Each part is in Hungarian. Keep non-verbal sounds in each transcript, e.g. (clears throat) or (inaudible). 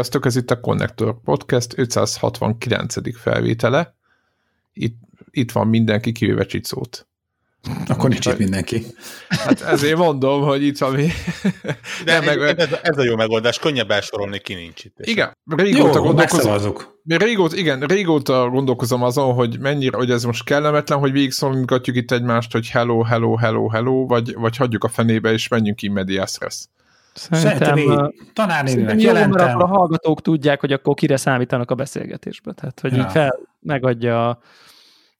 Sziasztok, ez itt a Connector Podcast 569. felvétele. Itt, itt van mindenki, kivéve Csicót. Akkor nincs itt mindenki. Hát ezért mondom, hogy itt van mi. De meg, ez, ez a jó megoldás, könnyebb elsorolni, ki nincs itt. Igen, régóta jó, gondolkozom. Régóta, igen, régóta gondolkozom azon, hogy mennyire, hogy ez most kellemetlen, hogy végig szólgatjuk itt egymást, hogy hello, hello, hello, hello, vagy, vagy hagyjuk a fenébe, és menjünk ki Szerintem, Szerintem tanárnéninek jelentem. Jó, a hallgatók tudják, hogy akkor kire számítanak a beszélgetésbe. Tehát, hogy ja. így fel, megadja,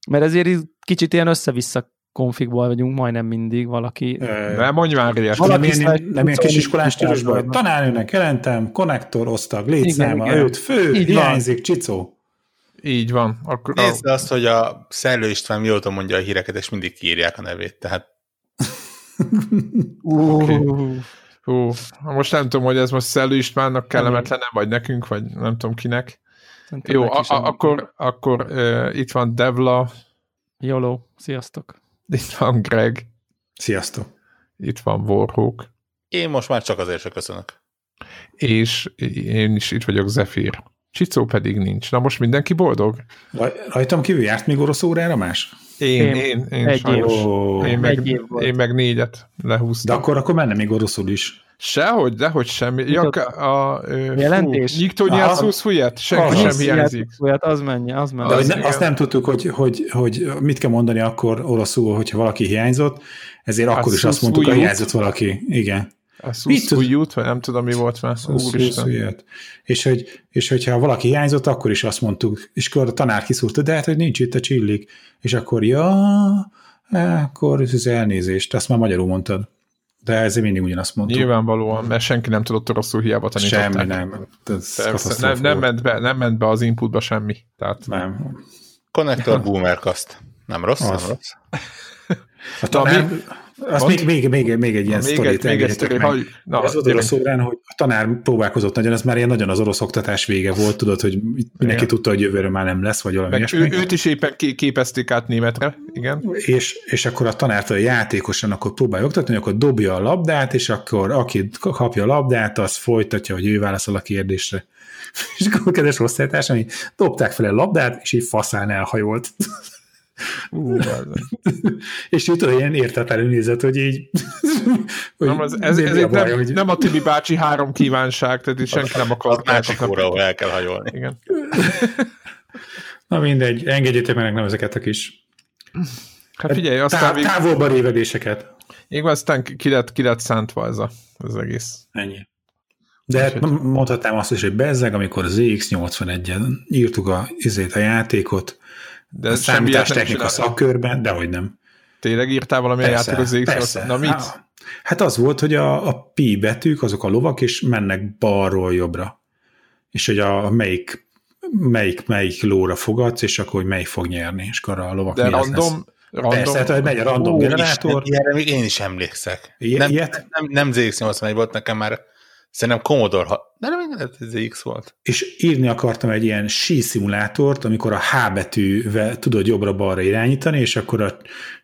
mert ezért kicsit ilyen össze-vissza konfigból vagyunk majdnem mindig valaki. Nem mondj már ilyet. Valaki nem, ilyen, nem ilyen kisiskolás stílusban, tanárnőnek jelentem, konnektor, osztag, létszáma, öt, fő, Így hiányzik, van. csicó. Így van. Akkor Nézd a... azt, hogy a Szellő István mióta mondja a híreket, és mindig kiírják a nevét, tehát okay. Hú, most nem tudom, hogy ez most Szellő Istvánnak kellemetlen, vagy nekünk, vagy nem tudom kinek. Szerintem Jó, a, a, akkor, akkor uh, itt van Devla. Jolo, sziasztok. Itt van Greg. Sziasztok. Itt van Warhawk. Én most már csak azért se köszönök. És én is itt vagyok, Zephyr. Csicó pedig nincs. Na most mindenki boldog? Rajtam kívül járt még orosz órára más? Én, én, én, én egy sajnos. Év. Én, meg, év én meg négyet lehúztam. De akkor, akkor menne még oroszul is. Sehogy, dehogy semmi. Ja, a, a, Jelentés? Nyikto nyelszúsz fúját? Senki sem hiányzik. Fúját, az menje, az menje. De az, ne, azt nem tudtuk, hogy, hogy, hogy mit kell mondani akkor oroszul, hogyha valaki hiányzott, ezért a akkor is azt mondtuk, hogy hiányzott valaki. Igen. A szuszújút, vagy nem tudom, mi volt már. És, hogy, és hogyha valaki hiányzott, akkor is azt mondtuk, és akkor a tanár kiszúrta, de hát, hogy nincs itt a csillik. És akkor, ja, akkor ez elnézést, azt már magyarul mondtad. De ezért mindig ugyanazt mondtuk. Nyilvánvalóan, mert senki nem tudott oroszul hiába tanították. Semmi nem. Persze, nem, nem, ment be, nem ment be az inputba semmi. Tehát... Nem. Connector Boomercast. Nem rossz, az. nem rossz. A tanár, az még, még, még, még egy ilyen sztorit engedjetek meg. Hogy, na, ez volt a órán, hogy a tanár próbálkozott nagyon, ez már ilyen nagyon az orosz oktatás vége volt, tudod, hogy mindenki tudta, hogy jövőre már nem lesz, vagy valami meg ő, őt is éppen képezték át németre, igen. És, és akkor a tanártól játékosan akkor próbálja oktatni, akkor dobja a labdát, és akkor aki kapja a labdát, az folytatja, hogy ő válaszol a kérdésre. (laughs) És akkor kedves osztálytársam, dobták fel a labdát, és így faszán elhajolt. Uh, (laughs) és így tudod, ilyen értetlenül nézett, hogy így... (laughs) hogy nem, ez, ez, ez baj, nem, hogy... nem a Tibi bácsi három kívánság, tehát itt senki nem akar. Másik óra, ahol el kell hajolni. Igen. (laughs) Na mindegy, engedjétek meg nem ezeket a kis Hát figyelj, aztán... Tá- távolba révedéseket. Igen, aztán ki lett, ki lett szántva ez a, az egész. Ennyi. De hát mondhatnám azt is, hogy bezzeg, amikor az ZX81-en írtuk a, izét, a játékot, de a számítástechnika szakkörben, de hogy nem. Tényleg írtál valami persze, játék az persze. Na mit? Hát az volt, hogy a, a pi betűk, azok a lovak, és mennek balról jobbra. És hogy a melyik, melyik, melyik lóra fogadsz, és akkor hogy melyik fog nyerni, és akkor a lovak De mi random, lesz. Random. Persze, tehát megy a random Ó, generátor. Ilyenre még én is emlékszek. I- nem, ilyet? nem, nem ZX81 volt nekem már Szerintem Commodore, ha... de nem ez X volt. És írni akartam egy ilyen sí szimulátort, amikor a H betűvel tudod jobbra-balra irányítani, és akkor a,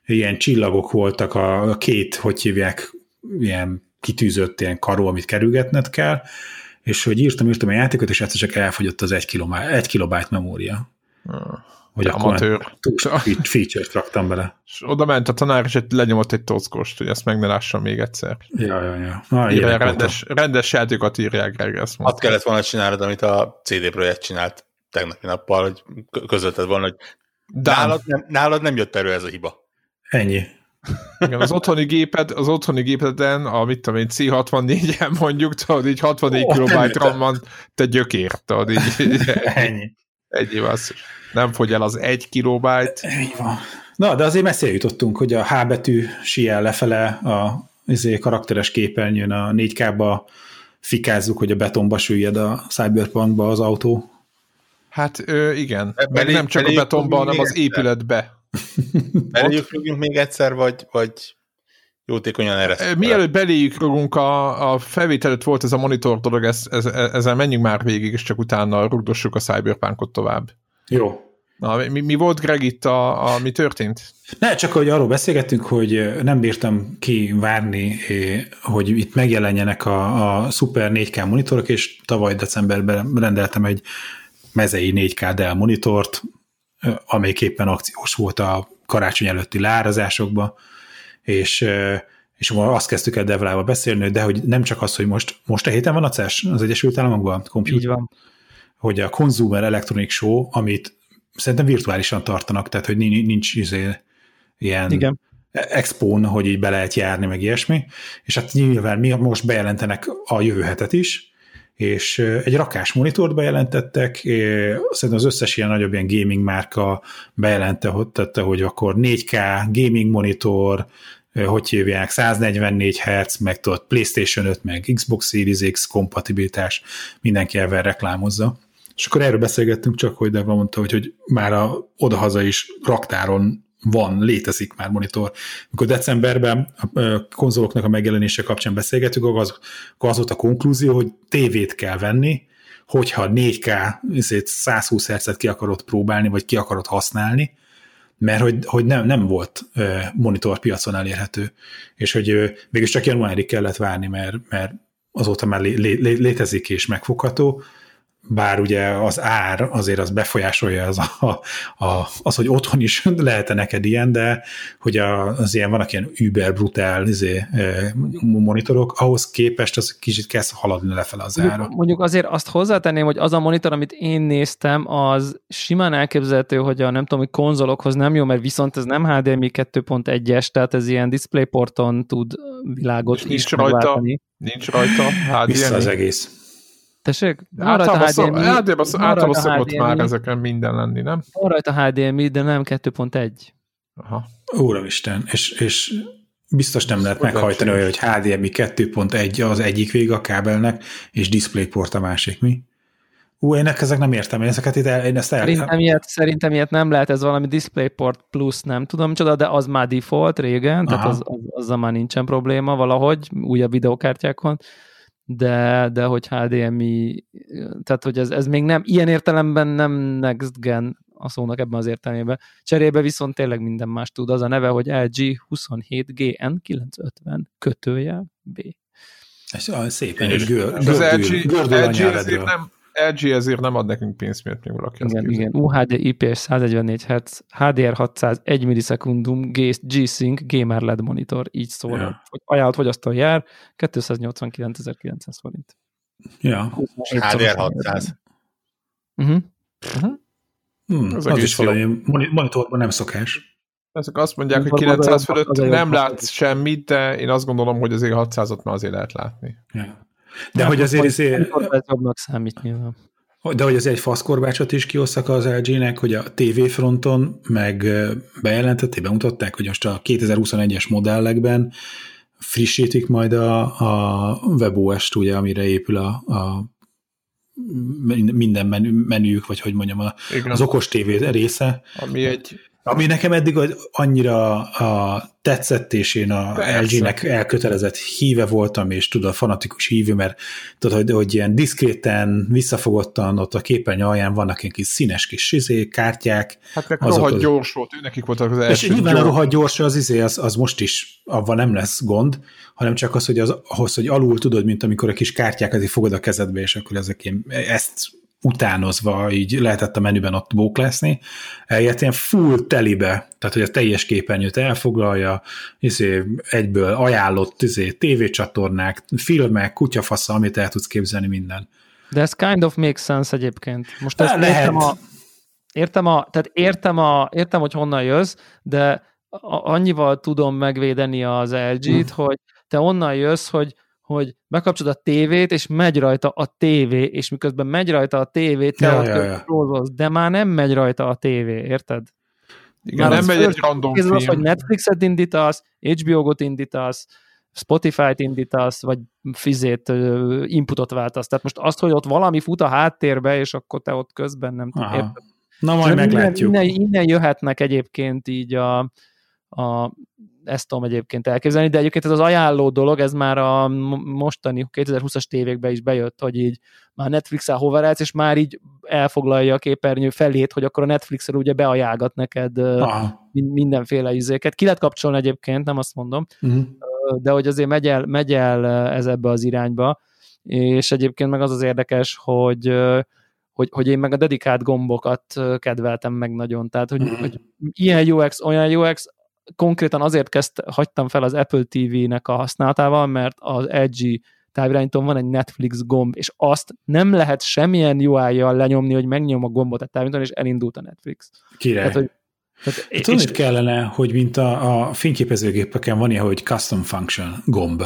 ilyen csillagok voltak a, a két, hogy hívják, ilyen kitűzött ilyen karó, amit kerülgetned kell, és hogy írtam, írtam a játékot, és egyszer csak elfogyott az egy, kilobá, egy kilobájt memória. Ah hogy amatőr. (laughs) feature-t raktam bele. És oda ment a tanár, és lenyomott egy tockost, hogy ezt meg ne lássam még egyszer. Ja, ja, ja. Na, Írja, rendes, rendes játékokat írják, Greg, ezt Azt kellett volna csinálnod, amit a CD Projekt csinált tegnapi nappal, hogy közölted volna, hogy nálad nem, nálad nem jött elő ez a hiba. Ennyi. Igen, az otthoni géped, az otthoni gépeden, a mit tudom én, C64-en mondjuk, tudod, így 64 oh, kilobájt RAM van, te gyökér, tudod, így. (laughs) Ennyi. Ennyi az nem fogy el az egy kilobájt. Így van. Na, de azért messzire jutottunk, hogy a H betű siel lefele a izé, karakteres képernyőn a 4K-ba fikázzuk, hogy a betonba süllyed a Cyberpunkba az autó. Hát ö, igen, belé, nem csak a betonba, hanem az épületbe. Beléjük még egyszer, vagy, vagy jótékonyan erre. Mielőtt beléjük rugunk, a, a felvétel előtt volt ez a monitor dolog, ez, ez, ezzel menjünk már végig, és csak utána rugdossuk a Cyberpunkot tovább. Jó. Na, mi, mi volt Greg itt, a, a, mi történt? Ne, csak hogy arról beszélgettünk, hogy nem bírtam ki várni, hogy itt megjelenjenek a, a Super 4K monitorok, és tavaly decemberben rendeltem egy mezei 4K Dell monitort, amelyik éppen akciós volt a karácsony előtti lárazásokba, és és azt kezdtük el Devlával beszélni, de hogy nem csak az, hogy most, most a héten van a CES az Egyesült Államokban, Computer, Így van. hogy a Consumer Electronic Show, amit szerintem virtuálisan tartanak, tehát hogy nincs, nincs izé, ilyen Igen. expón, hogy így be lehet járni, meg ilyesmi, és hát nyilván mi most bejelentenek a jövő hetet is, és egy rakás monitort bejelentettek, szerintem az összes ilyen nagyobb ilyen gaming márka bejelentette, hogy akkor 4K gaming monitor, hogy hívják, 144 Hz, meg tudod PlayStation 5, meg Xbox Series X kompatibilitás, mindenki ebben reklámozza. És akkor erről beszélgettünk csak, hogy Deva mondta, hogy, hogy már a odahaza is raktáron van, létezik már monitor. Amikor decemberben a konzoloknak a megjelenése kapcsán beszélgetünk, akkor az, akkor az volt a konklúzió, hogy tévét kell venni, hogyha 4K 120 Hz-et ki akarod próbálni, vagy ki akarod használni, mert hogy, hogy nem, nem volt monitor piacon elérhető, és hogy mégis csak januárig kellett várni, mert, mert azóta már lé, lé, létezik és megfogható, bár ugye az ár azért az befolyásolja az, a, a, az hogy otthon is lehet-e neked ilyen, de hogy az ilyen vannak ilyen über brutál izé, monitorok, ahhoz képest az kicsit kezd haladni lefele az ára. Mondjuk azért azt hozzátenném, hogy az a monitor, amit én néztem, az simán elképzelhető, hogy a nem tudom, hogy konzolokhoz nem jó, mert viszont ez nem HDMI 2.1-es, tehát ez ilyen DisplayPorton tud világot nincs is rajta, Nincs rajta HDMI. Vissza az egész. Tessék? Van rajta HDMI. Általában, általában szokott HDMI. már ezeken minden lenni, nem? Van rajta HDMI, de nem 2.1. Aha. Úristen, és, és biztos nem lehet meghajtani olyan, hogy HDMI 2.1 az egyik vége a kábelnek, és DisplayPort a másik, mi? Ú, én ezek nem értem, én ezeket ide, én ezt el... Szerintem ilyet, szerintem ilyet nem lehet, ez valami DisplayPort Plus, nem tudom csoda, de az már default régen, Aha. tehát az, az, azzal már nincsen probléma valahogy, újabb videokártyákon de, de hogy HDMI, tehát hogy ez, ez még nem, ilyen értelemben nem next gen a szónak ebben az értelmében. Cserébe viszont tényleg minden más tud. Az a neve, hogy LG 27GN950 kötője B. Ez szépen egy gör, az LG, LG ezért nem, LG ezért nem ad nekünk pénzt, miért még valaki Igen, igen. UHD IPS 144 Hz, HDR 600, 1 millisekundum, G-Sync, Gamer LED monitor, így szól. Ja. Hogy ajánlott fogyasztó jár, 289.900 forint. Ja. HDR 600. Uh-huh. Uh-huh. Hmm, az, az is valami monitorban nem szokás. Ezek azt mondják, hogy 900 fölött nem látsz semmit, de én azt gondolom, hogy azért 600-ot már azért lehet látni. Ja. De nem, hogy azért... azért jobbnak számít nyilván. De hogy azért egy faszkorbácsot is kiosztak az LG-nek, hogy a TV fronton meg bejelentették, bemutatták, hogy most a 2021-es modellekben frissítik majd a, a WebOS-t, ugye, amire épül a, a minden menü, menüjük, vagy hogy mondjam, a, az okos tévé része. Ami egy ami nekem eddig annyira a tetszett, és én a LG-nek elkötelezett híve voltam, és tudod, fanatikus hívő, mert tudod, hogy, hogy ilyen diszkréten, visszafogottan ott a képernyő alján vannak ilyen kis színes kis izé, kártyák. Hát meg rohadt az... gyors volt, ő nekik voltak az első. És nyilván gyors. a rohadt gyors az izé, az, az most is, avval nem lesz gond, hanem csak az, hogy az, ahhoz, hogy alul tudod, mint amikor a kis kártyákat fogod a kezedbe, és akkor ezek ilyen, ezt utánozva így lehetett a menüben ott bóklászni, eljött ilyen full telibe, tehát hogy a teljes képernyőt elfoglalja, izé, egyből ajánlott izé, tévécsatornák, filmek, kutyafasza, amit el tudsz képzelni minden. De ez kind of makes sense egyébként. Most ezt lehet. értem a, értem, a, tehát értem, a, értem, hogy honnan jössz, de annyival tudom megvédeni az LG-t, hm. hogy te onnan jössz, hogy hogy bekapcsolod a tévét, és megy rajta a tévé, és miközben megy rajta a tévé, te ja, ja, ja. de már nem megy rajta a tévé, érted? Igen, már nem megy egy random film. Az, hogy Netflixet indítasz, HBO-got indítasz, Spotify-t indítasz, vagy fizét, inputot váltasz. Tehát most azt, hogy ott valami fut a háttérbe, és akkor te ott közben nem tudod. Na majd meglátjuk. Innen, innen, innen jöhetnek egyébként így a, a, ezt tudom egyébként elképzelni, de egyébként ez az ajánló dolog, ez már a mostani 2020-as tévékben is bejött, hogy így már Netflix-el hoverelsz, és már így elfoglalja a képernyő felét, hogy akkor a Netflix-el ugye beajánlgat neked Aha. mindenféle izéket. Ki lehet kapcsolni egyébként, nem azt mondom, uh-huh. de hogy azért megy el, megy el ez ebbe az irányba, és egyébként meg az az érdekes, hogy hogy, hogy én meg a dedikált gombokat kedveltem meg nagyon. Tehát, hogy, uh-huh. hogy ilyen UX, olyan UX, konkrétan azért kezd, hagytam fel az Apple TV-nek a használatával, mert az Edge távirányítón van egy Netflix gomb, és azt nem lehet semmilyen UI-jal lenyomni, hogy megnyom a gombot a távirányítón, és elindult a Netflix. Király. Tehát, hogy, tehát, Tudod, és... kellene, hogy mint a, a fényképezőgépeken van ilyen, hogy custom function gomb,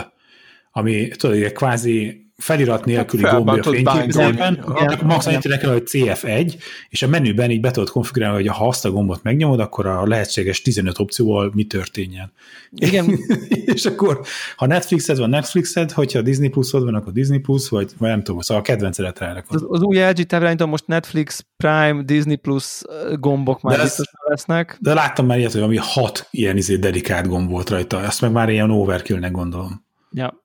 ami tudod, kvázi felirat nélküli gombja fényképezőben, akkor max annyit kell, hogy CF1, és a menüben így be tudod konfigurálni, hogy ha azt a gombot megnyomod, akkor a lehetséges 15 opcióval mi történjen. Igen. (laughs) és akkor, ha Netflixed van Netflixed, hogyha Disney Plus-od van, akkor Disney Plus, vagy, vagy nem tudom, szóval a kedvencedet rárakod. Az, az új LG távirányító most Netflix, Prime, Disney Plus gombok már de biztos lesznek. De láttam már ilyet, hogy ami hat ilyen izé dedikált gomb volt rajta, azt meg már ilyen overkillnek gondolom. Ja,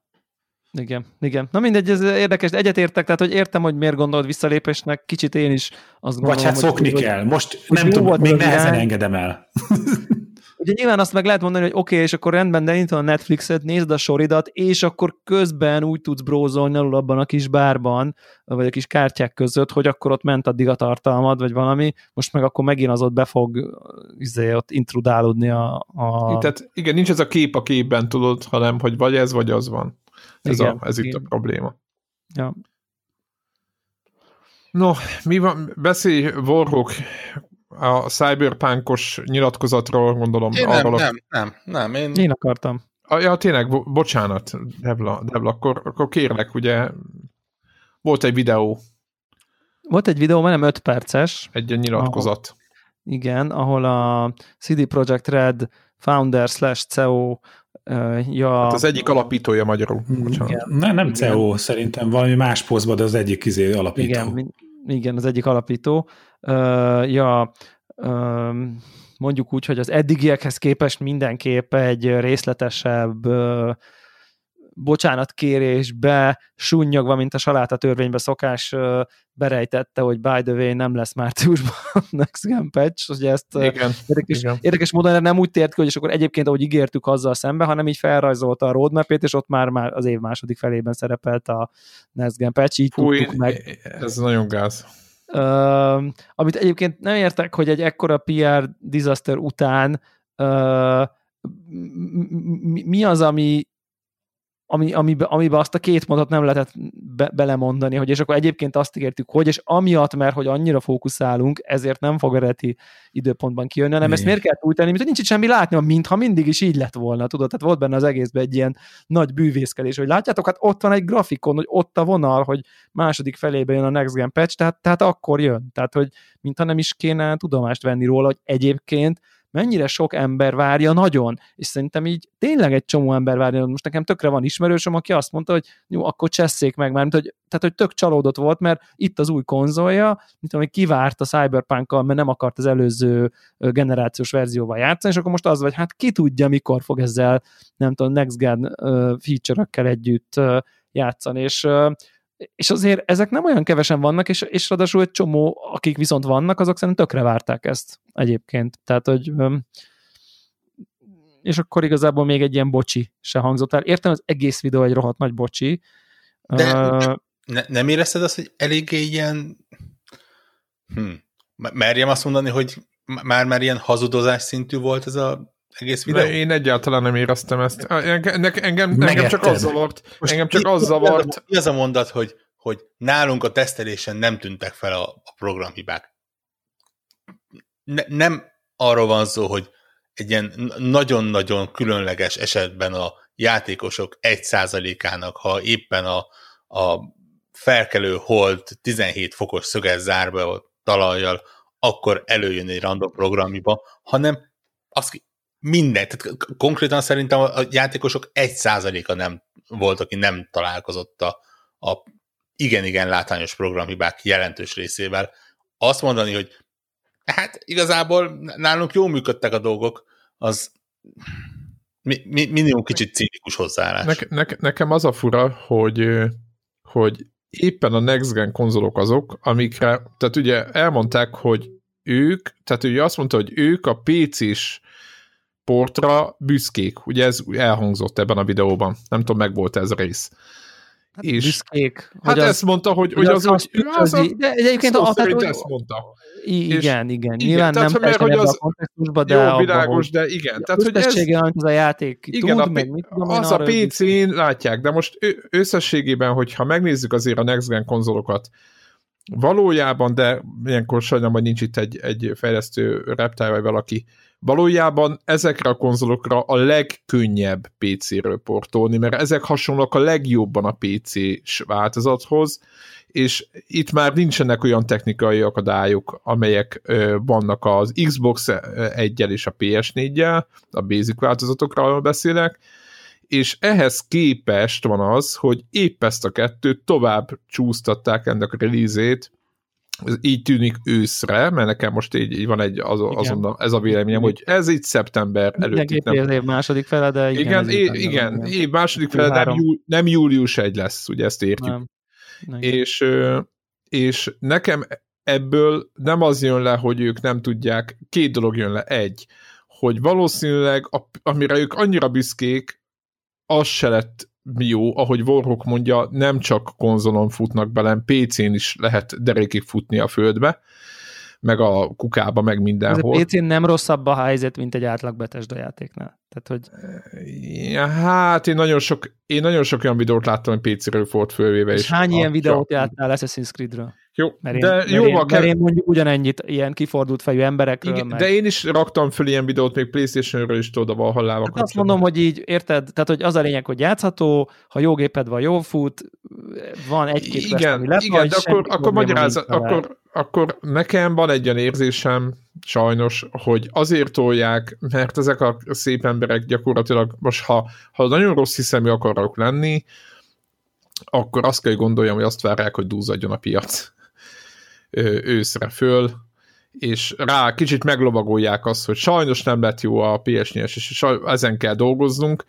igen, igen. Na mindegy, ez érdekes, egyetértek, tehát hogy értem, hogy miért gondolod visszalépésnek, kicsit én is azt gondolom, Vagy hát szokni hogy, kell, most hogy nem tudom, még nehezen irány. engedem el. (laughs) Ugye nyilván azt meg lehet mondani, hogy oké, okay, és akkor rendben, de a Netflixet, nézd a soridat, és akkor közben úgy tudsz brózolni alul abban a kis bárban, vagy a kis kártyák között, hogy akkor ott ment addig a tartalmad, vagy valami, most meg akkor megint az ott be fog izé, ott intrudálódni a, a... Tehát igen, nincs ez a kép a képben, tudod, hanem hogy vagy ez, vagy az van. Ez, igen, a, ez igen. itt a probléma. Ja. No, mi van? Beszélj, Warhawk, a cyberpunkos nyilatkozatról gondolom. Én nem, arról nem, nem, nem, én... Én akartam. A, ja, tényleg, bo- bocsánat, Devla, Devla akkor, akkor kérlek, ugye volt egy videó. Volt egy videó, nem 5 perces. Egy nyilatkozat. Ahol, igen, ahol a CD Projekt Red founder slash CEO Ja, hát az egyik alapítója magyarul. Igen. Ne, nem CEO, szerintem valami más posztban, de az egyik izé alapító. Igen, igen, az egyik alapító. Uh, ja, mondjuk úgy, hogy az eddigiekhez képest mindenképp egy részletesebb uh, bocsánatkérésbe sunnyogva, mint a saláta törvénybe szokás berejtette, hogy by the way nem lesz márciusban (laughs) Next Gen patch, hogy ezt igen, érdekes, igen. érdekes módon nem úgy tért ki, hogy és akkor egyébként, ahogy ígértük azzal szembe, hanem így felrajzolta a roadmap és ott már, már az év második felében szerepelt a Next Gen patch, így Fúj, tudtuk meg. Ez nagyon gáz. Uh, amit egyébként nem értek, hogy egy ekkora PR disaster után uh, mi az, ami ami, amiben, amiben azt a két mondatot nem lehetett be, belemondani, hogy és akkor egyébként azt ígértük, hogy, és amiatt, mert hogy annyira fókuszálunk, ezért nem fog eredeti időpontban kijönni, hanem Igen. ezt miért kell úgy tenni, mint hogy nincs itt semmi látni, mintha mindig is így lett volna, tudod, tehát volt benne az egészben egy ilyen nagy bűvészkedés, hogy látjátok, hát ott van egy grafikon, hogy ott a vonal, hogy második felébe jön a Next Gen patch, tehát, tehát akkor jön, tehát hogy mintha nem is kéne tudomást venni róla, hogy egyébként mennyire sok ember várja nagyon, és szerintem így tényleg egy csomó ember várja, most nekem tökre van ismerősöm, aki azt mondta, hogy jó, akkor csesszék meg, mert hogy, tehát, hogy tök csalódott volt, mert itt az új konzolja, mint hogy kivárt a cyberpunk mert nem akart az előző generációs verzióval játszani, és akkor most az vagy, hát ki tudja, mikor fog ezzel, nem tudom, next gen feature-ökkel együtt játszani, és és azért ezek nem olyan kevesen vannak, és, és ráadásul egy csomó, akik viszont vannak, azok szerintem tökre várták ezt egyébként. Tehát, hogy és akkor igazából még egy ilyen bocsi se hangzott el. Értem, az egész videó egy rohadt nagy bocsi. De uh, ne, nem érezted azt, hogy eléggé ilyen hm, merjem azt mondani, hogy már-már ilyen hazudozás szintű volt ez a egész videó? De én egyáltalán nem éreztem ezt. Engem, engem, engem csak az zavart. Most engem csak az zavart. Mi az a mondat, hogy, hogy nálunk a tesztelésen nem tűntek fel a, a programhibák? Ne, nem arról van szó, hogy egy ilyen nagyon-nagyon különleges esetben a játékosok egy százalékának, ha éppen a, a felkelő hold 17 fokos szöges zárba talajjal, akkor előjön egy random programiba, hanem azt minden, tehát konkrétan szerintem a játékosok egy százaléka nem volt, aki nem találkozott a, a igen-igen látványos programhibák jelentős részével. Azt mondani, hogy hát igazából nálunk jól működtek a dolgok, az mi, mi, minimum kicsit cínikus hozzáállás. Ne, ne, nekem az a fura, hogy, hogy éppen a Next Gen konzolok azok, amikre, tehát ugye elmondták, hogy ők, tehát ugye azt mondta, hogy ők a PC-s portra büszkék. Ugye ez elhangzott ebben a videóban. Nem tudom, meg volt ez a rész. Hát és büszkék. Hát az, ezt mondta, hogy, hogy az, az, az, az, de egyébként a, tehát, hogy, ezt mondta. Igen, igen. igen. Nyilván tehát, nem mert, hogy az, a kontextusban, de jó, világos, de igen. Tehát, hogy ez, az a játék igen, tud, a, meg mit tudom Az a PC-n látják, de most összességében, hogyha megnézzük azért a Next Gen konzolokat, valójában, de ilyenkor sajnálom, hogy nincs itt egy, egy fejlesztő reptile vagy valaki, valójában ezekre a konzolokra a legkönnyebb PC-ről portolni, mert ezek hasonlóak a legjobban a PC-s változathoz, és itt már nincsenek olyan technikai akadályok, amelyek ö, vannak az Xbox 1 és a PS4-jel, a basic változatokról beszélek, és ehhez képest van az, hogy épp ezt a kettőt tovább csúsztatták ennek a release így tűnik őszre, mert nekem most így, így van egy az, azon, ez a véleményem, hogy ez így szeptember előtt. Nem az év második fele, de igen. Igen, é, igen, igen, év második fele, nem, jú, nem július egy lesz, ugye ezt értjük. Nem. Nem. És, és nekem ebből nem az jön le, hogy ők nem tudják, két dolog jön le. Egy, hogy valószínűleg, amire ők annyira büszkék, az se lett jó, ahogy Warhawk mondja, nem csak konzolon futnak bele, PC-n is lehet derékig futni a földbe, meg a kukába, meg mindenhol. Ez a PC-n nem rosszabb a helyzet, mint egy átlag Bethesda játéknál. Tehát, hogy... Ja, hát én nagyon sok, én nagyon sok olyan videót láttam, hogy PC-ről volt fölvéve. És, és hány ilyen videót láttál Assassin's Creed-ről? Jó, mert de én, jóval mert, én, mert én mondjuk ugyanennyit ilyen kifordult fejű emberekről. Igen, meg... De én is raktam föl ilyen videót, még Playstation-ről is tudod a Valhallával. Hát azt mondom, hogy így, érted? Tehát, hogy az a lényeg, hogy játszható, ha jó géped van, jó fut, van egy-két Igen, lesz, igen, de akkor, akkor magyarázat, akkor, akkor nekem van egy olyan érzésem, sajnos, hogy azért tolják, mert ezek a szép emberek gyakorlatilag most, ha, ha nagyon rossz hiszemű akarok lenni, akkor azt kell, hogy gondoljam, hogy azt várják, hogy dúzadjon a piac őszre föl, és rá kicsit meglovagolják azt, hogy sajnos nem lett jó a ps és ezen kell dolgoznunk,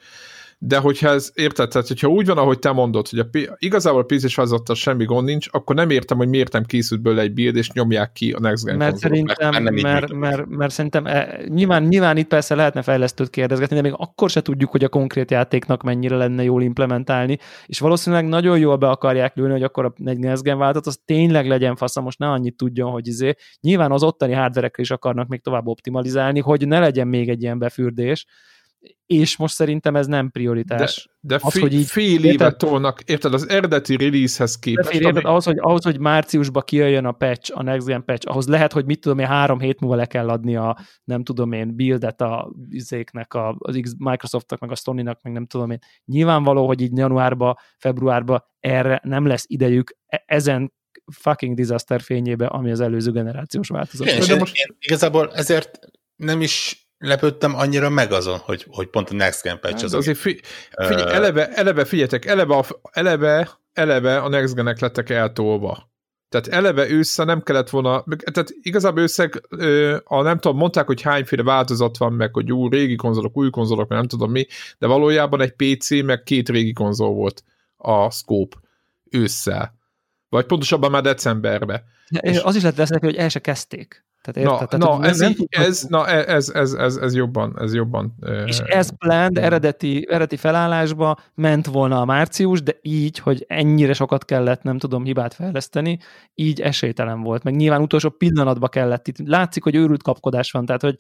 de hogyha ez, érted, tehát hogyha úgy van, ahogy te mondod, hogy a, igazából a PC-s változattal semmi gond nincs, akkor nem értem, hogy miért nem készült belőle egy build, és nyomják ki a Next Gen Mert szerintem, mert, mert, mert, mert, mert szerintem e, nyilván, nyilván itt persze lehetne fejlesztőt kérdezgetni, de még akkor se tudjuk, hogy a konkrét játéknak mennyire lenne jól implementálni, és valószínűleg nagyon jól be akarják lőni, hogy akkor a Next Gen változat az tényleg legyen fasza, most ne annyit tudjon, hogy izé. Nyilván az ottani hardverekre is akarnak még tovább optimalizálni, hogy ne legyen még egy ilyen befürdés, és most szerintem ez nem prioritás. De, de az, fél, hogy így, fél évet érted, tolnak, érted, az eredeti release-hez képest. Fél érted, ami... ahhoz, hogy, ahhoz, hogy márciusban kijöjjön a patch, a Next Gen patch, ahhoz lehet, hogy mit tudom én, három hét múlva le kell adni a, nem tudom én, buildet a izéknek, a, az X, Microsoftnak, meg a Sony-nak, meg nem tudom én. Nyilvánvaló, hogy így januárba, februárba erre nem lesz idejük e- ezen fucking disaster fényébe, ami az előző generációs változat. Igen, de most... én igazából ezért nem is lepődtem annyira meg azon, hogy, hogy pont a Next Gen patch hát az. Azért fi, figyelj, uh, eleve, eleve figyeljetek, eleve a, eleve, eleve a Next Genek lettek eltolva. Tehát eleve ősszel nem kellett volna, tehát igazából őszeg, a nem tudom, mondták, hogy hányféle változat van, meg hogy új régi konzolok, új konzolok, nem tudom mi, de valójában egy PC, meg két régi konzol volt a Scope ősszel. Vagy pontosabban már decemberben. Ja, és az is lehet veszni, hogy el se kezdték. Tehát érted? Na, tehát, na, ez, nem így, ez, na ez, ez, ez, ez, jobban, ez jobban. És ez planned eredeti, eredeti felállásba ment volna a március, de így, hogy ennyire sokat kellett, nem tudom, hibát fejleszteni, így esélytelen volt. Meg nyilván utolsó pillanatban kellett itt. Látszik, hogy őrült kapkodás van, tehát hogy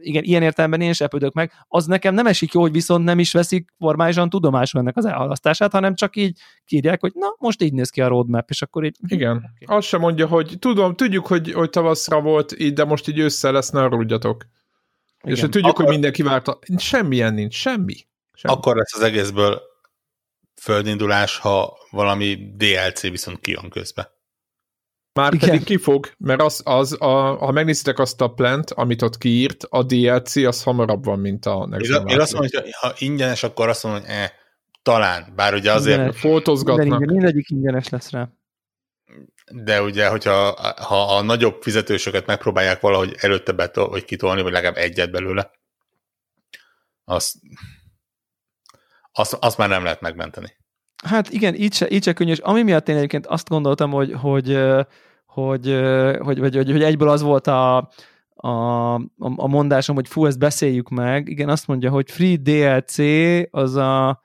igen, ilyen értelemben én is epődök meg, az nekem nem esik jó, hogy viszont nem is veszik formálisan tudomásul ennek az elhalasztását, hanem csak így kírják, hogy na, most így néz ki a roadmap, és akkor így... Igen, okay. azt sem mondja, hogy tudom, tudjuk, hogy, hogy tavaszra volt így, de most így össze lesz, ne arudjatok. Igen. És hogy tudjuk, akkor... hogy mindenki várta. Semmilyen nincs, semmi. semmi. Akkor lesz az egészből földindulás, ha valami DLC viszont kijön közbe. Már Igen. pedig kifog, mert az, az a, ha megnézitek azt a plant, amit ott kiírt, a DLC az hamarabb van, mint a Next Gen. Én azt mondom, hogy ha ingyenes, akkor azt mondom, hogy eh, talán, bár ugye azért... Ingyenes. Fotozgatnak. Minden, mindegyik ingyenes lesz rá. De ugye, hogyha ha a nagyobb fizetősöket megpróbálják valahogy előtte betol, vagy kitolni, vagy legalább egyet belőle, azt, azt, azt már nem lehet megmenteni. Hát igen, így se, így se könnyű, és ami miatt én egyébként azt gondoltam, hogy, hogy, hogy, hogy, hogy, hogy, hogy egyből az volt a, a, a mondásom, hogy fú, ezt beszéljük meg. Igen, azt mondja, hogy Free DLC az a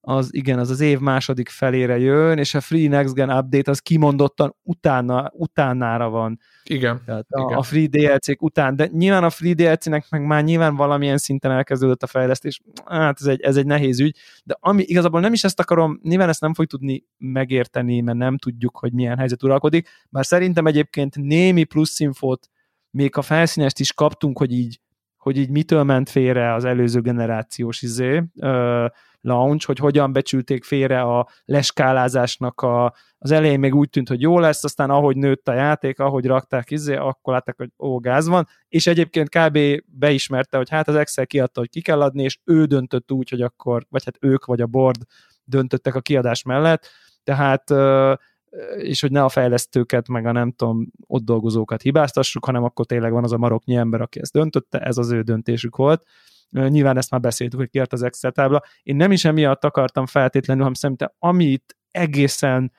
az igen, az az év második felére jön, és a Free Next Gen Update az kimondottan utána, utánára van. Igen. Tehát a, igen. a Free DLC-k után, de nyilván a Free DLC-nek meg már nyilván valamilyen szinten elkezdődött a fejlesztés, hát ez egy, ez egy nehéz ügy, de ami igazából nem is ezt akarom, nyilván ezt nem fog tudni megérteni, mert nem tudjuk, hogy milyen helyzet uralkodik, bár szerintem egyébként némi plusz infót még a felszínest is kaptunk, hogy így, hogy így mitől ment félre az előző generációs izé, ö, launch, hogy hogyan becsülték félre a leskálázásnak a, az elején még úgy tűnt, hogy jó lesz, aztán ahogy nőtt a játék, ahogy rakták izé, akkor látták, hogy ó, gáz van, és egyébként kb. beismerte, hogy hát az Excel kiadta, hogy ki kell adni, és ő döntött úgy, hogy akkor, vagy hát ők, vagy a board döntöttek a kiadás mellett, tehát és hogy ne a fejlesztőket, meg a nem tudom, ott dolgozókat hibáztassuk, hanem akkor tényleg van az a maroknyi ember, aki ezt döntötte, ez az ő döntésük volt. Nyilván ezt már beszéltük, hogy kiért az Excel tábla. Én nem is emiatt akartam feltétlenül, hanem szerintem amit egészen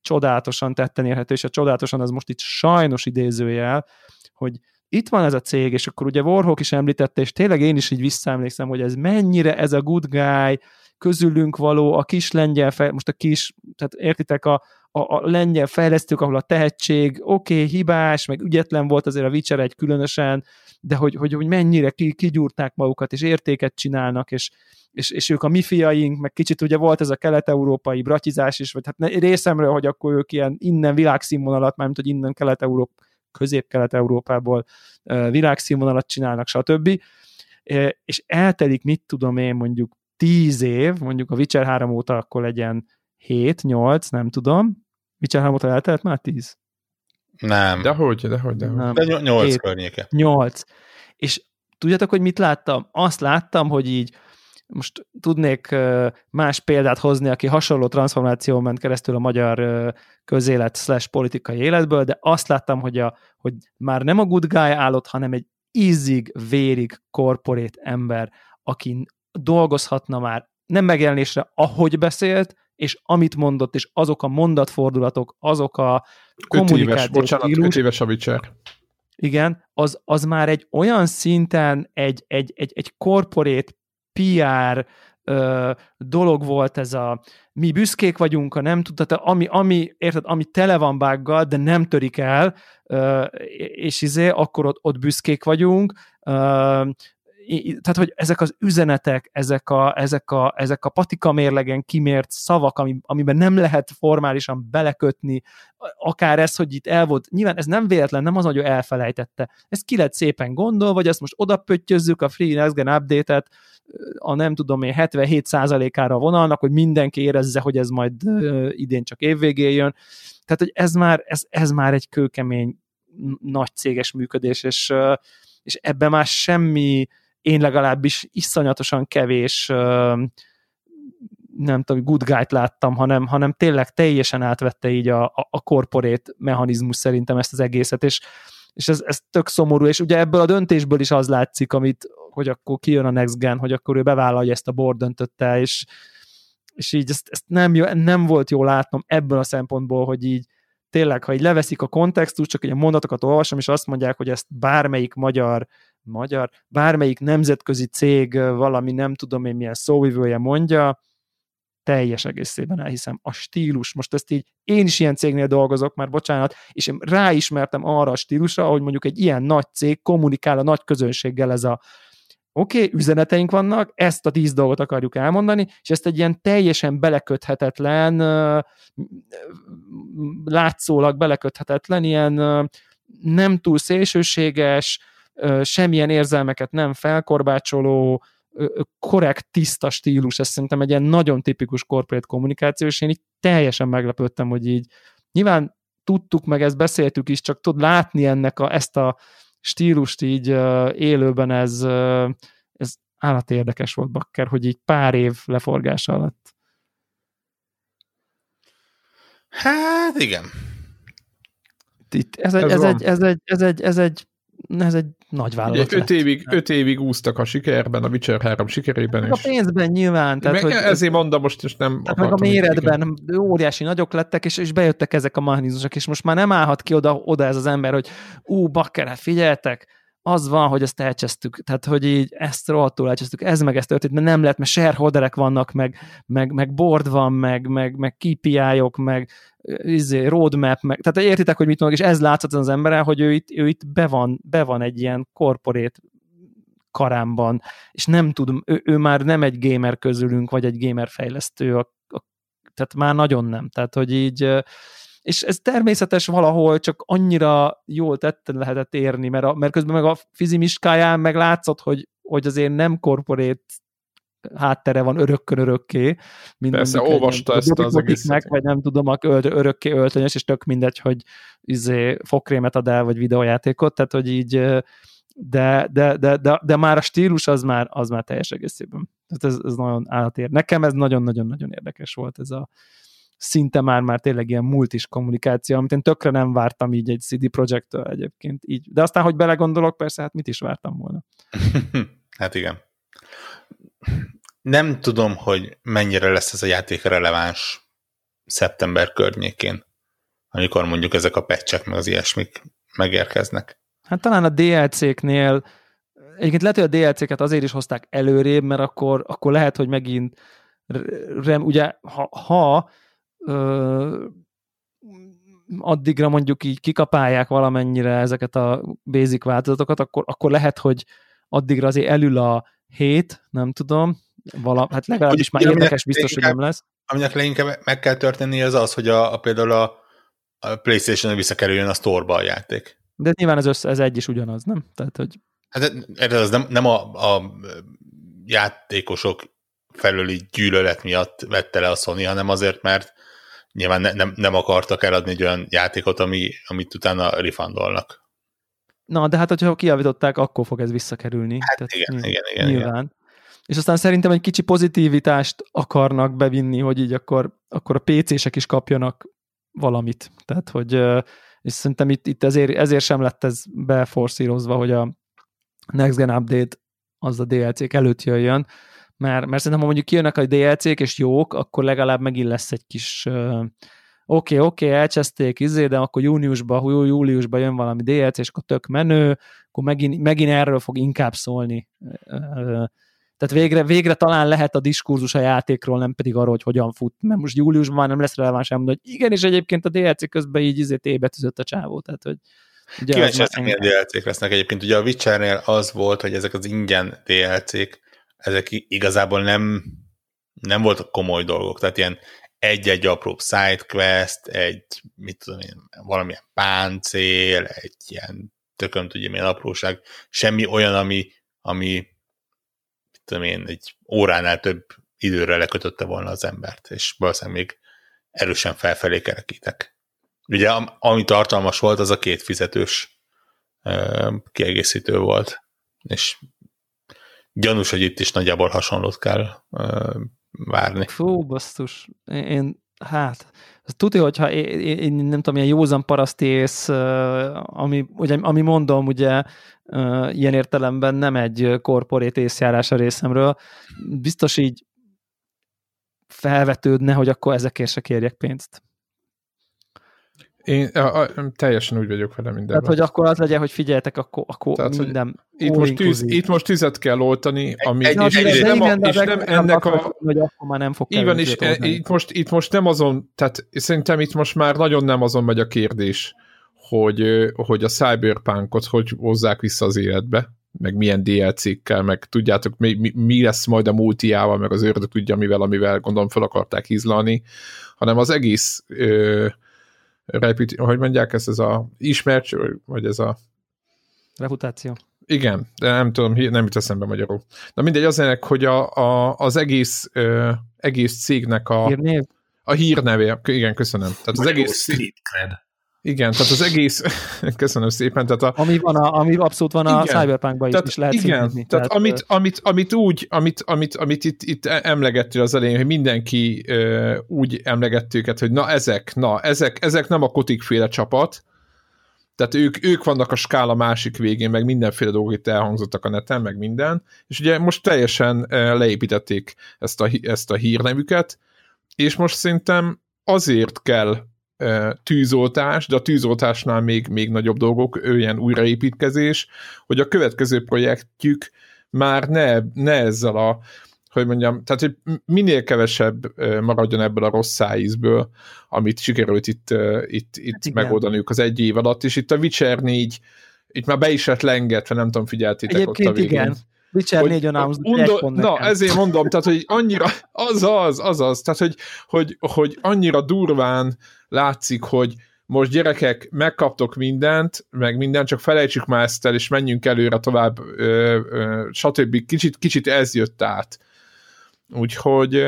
csodálatosan tetten érhető, és a csodálatosan az most itt sajnos idézőjel, hogy itt van ez a cég, és akkor ugye Warhawk is említette, és tényleg én is így visszaemlékszem, hogy ez mennyire ez a good guy, közülünk való, a kis lengyel, fej, most a kis, tehát értitek, a, a, a lengyel fejlesztők, ahol a tehetség, oké, okay, hibás, meg ügyetlen volt azért a Witcher egy különösen, de hogy, hogy, hogy mennyire ki, kigyúrták magukat, és értéket csinálnak, és, és, és ők a mi fiaink, meg kicsit ugye volt ez a kelet-európai bratizás is, vagy hát részemről, hogy akkor ők ilyen innen világszínvonalat, mármint, hogy innen kelet-európa, közép-kelet-európából világszínvonalat csinálnak, stb. És eltelik, mit tudom én, mondjuk tíz év, mondjuk a Witcher 3 óta akkor legyen 7, 8, nem tudom. Witcher 3 óta eltelt már 10? Nem. Dehogy, dehogy, dehogy. Nem. De 8 környéke. 8. És tudjátok, hogy mit láttam? Azt láttam, hogy így most tudnék más példát hozni, aki hasonló transformáció ment keresztül a magyar közélet slash politikai életből, de azt láttam, hogy, a, hogy már nem a good guy állott, hanem egy ízig, vérig korporét ember, aki dolgozhatna már nem megjelenésre, ahogy beszélt, és amit mondott, és azok a mondatfordulatok, azok a kommunikációs bocsánat, stílus, öt éves a Witcher. Igen, az, az már egy olyan szinten egy, egy, egy, egy korporét PR ö, dolog volt ez a mi büszkék vagyunk, a nem tudta, ami, ami, érted, ami tele van bággal, de nem törik el, ö, és izé, akkor ott, ott büszkék vagyunk, ö, tehát, hogy ezek az üzenetek, ezek a, ezek a, ezek a patika mérlegen kimért szavak, ami, amiben nem lehet formálisan belekötni, akár ez, hogy itt el volt, nyilván ez nem véletlen, nem az, hogy ő elfelejtette. Ezt ki lett szépen gondol, vagy ezt most odapöttyözzük a Free Next Gen update-et, a nem tudom én 77%-ára a vonalnak, hogy mindenki érezze, hogy ez majd idén csak évvégén jön. Tehát, hogy ez már, ez, ez már egy kőkemény nagy céges működés, és, és ebben már semmi én legalábbis iszonyatosan kevés nem tudom, good guy-t láttam, hanem, hanem tényleg teljesen átvette így a, a, a corporate mechanizmus szerintem ezt az egészet, és, és ez, ez tök szomorú, és ugye ebből a döntésből is az látszik, amit, hogy akkor kijön a Next Gen, hogy akkor ő bevállalja ezt a board döntötte, és, és így ezt, ezt nem, jó, nem volt jó látnom ebből a szempontból, hogy így tényleg, ha így leveszik a kontextust, csak egy a mondatokat olvasom, és azt mondják, hogy ezt bármelyik magyar magyar, bármelyik nemzetközi cég valami nem tudom én milyen szóvivője mondja, teljes egészében elhiszem. A stílus, most ezt így, én is ilyen cégnél dolgozok, már bocsánat, és én ráismertem arra a stílusra, hogy mondjuk egy ilyen nagy cég kommunikál a nagy közönséggel ez a oké, okay, üzeneteink vannak, ezt a tíz dolgot akarjuk elmondani, és ezt egy ilyen teljesen beleköthetetlen, látszólag beleköthetetlen, ilyen nem túl szélsőséges, semmilyen érzelmeket nem felkorbácsoló, korrekt, tiszta stílus, ez szerintem egy ilyen nagyon tipikus corporate kommunikáció, és én így teljesen meglepődtem, hogy így nyilván tudtuk, meg ezt beszéltük is, csak tud látni ennek a, ezt a stílust így élőben, ez, ez állat érdekes volt, Bakker, hogy így pár év leforgása alatt. Hát igen. Itt, ez, egy, ez, ez, egy, ez, egy, ez, egy, ez egy ez egy nagy vállalat Ugye, öt, évig, öt évig úsztak a sikerben, a Witcher 3 sikerében. Meg és... a pénzben nyilván. Tehát, meg hogy, ezért mondom most, és nem tehát meg a méretben igen. óriási nagyok lettek, és, és bejöttek ezek a mechanizmusok, és most már nem állhat ki oda, oda ez az ember, hogy ú, bakker, hát figyeltek, az van, hogy ezt elcsesztük, tehát hogy így ezt rohadtul elcsesztük, ez meg ezt történt, mert nem lehet, mert shareholderek vannak, meg, meg, meg board van, meg, meg, meg KPI-ok, meg izé, roadmap, meg, tehát értitek, hogy mit mondok, és ez látszott az embere, hogy ő itt, ő itt be, van, be van egy ilyen korporét karámban, és nem tudom, ő, ő már nem egy gamer közülünk, vagy egy gamer fejlesztő, a, a, tehát már nagyon nem, tehát hogy így és ez természetes valahol, csak annyira jól tetten lehetett érni, mert, a, mert közben meg a fizimiskáján meg látszott, hogy, hogy azért nem korporét háttere van örökkön örökké. Mint Persze, olvasta ezt az egészet. Vagy nem tudom, a örökké öltönyös, és tök mindegy, hogy izé, fokrémet ad el, vagy videójátékot, tehát hogy így de, de, de, de, de már a stílus az már, az már teljes egészében. Tehát ez, ez nagyon állatér. Nekem ez nagyon-nagyon-nagyon érdekes volt ez a, szinte már-már tényleg ilyen multis kommunikáció, amit én tökre nem vártam így egy CD Projektől egyébként így. De aztán, hogy belegondolok, persze, hát mit is vártam volna. (laughs) hát igen. Nem tudom, hogy mennyire lesz ez a játék releváns szeptember környékén, amikor mondjuk ezek a pecsek meg az ilyesmik megérkeznek. Hát talán a DLC-knél egyébként lehet, hogy a DLC-ket azért is hozták előrébb, mert akkor, akkor lehet, hogy megint rem, ugye, ha, ha ö, addigra mondjuk így kikapálják valamennyire ezeket a basic változatokat, akkor, akkor lehet, hogy addigra azért elül a hét, nem tudom, vala, hát legalábbis már érdekes biztos, hogy nem lesz. Aminek leginkább meg kell történni az az, hogy a, a például a, a Playstation-on visszakerüljön a store a játék. De nyilván ez, össze, ez egy is ugyanaz, nem? Tehát, hogy... Hát ez az nem, nem a, a játékosok felüli gyűlölet miatt vette le a Sony, hanem azért, mert nyilván ne, nem, nem akartak eladni egy olyan játékot, ami, amit utána refundolnak. Na, de hát, hogyha kiavították, akkor fog ez visszakerülni. Hát Tehát igen, nyilván, igen, igen, nyilván. Igen. És aztán szerintem egy kicsi pozitivitást akarnak bevinni, hogy így akkor, akkor a PC-sek is kapjanak valamit. Tehát, hogy és szerintem itt, itt ezért, ezért sem lett ez beforszírozva, hogy a Next Gen Update az a DLC-k előtt jöjjön, mert, mert szerintem, ha mondjuk kijönnek a DLC-k és jók, akkor legalább megint lesz egy kis oké, uh, oké, okay, okay, elcseszték, izé, de akkor júniusban, júliusban jön valami DLC, és akkor tök menő, akkor megint, megint erről fog inkább szólni. Tehát végre, végre talán lehet a diskurzus a játékról, nem pedig arról, hogy hogyan fut, mert most júliusban már nem lesz releváns elmondani, hogy igen, és egyébként a DLC közben így izé ébetűzött a csávó, tehát hogy Ugye Kíváncsi lesznek, milyen DLC-k lesznek egyébként. Ugye a Witchernél az volt, hogy ezek az ingyen DLC-k, ezek igazából nem, nem voltak komoly dolgok, tehát ilyen egy-egy apró sidequest, egy, mit tudom én, valamilyen páncél, egy ilyen tököm tudja milyen apróság, semmi olyan, ami, ami mit tudom én, egy óránál több időre lekötötte volna az embert, és valószínűleg még erősen felfelé kerekítek. Ugye, ami tartalmas volt, az a két fizetős kiegészítő volt, és gyanús, hogy itt is nagyjából hasonlót kell várni. Fú, basszus. Én, hát, tudja, hogyha én, én, nem tudom, ilyen józan parasztész, ami, ugye, ami mondom, ugye ilyen értelemben nem egy korporét észjárás a részemről, biztos így felvetődne, hogy akkor ezekért se kérjek pénzt. Én a, a, teljesen úgy vagyok vele minden. Tehát, hogy akkor az legyen, hogy figyeljetek, akkor, akkor Tehát, minden itt most, tűz, itt most tüzet kell oltani, ami egy, és, egy, és, nem, a, és nem ennek a... Hogy akkor már nem fog így van, és e, itt most, itt most nem azon, tehát szerintem itt most már nagyon nem azon megy a kérdés, hogy, hogy a Cyberpunkot hogy hozzák vissza az életbe, meg milyen DLC-kkel, meg tudjátok, mi, mi, mi lesz majd a multiával, meg az ördög tudja mivel, amivel gondolom fel akarták hízlalni, hanem az egész ö, reput, hogy mondják ezt, ez a ismert, vagy ez a reputáció. Igen, de nem tudom, nem jut eszembe magyarul. Na mindegy, az ennek, hogy a, a, az egész, ö, egész cégnek a hírnév. A hírneve, igen, köszönöm. Tehát az egész street cred. Igen, tehát az egész, (laughs) köszönöm szépen. Tehát a, ami, van a, ami abszolút van igen, a Cyberpunkban is, is lehet Igen, színűzni, tehát, tehát amit, amit, amit, úgy, amit, amit, amit itt, itt emlegettük az elején, hogy mindenki uh, úgy emlegett őket, hogy na ezek, na ezek, ezek nem a kotikféle csapat, tehát ők, ők vannak a skála másik végén, meg mindenféle dolgok itt elhangzottak a neten, meg minden, és ugye most teljesen leépítették ezt a, ezt a hírnevüket, és most szerintem azért kell tűzoltás, de a tűzoltásnál még, még nagyobb dolgok, ilyen újraépítkezés, hogy a következő projektjük már ne, ne ezzel a hogy mondjam, tehát hogy minél kevesebb maradjon ebből a rossz szájízből, amit sikerült itt, itt, itt hát megoldaniuk az egy év alatt, és itt a Witcher 4 itt már be is lett lengetve, nem tudom, figyeltétek Egyébként ott a végén. igen. Witcher 4 undor, Na, ezért mondom, tehát, hogy annyira, az az, az az, tehát, hogy, hogy, hogy annyira durván látszik, hogy most gyerekek, megkaptok mindent, meg mindent, csak felejtsük már ezt el, és menjünk előre tovább, ö, ö, stb. Kicsit, kicsit ez jött át. Úgyhogy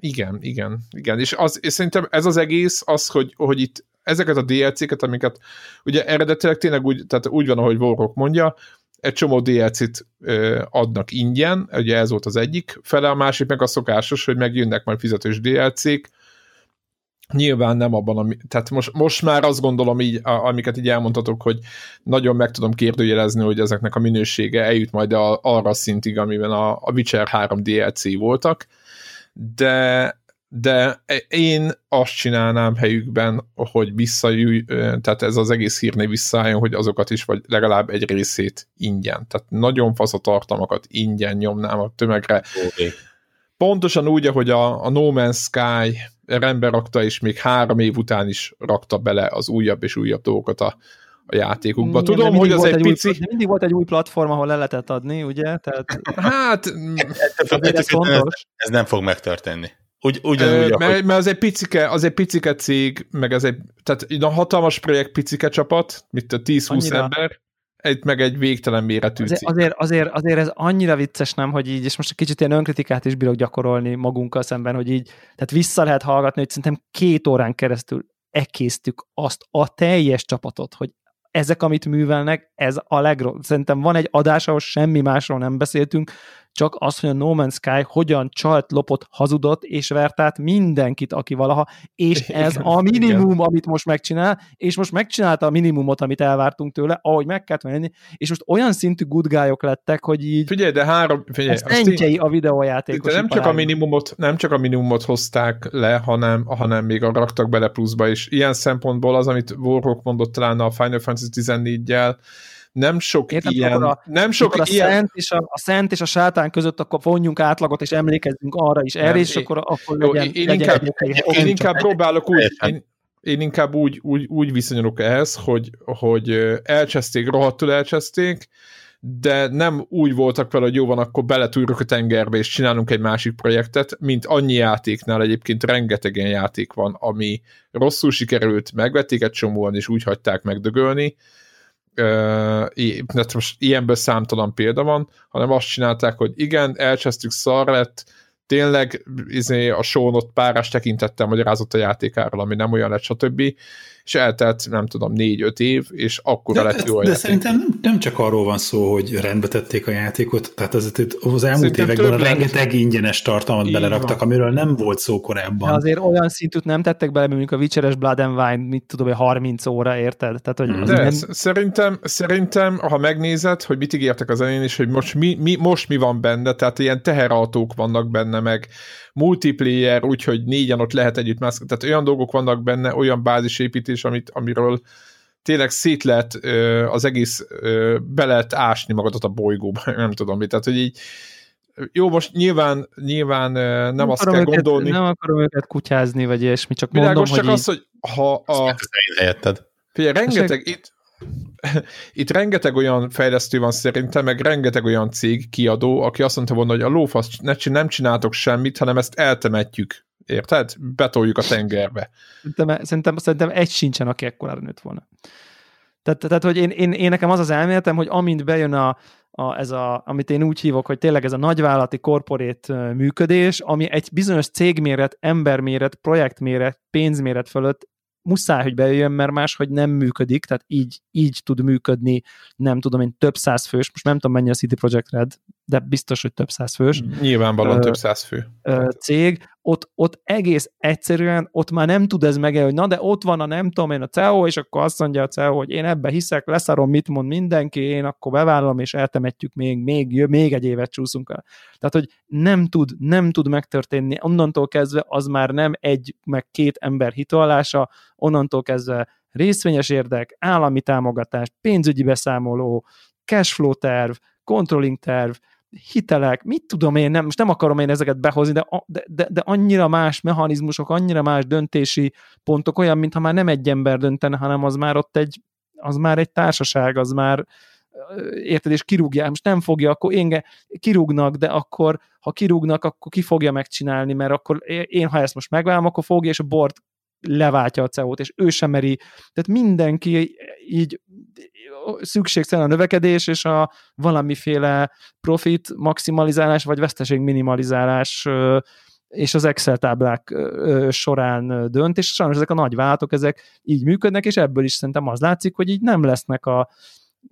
igen, igen, igen. És, az, és szerintem ez az egész, az, hogy, hogy itt ezeket a DLC-ket, amiket ugye eredetileg tényleg úgy, tehát úgy van, ahogy Warrock mondja, egy csomó DLC-t adnak ingyen, ugye ez volt az egyik fele, a másik meg a szokásos, hogy megjönnek majd fizetős DLC-k, nyilván nem abban, ami, tehát most, most már azt gondolom így, amiket így elmondhatok, hogy nagyon meg tudom kérdőjelezni, hogy ezeknek a minősége eljut majd a, arra szintig, amiben a, a Witcher 3 DLC voltak, de de én azt csinálnám helyükben, hogy visszajöjj, tehát ez az egész hírné visszaálljon, hogy azokat is, vagy legalább egy részét ingyen. Tehát nagyon fasz a tartalmakat ingyen nyomnám a tömegre. Okay. Pontosan úgy, ahogy a, a No Man's Sky rendbe rakta, és még három év után is rakta bele az újabb és újabb dolgokat a, a játékukba. Igen, Tudom, hogy az egy, egy pici... Új, mindig volt egy új platform, ahol le lehetett adni, ugye? Tehát... Hát... ez, fontos. ez nem fog megtörténni. Úgy, ugyanúgy, mert, ahogy... mert az egy picike, az egy picike cég, meg az egy, tehát a hatalmas projekt picike csapat, mint a 10-20 ember, egy, meg egy végtelen méretű azért, azért, azért, azért, ez annyira vicces, nem, hogy így, és most egy kicsit ilyen önkritikát is bírok gyakorolni magunkkal szemben, hogy így, tehát vissza lehet hallgatni, hogy szerintem két órán keresztül ekésztük azt a teljes csapatot, hogy ezek, amit művelnek, ez a legrobb. Szerintem van egy adás, ahol semmi másról nem beszéltünk, csak az, hogy a No Man's Sky hogyan csalt, lopott, hazudott, és vert át mindenkit, aki valaha, és (laughs) ez igen, a minimum, igen. amit most megcsinál, és most megcsinálta a minimumot, amit elvártunk tőle, ahogy meg kellett menni, és most olyan szintű good guy-ok lettek, hogy így figyelj, de három, figyelj, szentjei a videójátékos. De nem csak a minimumot, nem csak a minimumot hozták le, hanem, hanem még a raktak bele pluszba is. Ilyen szempontból az, amit Warhawk mondott talán a Final Fantasy 14-jel, nem sok Értem, ilyen... A, nem sok a ilyen... Szent és a, a szent és a sátán között akkor vonjunk átlagot, és emlékezzünk arra is erre, és akkor, akkor jó, legyen, én, legyen inkább, egy, én inkább próbálok úgy... Én, én inkább úgy, úgy, úgy viszonyulok ehhez, hogy, hogy elcseszték, rohadtul elcseszték, de nem úgy voltak vele, hogy jó van, akkor beletúrjuk a tengerbe, és csinálunk egy másik projektet, mint annyi játéknál egyébként rengeteg ilyen játék van, ami rosszul sikerült, megvették egy csomóan, és úgy hagyták megdögölni, uh, most ilyenből számtalan példa van, hanem azt csinálták, hogy igen, elcsesztük szar lett, tényleg izé, a sónot párás tekintettel magyarázott a játékáról, ami nem olyan lett, stb és eltelt, nem tudom, négy-öt év, és akkor de, lett jó De játék. szerintem nem, nem csak arról van szó, hogy rendbe tették a játékot, tehát az, az elmúlt szerintem években rengeteg ingyenes tartalmat Így beleraktak, van. amiről nem volt szó korábban. De azért olyan szintűt nem tettek bele, mondjuk a Witcheres Blood and Wine, mit tudom, hogy 30 óra, érted? Tehát, hogy de nem... szerintem, szerintem, ha megnézed, hogy mit ígértek az elején, és hogy most mi, mi, most mi van benne, tehát ilyen teherautók vannak benne, meg multiplayer, úgyhogy négyen ott lehet együtt mászkálni, tehát olyan dolgok vannak benne, olyan bázisépítés, amit, amiről tényleg szét lehet az egész, be lehet ásni magadat a bolygóba, (laughs) nem tudom mit, tehát hogy így jó, most nyilván, nyilván nem, nem azt kell őket, gondolni. Nem akarom őket kutyázni, vagy ilyesmi, csak Világos mondom, csak hogy az, hogy ha a... Figyelj, rengeteg, itt, itt rengeteg olyan fejlesztő van szerintem, meg rengeteg olyan cég, kiadó, aki azt mondta volna, hogy a lófasz nem csináltok semmit, hanem ezt eltemetjük. Érted? Betoljuk a tengerbe. Szerintem, szerintem, szerintem egy sincsen, aki ekkorára nőtt volna. Tehát, tehát hogy én, én, én, nekem az az elméletem, hogy amint bejön a, a, ez a, amit én úgy hívok, hogy tényleg ez a nagyvállalati korporét működés, ami egy bizonyos cégméret, emberméret, projektméret, pénzméret fölött muszáj, hogy bejöjjön, mert máshogy nem működik, tehát így, így tud működni, nem tudom én, több száz fős, most nem tudom mennyi a City Project Red, de biztos, hogy több száz fős. Nyilvánvalóan több száz fő. Cég, ott, ott egész egyszerűen, ott már nem tud ez meg, hogy na de ott van a nem tudom én a CEO, és akkor azt mondja a CEO, hogy én ebbe hiszek, leszarom, mit mond mindenki, én akkor bevállalom, és eltemetjük még, még, még egy évet csúszunk el. Tehát, hogy nem tud, nem tud megtörténni, onnantól kezdve az már nem egy, meg két ember hitalása, onnantól kezdve részvényes érdek, állami támogatás, pénzügyi beszámoló, cashflow terv, controlling terv, hitelek, mit tudom én, nem, most nem akarom én ezeket behozni, de, de, de, de annyira más mechanizmusok, annyira más döntési pontok, olyan, mintha már nem egy ember döntene, hanem az már ott egy, az már egy társaság, az már érted, és kirúgják, most nem fogja, akkor én kirúgnak, de akkor, ha kirúgnak, akkor ki fogja megcsinálni, mert akkor én, ha ezt most megvállom, akkor fogja, és a board leváltja a CEO-t, és ő sem meri. Tehát mindenki így szükségszerűen a növekedés és a valamiféle profit maximalizálás, vagy veszteség minimalizálás és az Excel táblák során dönt, és sajnos ezek a nagy váltok, ezek így működnek, és ebből is szerintem az látszik, hogy így nem lesznek a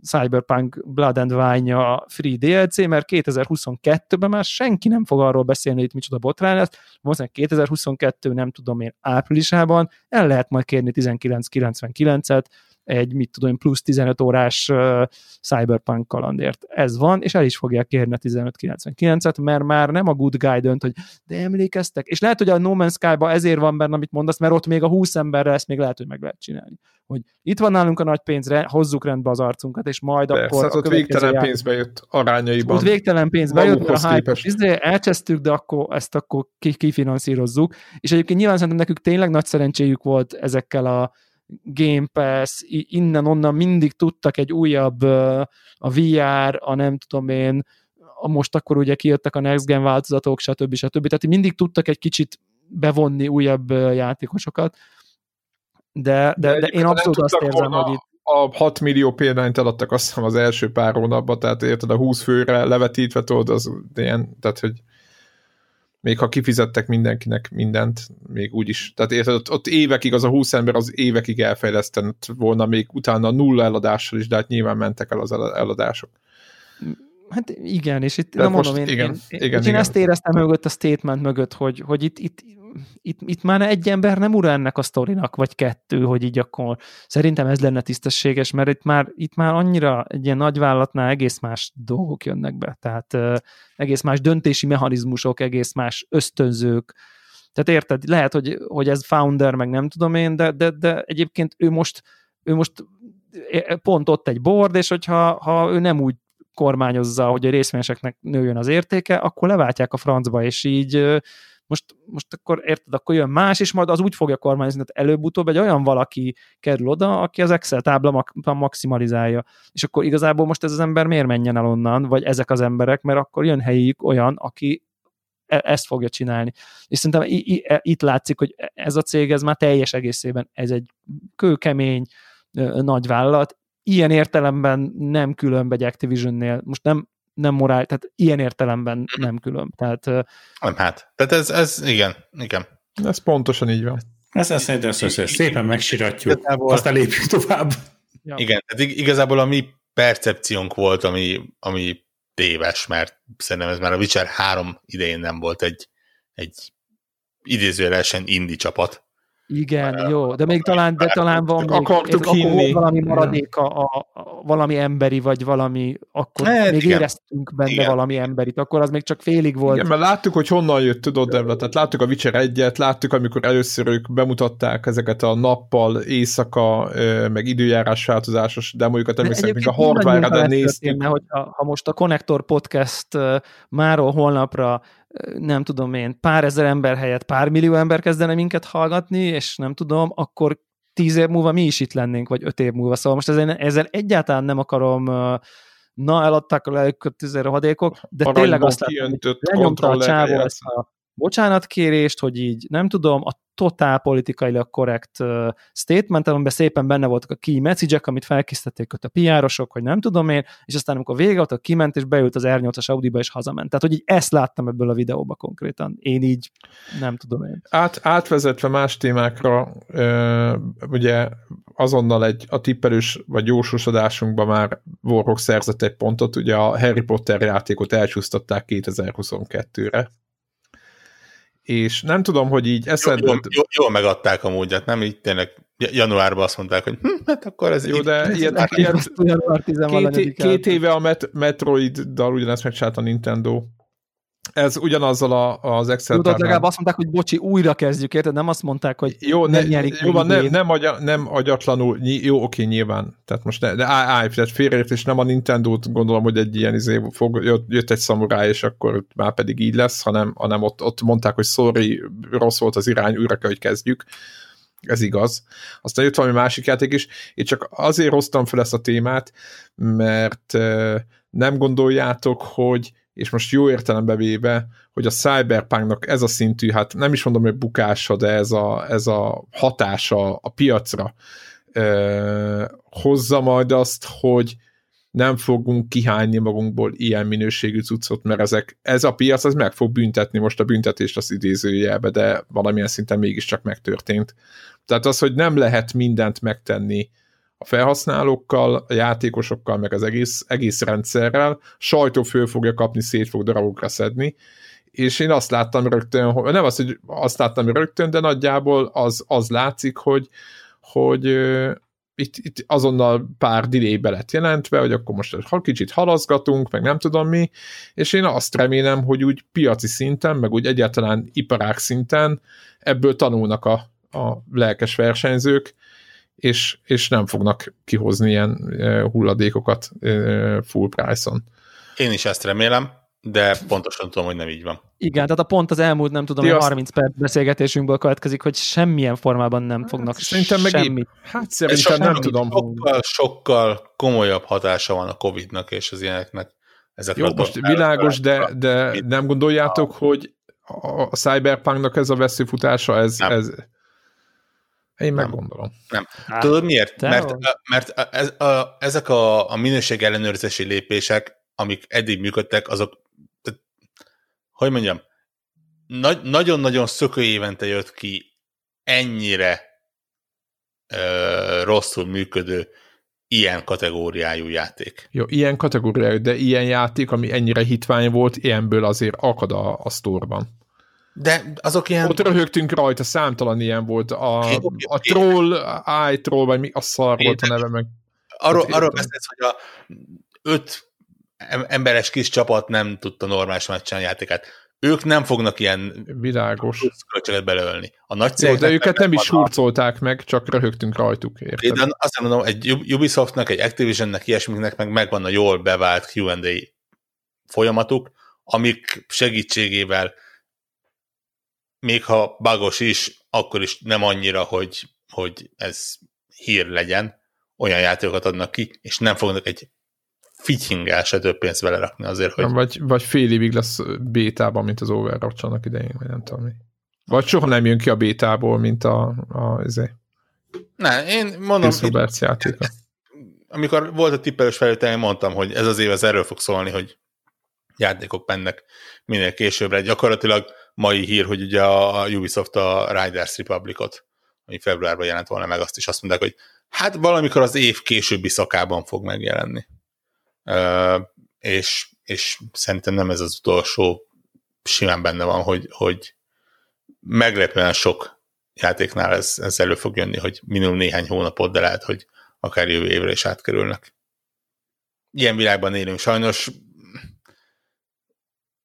Cyberpunk Blood and Wine-ja free DLC, mert 2022-ben már senki nem fog arról beszélni, hogy itt micsoda botrány lesz, valószínűleg 2022 nem tudom én áprilisában. El lehet majd kérni 1999-et, egy, mit tudom, plusz 15 órás uh, Cyberpunk kalandért. Ez van, és el is fogják kérni a 1599-et, mert már nem a Good Guy dönt, hogy de emlékeztek, és lehet, hogy a No Man's Sky-ba ezért van benne, amit mondasz, mert ott még a 20 emberre ezt még lehet, hogy meg lehet csinálni. Hogy itt van nálunk a nagy pénzre, hozzuk rendbe az arcunkat, és majd Persze, akkor... Hát ott végtelen jár... pénzbe jött arányaiban. Ott végtelen pénzbe jött, a hype, izé, elcsesztük, de akkor ezt akkor kifinanszírozzuk. És egyébként nyilván szerintem nekük tényleg nagy szerencséjük volt ezekkel a Game Pass, innen-onnan mindig tudtak egy újabb a VR, a nem tudom én, a most akkor ugye kijöttek a Next Gen változatok, stb. stb. Tehát mindig tudtak egy kicsit bevonni újabb játékosokat, de, de, de, de én abszolút azt érzem, hogy itt a 6 millió példányt eladtak azt hiszem az első pár hónapban, tehát érted a 20 főre levetítve tudod, az ilyen, tehát hogy még ha kifizettek mindenkinek mindent, még úgy is. Tehát érted, ott, ott évekig az a 20 ember az évekig elfejlesztett volna, még utána nulla eladással is, de hát nyilván mentek el az eladások. Hát igen, és itt nem mondom, én, igen, én, igen, én igen. ezt éreztem mögött a statement mögött, hogy, hogy itt, itt itt, itt már egy ember nem ura ennek a sztorinak, vagy kettő, hogy így akkor szerintem ez lenne tisztességes, mert itt már, itt már annyira egy ilyen nagyvállalatnál egész más dolgok jönnek be, tehát uh, egész más döntési mechanizmusok, egész más ösztönzők, tehát érted, lehet, hogy, hogy ez founder, meg nem tudom én, de, de, de egyébként ő most, ő most pont ott egy board, és hogyha ha ő nem úgy kormányozza, hogy a részvényeseknek nőjön az értéke, akkor leváltják a francba, és így most, most akkor érted, akkor jön más, és majd az úgy fogja kormányozni, hogy előbb-utóbb egy olyan valaki kerül oda, aki az Excel tábla maximalizálja. És akkor igazából most ez az ember miért menjen el onnan, vagy ezek az emberek, mert akkor jön helyük olyan, aki e, ezt fogja csinálni. És szerintem e, itt látszik, hogy ez a cég, ez már teljes egészében, ez egy kőkemény nagy vállalat, ilyen értelemben nem különb egy Activision-nél. Most nem nem morál, tehát ilyen értelemben mhm. nem külön. Tehát, nem, hát. Tehát ez, ez igen, igen. Ez pontosan így van. Ez, ez szerintem ezt szépen megsiratjuk, igazából, aztán lépjünk tovább. Ja. Igen, tehát igazából a mi percepciónk volt, ami, ami téves, mert szerintem ez már a Witcher 3 idején nem volt egy, egy idézőjelesen indi csapat. Igen, jó, de még talán, de talán van még, akartuk ez, hinni. valami maradéka, a, a, valami emberi, vagy valami, akkor hát, még igen. éreztünk benne igen. valami emberit, akkor az még csak félig volt. Igen, mert láttuk, hogy honnan jött, tudod, Devla, tehát láttuk a Witcher 1-et, láttuk, amikor először ők bemutatták ezeket a nappal, éjszaka, meg időjárás változásos demójukat, emlékszem, még a hardware-re néztük. Hogy ha, ha most a Connector Podcast máról holnapra nem tudom én, pár ezer ember helyett pár millió ember kezdene minket hallgatni, és nem tudom, akkor tíz év múlva mi is itt lennénk, vagy öt év múlva. Szóval most ezzel, ezzel egyáltalán nem akarom na, eladták a lelkötöző rohadékok, de Aranyban tényleg azt látom, hogy lenyomta a csávó ezt a bocsánatkérést, hogy így nem tudom, a totál politikailag korrekt statement, amiben szépen benne voltak a key message amit felkészítették ott a PR-osok, hogy nem tudom én, és aztán amikor vége volt, akkor kiment, és beült az R8-as Audi-ba, és hazament. Tehát, hogy így ezt láttam ebből a videóba konkrétan. Én így nem tudom én. Át, átvezetve más témákra, uh, ugye azonnal egy a tippelős vagy jósosodásunkban már Warhawk szerzett egy pontot, ugye a Harry Potter játékot elcsúsztatták 2022-re. És nem tudom, hogy így eszedbe... Jól, jól, jól megadták amúgy, hát nem így tényleg januárban azt mondták, hogy hm, hát akkor ez Jó, így, de ilyen, ilyen, két, két éve a Met- Metroid-dal ugyanezt megcsinálta a Nintendo, ez ugyanazzal a, az Excel Tudod, legalább azt mondták, hogy bocsi, újra kezdjük, érted? Nem azt mondták, hogy jó, nem ne, nyerik jó, van, nem, nem, agya, nem agyatlanul, ny, jó, oké, nyilván. Tehát most ne, de állj, állj tehát félreértés, nem a Nintendo-t gondolom, hogy egy ilyen izé fog, jött, jött egy szamuráj, és akkor már pedig így lesz, hanem, hanem ott, ott mondták, hogy sorry, rossz volt az irány, újra kell, hogy kezdjük. Ez igaz. Aztán jött valami másik játék is. Én csak azért hoztam fel ezt a témát, mert nem gondoljátok, hogy és most jó értelembe véve, hogy a Cyberpunknak ez a szintű, hát nem is mondom, hogy bukása, de ez a, ez a hatása a piacra ö, hozza majd azt, hogy nem fogunk kihányni magunkból ilyen minőségű cuccot, mert ezek, ez a piac az meg fog büntetni most a büntetést az idézőjelbe, de valamilyen szinten mégiscsak megtörtént. Tehát az, hogy nem lehet mindent megtenni a felhasználókkal, a játékosokkal, meg az egész, egész rendszerrel, sajtó föl fogja kapni, szét fog darabokra szedni, és én azt láttam rögtön, nem azt, hogy azt láttam rögtön, de nagyjából az, az látszik, hogy, hogy uh, itt, itt azonnal pár delay be lett jelentve, hogy akkor most ha kicsit halaszgatunk, meg nem tudom mi, és én azt remélem, hogy úgy piaci szinten, meg úgy egyáltalán iparák szinten ebből tanulnak a, a lelkes versenyzők, és, és nem fognak kihozni ilyen hulladékokat full price-on. Én is ezt remélem, de pontosan tudom, hogy nem így van. Igen, tehát a pont az elmúlt, nem tudom, a 30 perc beszélgetésünkből következik, hogy semmilyen formában nem fognak hát, szerintem meg semmit. Hát szerintem nem tudom. Sokkal, sokkal komolyabb hatása van a Covid-nak és az ilyeneknek. Ezek Jó, most világos, de, de nem gondoljátok, hogy a Cyberpunknak ez a veszőfutása, ez, nem. ez én nem. gondolom. Nem. Á, Tudod miért? Mert, mert ez, a, ezek a, a minőség ellenőrzési lépések, amik eddig működtek, azok, hogy mondjam, nagy, nagyon-nagyon szökő évente jött ki ennyire ö, rosszul működő ilyen kategóriájú játék. Jó, ilyen kategóriájú, de ilyen játék, ami ennyire hitvány volt, ilyenből azért akad a, a sztorban. De azok ilyen... Ott röhögtünk rajta, számtalan ilyen volt. A, a troll, troll, vagy mi a szar volt a neve meg. Arról, arról beszélsz, hogy a öt emberes kis csapat nem tudta normálisan megcsinálni játékát. Ők nem fognak ilyen világos költséget belőlni. A nagy Jó, de őket nem is hurcolták meg, csak röhögtünk rajtuk, érted? De azt mondom, egy Ubisoftnak, egy Activisionnek, ilyesmiknek meg megvan a jól bevált Q&A folyamatuk, amik segítségével még ha bagos is, akkor is nem annyira, hogy, hogy ez hír legyen, olyan játékokat adnak ki, és nem fognak egy fityingel se több pénzt belerakni azért, hogy... Vagy, vagy fél évig lesz bétában, mint az Overwatch annak idején, vagy nem tudom mi. Vagy soha nem jön ki a bétából, mint a, a ezé. Ne, én mondom... Itt, játéka. Amikor volt a tippelős felvétel, én mondtam, hogy ez az év az erről fog szólni, hogy játékok mennek minél későbbre. Gyakorlatilag mai hír, hogy ugye a Ubisoft a Riders Republicot, ami februárban jelent volna meg, azt is azt mondták, hogy hát valamikor az év későbbi szakában fog megjelenni. Uh, és, és szerintem nem ez az utolsó, simán benne van, hogy, hogy meglepően sok játéknál ez, ez elő fog jönni, hogy minimum néhány hónapot, de lehet, hogy akár jövő évre is átkerülnek. Ilyen világban élünk. Sajnos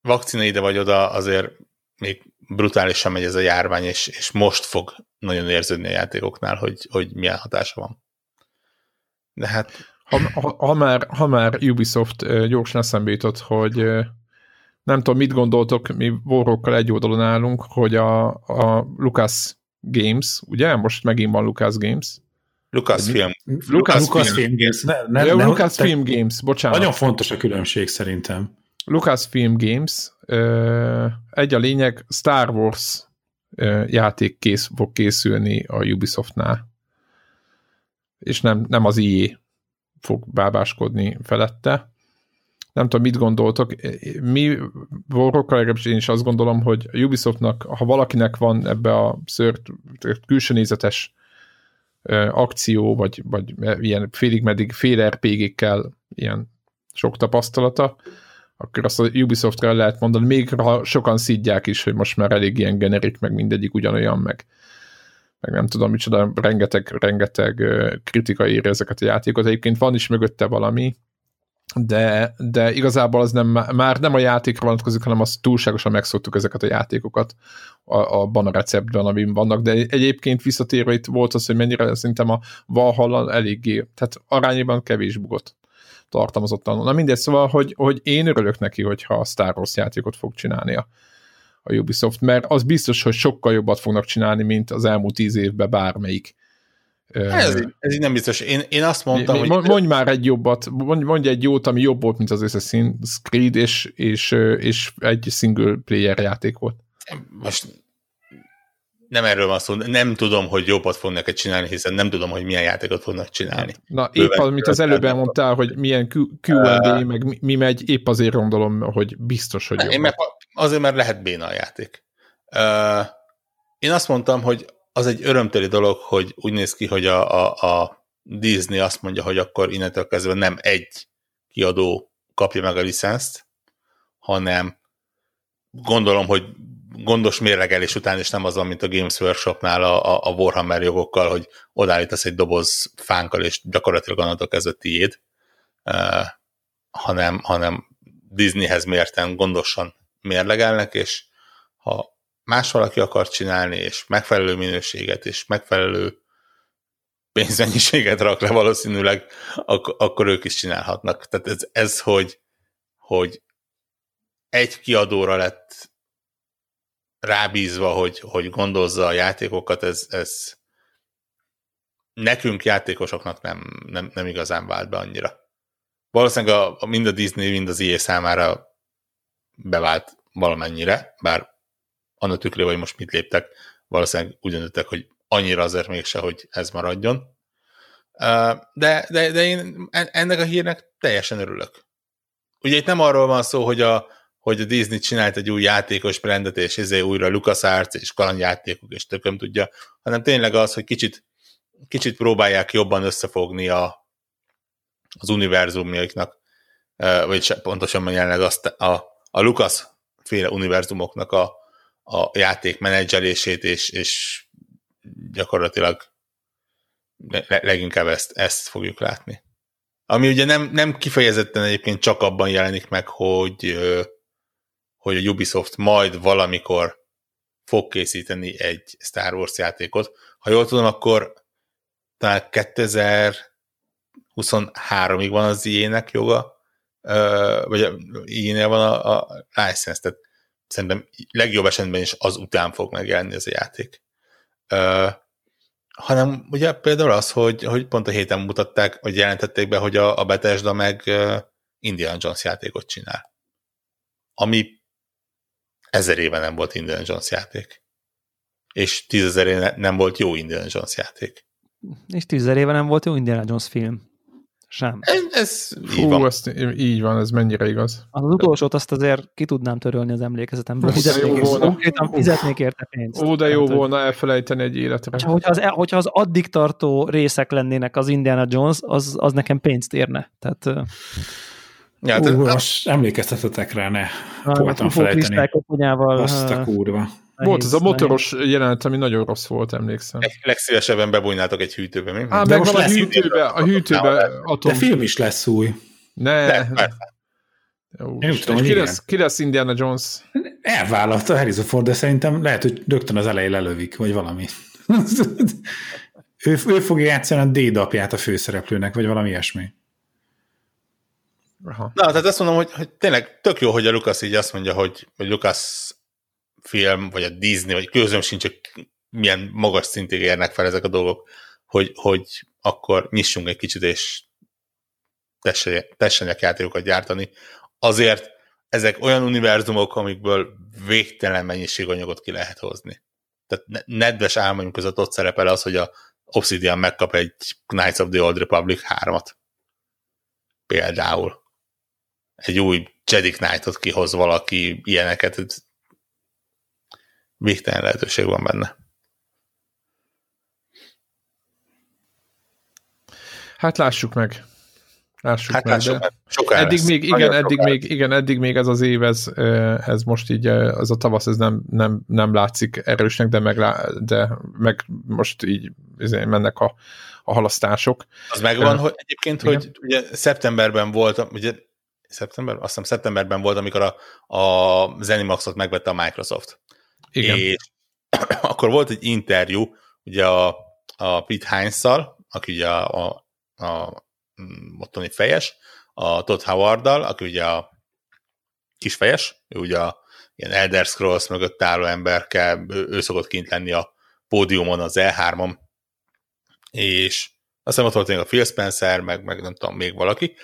vakcina ide vagy oda, azért még brutálisan megy ez a járvány, és, és most fog nagyon érződni a játékoknál, hogy, hogy milyen hatása van. De hát... Ha, ha, ha, már, ha már Ubisoft gyorsan eszembe jutott, hogy nem tudom, mit gondoltok, mi vorrókkal egy oldalon állunk, hogy a, a Lucas Games, ugye? Most megint van Lucas Games. Lucas Film. Lucas, Lucas Film Games. Ne, ne, ja, ne, Lucas Film Games, bocsánat. Nagyon fontos a különbség szerintem. Lucasfilm Games, egy a lényeg, Star Wars játék kész, fog készülni a Ubisoftnál. És nem, nem az IE fog bábáskodni felette. Nem tudom, mit gondoltok. Mi Warrokkal legalábbis én is azt gondolom, hogy a Ubisoftnak, ha valakinek van ebbe a szört, külső nézetes akció, vagy, vagy ilyen félig meddig fél RPG-kkel ilyen sok tapasztalata, akkor azt a Ubisoftra lehet mondani, még ha sokan szidják is, hogy most már elég ilyen generik, meg mindegyik ugyanolyan, meg, meg nem tudom micsoda, rengeteg, rengeteg kritika ér ezeket a játékot. Egyébként van is mögötte valami, de, de igazából az nem, már nem a játékra vonatkozik, hanem azt túlságosan megszoktuk ezeket a játékokat a, abban a receptben, amin vannak, de egyébként visszatérve itt volt az, hogy mennyire szerintem a Valhalla eléggé, tehát arányban kevés bugot tartalmazottan. Na mindegy, szóval, hogy, hogy én örülök neki, hogyha a Star Wars játékot fog csinálni a, Ubisoft, mert az biztos, hogy sokkal jobbat fognak csinálni, mint az elmúlt tíz évben bármelyik ez, ez így nem biztos. Én, én azt mondtam, mi, hogy... Mondj már egy jobbat, mondj, mondj egy jót, ami jobb volt, mint az Assassin's Creed, és, és, és egy single player játék volt. Most nem erről van szó, nem tudom, hogy jobbat fognak csinálni, hiszen nem tudom, hogy milyen játékot fognak csinálni. Na, épp az, amit az előbb elmondtál, hogy milyen Q&A, uh, meg mi megy, épp azért gondolom, hogy biztos, hogy Én meg azért, mert lehet béna a játék. Uh, én azt mondtam, hogy az egy örömteli dolog, hogy úgy néz ki, hogy a, a, a Disney azt mondja, hogy akkor innentől kezdve nem egy kiadó kapja meg a licenszt, hanem gondolom, hogy gondos mérlegelés után is nem az van, mint a Games Workshopnál a, a Warhammer jogokkal, hogy odállítasz egy doboz fánkkal, és gyakorlatilag onnantól kezdve tiéd, uh, hanem, hanem Disneyhez mérten gondosan mérlegelnek, és ha más valaki akar csinálni, és megfelelő minőséget, és megfelelő pénzmennyiséget rak le valószínűleg, ak- akkor ők is csinálhatnak. Tehát ez, ez hogy, hogy egy kiadóra lett rábízva, hogy, hogy gondozza a játékokat, ez, ez nekünk játékosoknak nem, nem, nem igazán vált be annyira. Valószínűleg a, mind a Disney, mind az IE számára bevált valamennyire, bár annak tükrében, hogy most mit léptek, valószínűleg úgy döntöttek, hogy annyira azért mégse, hogy ez maradjon. De, de, de én ennek a hírnek teljesen örülök. Ugye itt nem arról van szó, hogy a, hogy a Disney csinált egy új játékos brandet, és ezért újra LucasArts és kalandjátékok, és tököm tudja, hanem tényleg az, hogy kicsit, kicsit próbálják jobban összefogni a, az univerzumjaiknak, vagy pontosan jelenleg azt a, a Lucas féle univerzumoknak a, a játék menedzselését, és, és gyakorlatilag leginkább ezt, ezt fogjuk látni. Ami ugye nem, nem kifejezetten egyébként csak abban jelenik meg, hogy, hogy a Ubisoft majd valamikor fog készíteni egy Star Wars játékot. Ha jól tudom, akkor talán 2023-ig van az ilyenek joga, vagy ilyenél van a, a license, tehát szerintem legjobb esetben is az után fog megjelenni ez a játék. Hanem ugye például az, hogy, hogy pont a héten mutatták, hogy jelentették be, hogy a, a Bethesda meg Indiana Jones játékot csinál. Ami ezer éve nem volt Indiana Jones játék. És tízezer éve nem volt jó Indiana Jones játék. És tízezer éve nem volt jó Indiana Jones film. Sem. Ez, ez Fú, így van. Ezt, így van, ez mennyire igaz. Az, utolsót azt azért ki tudnám törölni az emlékezetemből. Fizetnék, volna. fizetnék érte pénzt. Ó, de jó Tehát, volna elfelejteni egy életre. Hogyha az, hogyha az addig tartó részek lennének az Indiana Jones, az, az nekem pénzt érne. Tehát, Ja, Ú, most emlékeztetetek rá, ne voltam felejteni. Azt a kurva. Volt ez a motoros nehéz. jelenet, ami nagyon rossz volt, emlékszem. Legszívesebben bebújnátok egy hűtőbe, mi? Á, meg van a hűtőbe, a hűtőbe atom. De film is lesz új. Ne. De, Jó, Én tudom, ki, lesz, ki lesz Indiana Jones? Elvállalta Harrison Ford, de szerintem lehet, hogy rögtön az elején lelövik, vagy valami. (laughs) ő, ő fogja játszani a D-dapját a főszereplőnek, vagy valami ilyesmi. Aha. Na, tehát azt mondom, hogy, hogy tényleg tök jó, hogy a Lucas így azt mondja, hogy, hogy Lucas film, vagy a Disney, vagy közöm sincs, hogy milyen magas szintig érnek fel ezek a dolgok, hogy, hogy akkor nyissunk egy kicsit, és tessenek játékokat gyártani. Azért ezek olyan univerzumok, amikből végtelen mennyiség anyagot ki lehet hozni. Tehát nedves álmaim között ott szerepel az, hogy a Obsidian megkap egy Knights of the Old Republic 3-at. Például. Egy új Jedi Knight-ot kihoz valaki ilyeneket végtelen lehetőség van benne. Hát lássuk meg. Lássuk hát meg, lássuk meg. eddig még, igen, eddig még, igen, eddig még ez az év, ez, ez most így, az a tavasz, ez nem, nem, nem látszik erősnek, de meg, de meg most így izé, mennek a, a halasztások. Az megvan, uh, hogy egyébként, igen. hogy ugye szeptemberben volt, ugye szeptember? Azt hiszem szeptemberben volt, amikor a, a Zenimaxot megvette a Microsoft. Igen. És (clears throat) akkor volt egy interjú, ugye a, a Pete Heinz-szal, aki ugye a, a, a ottani fejes, a Todd Howard-dal, aki ugye a kisfejes, ő ugye a ilyen Elder Scrolls mögött álló emberke, ő, ő szokott kint lenni a pódiumon az E3-on, és aztán ott volt még a Phil Spencer, meg, meg nem tudom, még valaki,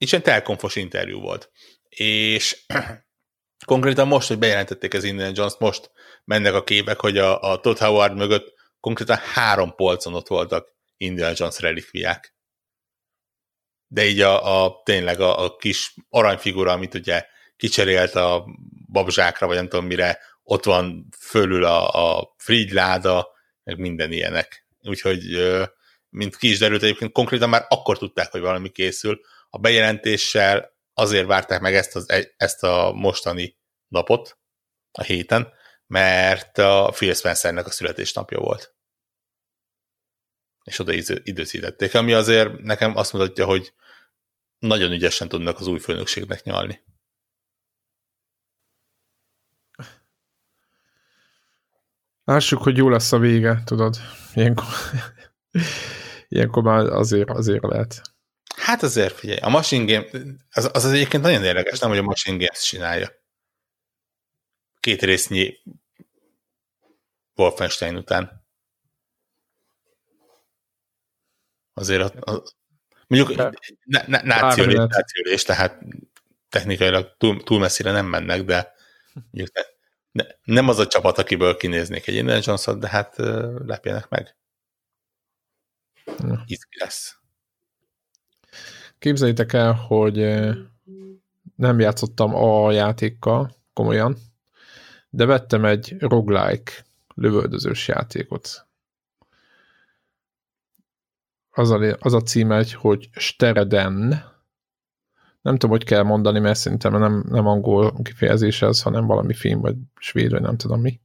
és egy telkonfos interjú volt. És (clears throat) konkrétan most, hogy bejelentették az Indiana jones most mennek a képek, hogy a, a Todd Howard mögött konkrétan három polcon ott voltak Indiana Jones relikviák. De így a, a tényleg a, a kis aranyfigura, amit ugye kicserélt a babzsákra, vagy nem tudom mire, ott van fölül a, a Fried láda, meg minden ilyenek. Úgyhogy, mint ki is derült, egyébként konkrétan már akkor tudták, hogy valami készül. A bejelentéssel azért várták meg ezt, az, ezt a mostani napot, a héten, mert a Phil Spencernek a születésnapja volt. És oda időzítették, ami azért nekem azt mutatja, hogy nagyon ügyesen tudnak az új főnökségnek nyalni. Lássuk, hogy jó lesz a vége, tudod. Ilyenkor, (laughs) ilyenkor már azért, azért lehet. Hát azért figyelj, a Machine Game, az, az egyébként nagyon érdekes, nem, hogy a Machine Games csinálja. Két résznyi Wolfenstein után. Azért a, a, mondjuk nációlés, tehát technikailag túl, túl messzire nem mennek, de mondjuk ne, ne, nem az a csapat, akiből kinéznék egy Indiana jones de hát lepjenek meg. Izgi lesz. Képzeljétek el, hogy nem játszottam a játékkal, komolyan, de vettem egy roguelike lövöldözős játékot. Az a, az a címe, hogy Stereden. Nem tudom, hogy kell mondani, mert szerintem nem, nem angol kifejezés ez, hanem valami film, vagy svéd, vagy nem tudom mi.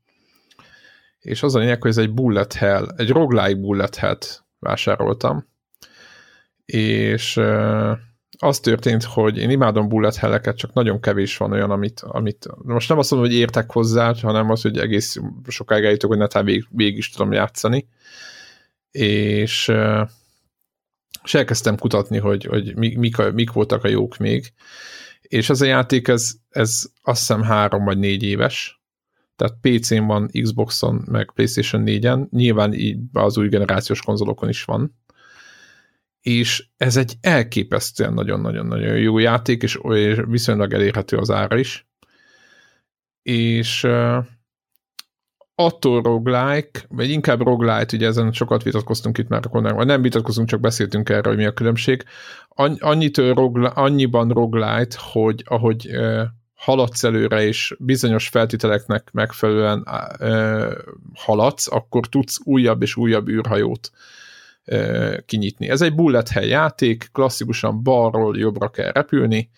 És az a lényeg, hogy ez egy bullet hell, egy roguelike bullet hell vásároltam, és az történt, hogy én imádom bullet helleket, csak nagyon kevés van olyan, amit, amit most nem azt mondom, hogy értek hozzá, hanem az, hogy egész sokáig eljutok, hogy netán vég, végig is tudom játszani. És, és elkezdtem kutatni, hogy, hogy mik, mik, mik voltak a jók még. És ez a játék, ez, ez azt hiszem három vagy négy éves, tehát PC-n van, Xbox-on, meg PlayStation 4-en, nyilván így az új generációs konzolokon is van, és ez egy elképesztően nagyon-nagyon-nagyon jó játék, és viszonylag elérhető az ára is. És uh, attól roguelike, vagy inkább roguelite, ugye ezen sokat vitatkoztunk itt már a vagy nem vitatkozunk, csak beszéltünk erről, hogy mi a különbség. Annyit roguelite, annyiban roguelite, hogy ahogy uh, haladsz előre, és bizonyos feltételeknek megfelelően uh, haladsz, akkor tudsz újabb és újabb űrhajót kinyitni. Ez egy bullet hell játék, klasszikusan balról jobbra kell repülni,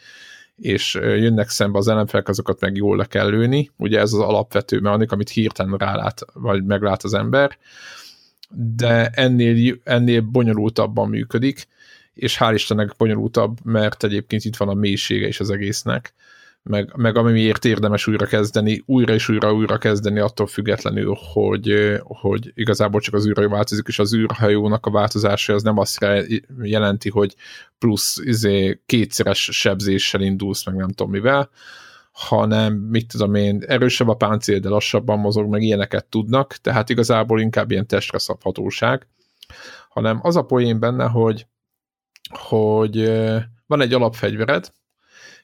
és jönnek szembe az ellenfelek, azokat meg jól le kell lőni. Ugye ez az alapvető mechanik, amit hirtelen rálát, vagy meglát az ember, de ennél, ennél bonyolultabban működik, és hál' Istennek bonyolultabb, mert egyébként itt van a mélysége is az egésznek meg, meg amiért érdemes újra kezdeni, újra és újra újra kezdeni attól függetlenül, hogy, hogy igazából csak az űrhajó változik, és az űrhajónak a változása az nem azt jelenti, hogy plusz izé, kétszeres sebzéssel indulsz, meg nem tudom mivel, hanem mit tudom én, erősebb a páncél, de lassabban mozog, meg ilyeneket tudnak, tehát igazából inkább ilyen testre szabhatóság, hanem az a poén benne, hogy, hogy van egy alapfegyvered,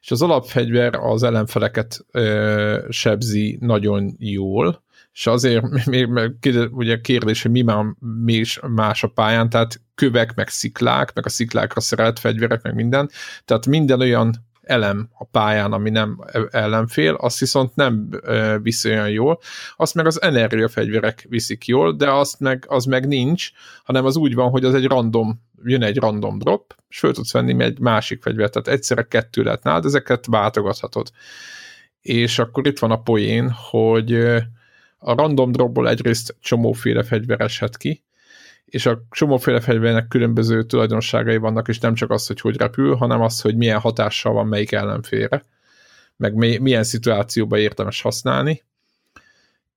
és az alapfegyver az ellenfeleket ö, sebzi nagyon jól, és azért még ugye kérdés, hogy mi már mi is más a pályán, tehát kövek, meg sziklák, meg a sziklákra szerelt fegyverek, meg minden, tehát minden olyan elem a pályán, ami nem ellenfél, azt viszont nem viszi olyan jól, azt meg az energiafegyverek viszik jól, de azt meg, az meg nincs, hanem az úgy van, hogy az egy random jön egy random drop, és föl tudsz venni egy másik fegyvert, tehát egyszerre kettő lehet nálad, ezeket váltogathatod. És akkor itt van a poén, hogy a random dropból egyrészt csomóféle fegyver eshet ki, és a csomóféle fegyvernek különböző tulajdonságai vannak, és nem csak az, hogy hogy repül, hanem az, hogy milyen hatással van melyik ellenfélre, meg milyen szituációban érdemes használni.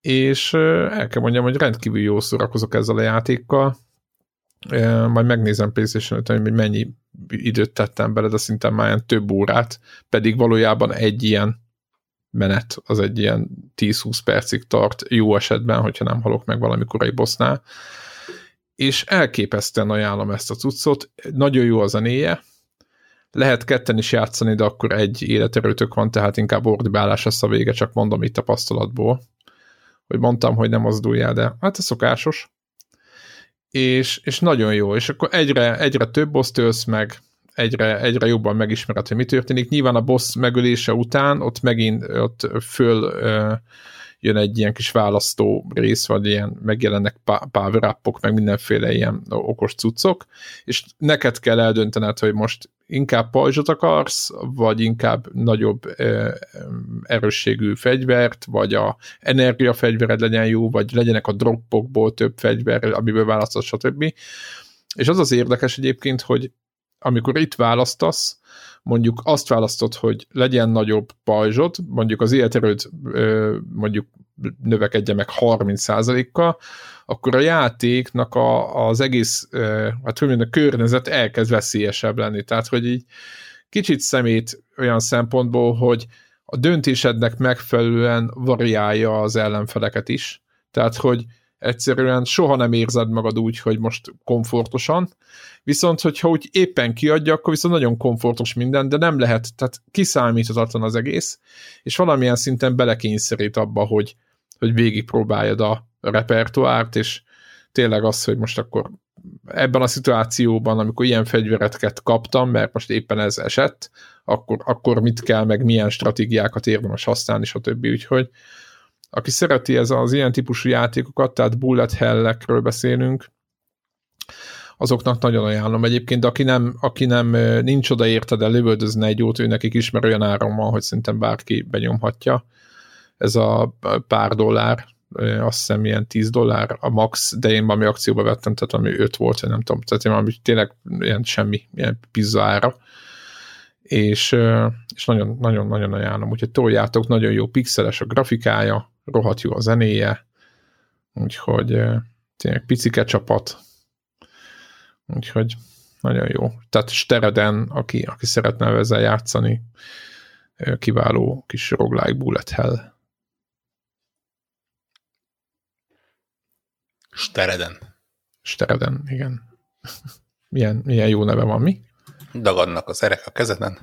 És el kell mondjam, hogy rendkívül jó szórakozok ezzel a játékkal, majd megnézem PlayStation 5 hogy mennyi időt tettem bele, de szinte már ilyen több órát, pedig valójában egy ilyen menet, az egy ilyen 10-20 percig tart, jó esetben, hogyha nem halok meg valamikor egy bossnál, és elképesztően ajánlom ezt a cuccot, nagyon jó a zenéje, lehet ketten is játszani, de akkor egy életerőtök van, tehát inkább ordibálás lesz a vége, csak mondom itt tapasztalatból, hogy mondtam, hogy nem mozduljál, de hát ez szokásos. És, és nagyon jó, és akkor egyre, egyre több boss tölsz meg, egyre, egyre jobban megismered, hogy mi történik. Nyilván a boss megölése után ott megint ott föl jön egy ilyen kis választó rész, vagy ilyen megjelennek power meg mindenféle ilyen okos cuccok, és neked kell eldöntened, hogy most inkább pajzsot akarsz, vagy inkább nagyobb erősségű fegyvert, vagy a energiafegyvered legyen jó, vagy legyenek a droppokból több fegyver, amiből választasz, stb. És az az érdekes egyébként, hogy amikor itt választasz, mondjuk azt választod, hogy legyen nagyobb pajzsod, mondjuk az életerőd mondjuk növekedje meg 30%-kal, akkor a játéknak a, az egész, hát hogy a környezet elkezd veszélyesebb lenni. Tehát, hogy így kicsit szemét olyan szempontból, hogy a döntésednek megfelelően variálja az ellenfeleket is. Tehát, hogy egyszerűen soha nem érzed magad úgy, hogy most komfortosan, viszont hogyha úgy éppen kiadja, akkor viszont nagyon komfortos minden, de nem lehet, tehát kiszámíthatatlan az egész, és valamilyen szinten belekényszerít abba, hogy, hogy végigpróbáljad a repertoárt, és tényleg az, hogy most akkor ebben a szituációban, amikor ilyen fegyvereket kaptam, mert most éppen ez esett, akkor, akkor mit kell, meg milyen stratégiákat érdemes használni, stb. Úgyhogy aki szereti ez az ilyen típusú játékokat, tehát bullet hellekről beszélünk, azoknak nagyon ajánlom egyébként, de aki nem, aki nem nincs oda érte, de lövöldözne egy jót, ő nekik ismer olyan áron van, hogy szerintem bárki benyomhatja. Ez a pár dollár, azt hiszem ilyen 10 dollár a max, de én valami akcióba vettem, tehát ami 5 volt, vagy nem tudom, tehát én valami tényleg ilyen semmi, ilyen pizza ára. És, és nagyon, nagyon, nagyon ajánlom, úgyhogy toljátok, nagyon jó pixeles a grafikája, rohadt jó a zenéje, úgyhogy tényleg picike csapat, úgyhogy nagyon jó. Tehát Stereden, aki, aki szeretne ezzel játszani, kiváló kis roguelike bullet hell. Stereden. Stereden, igen. (laughs) milyen, milyen jó neve van, mi? Dagadnak az erek a kezeden.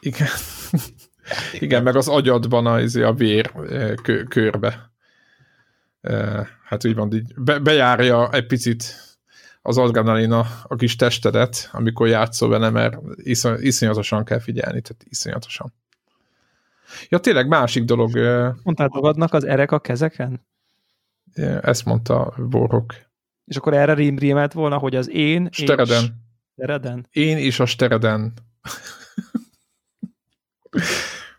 Igen. (laughs) Igen, meg az agyadban a, izé, a vér kö, körbe. Hát úgy van, így be, bejárja egy picit az adrenalina a kis testedet, amikor játszol vele, mert iszony, iszonyatosan kell figyelni, tehát iszonyatosan. Ja, tényleg másik dolog. Mondtál, magadnak az erek a kezeken? Ezt mondta Borok. És akkor erre rím rímelt volna, hogy az én Stereden. és... Stereden? Én is a Stereden.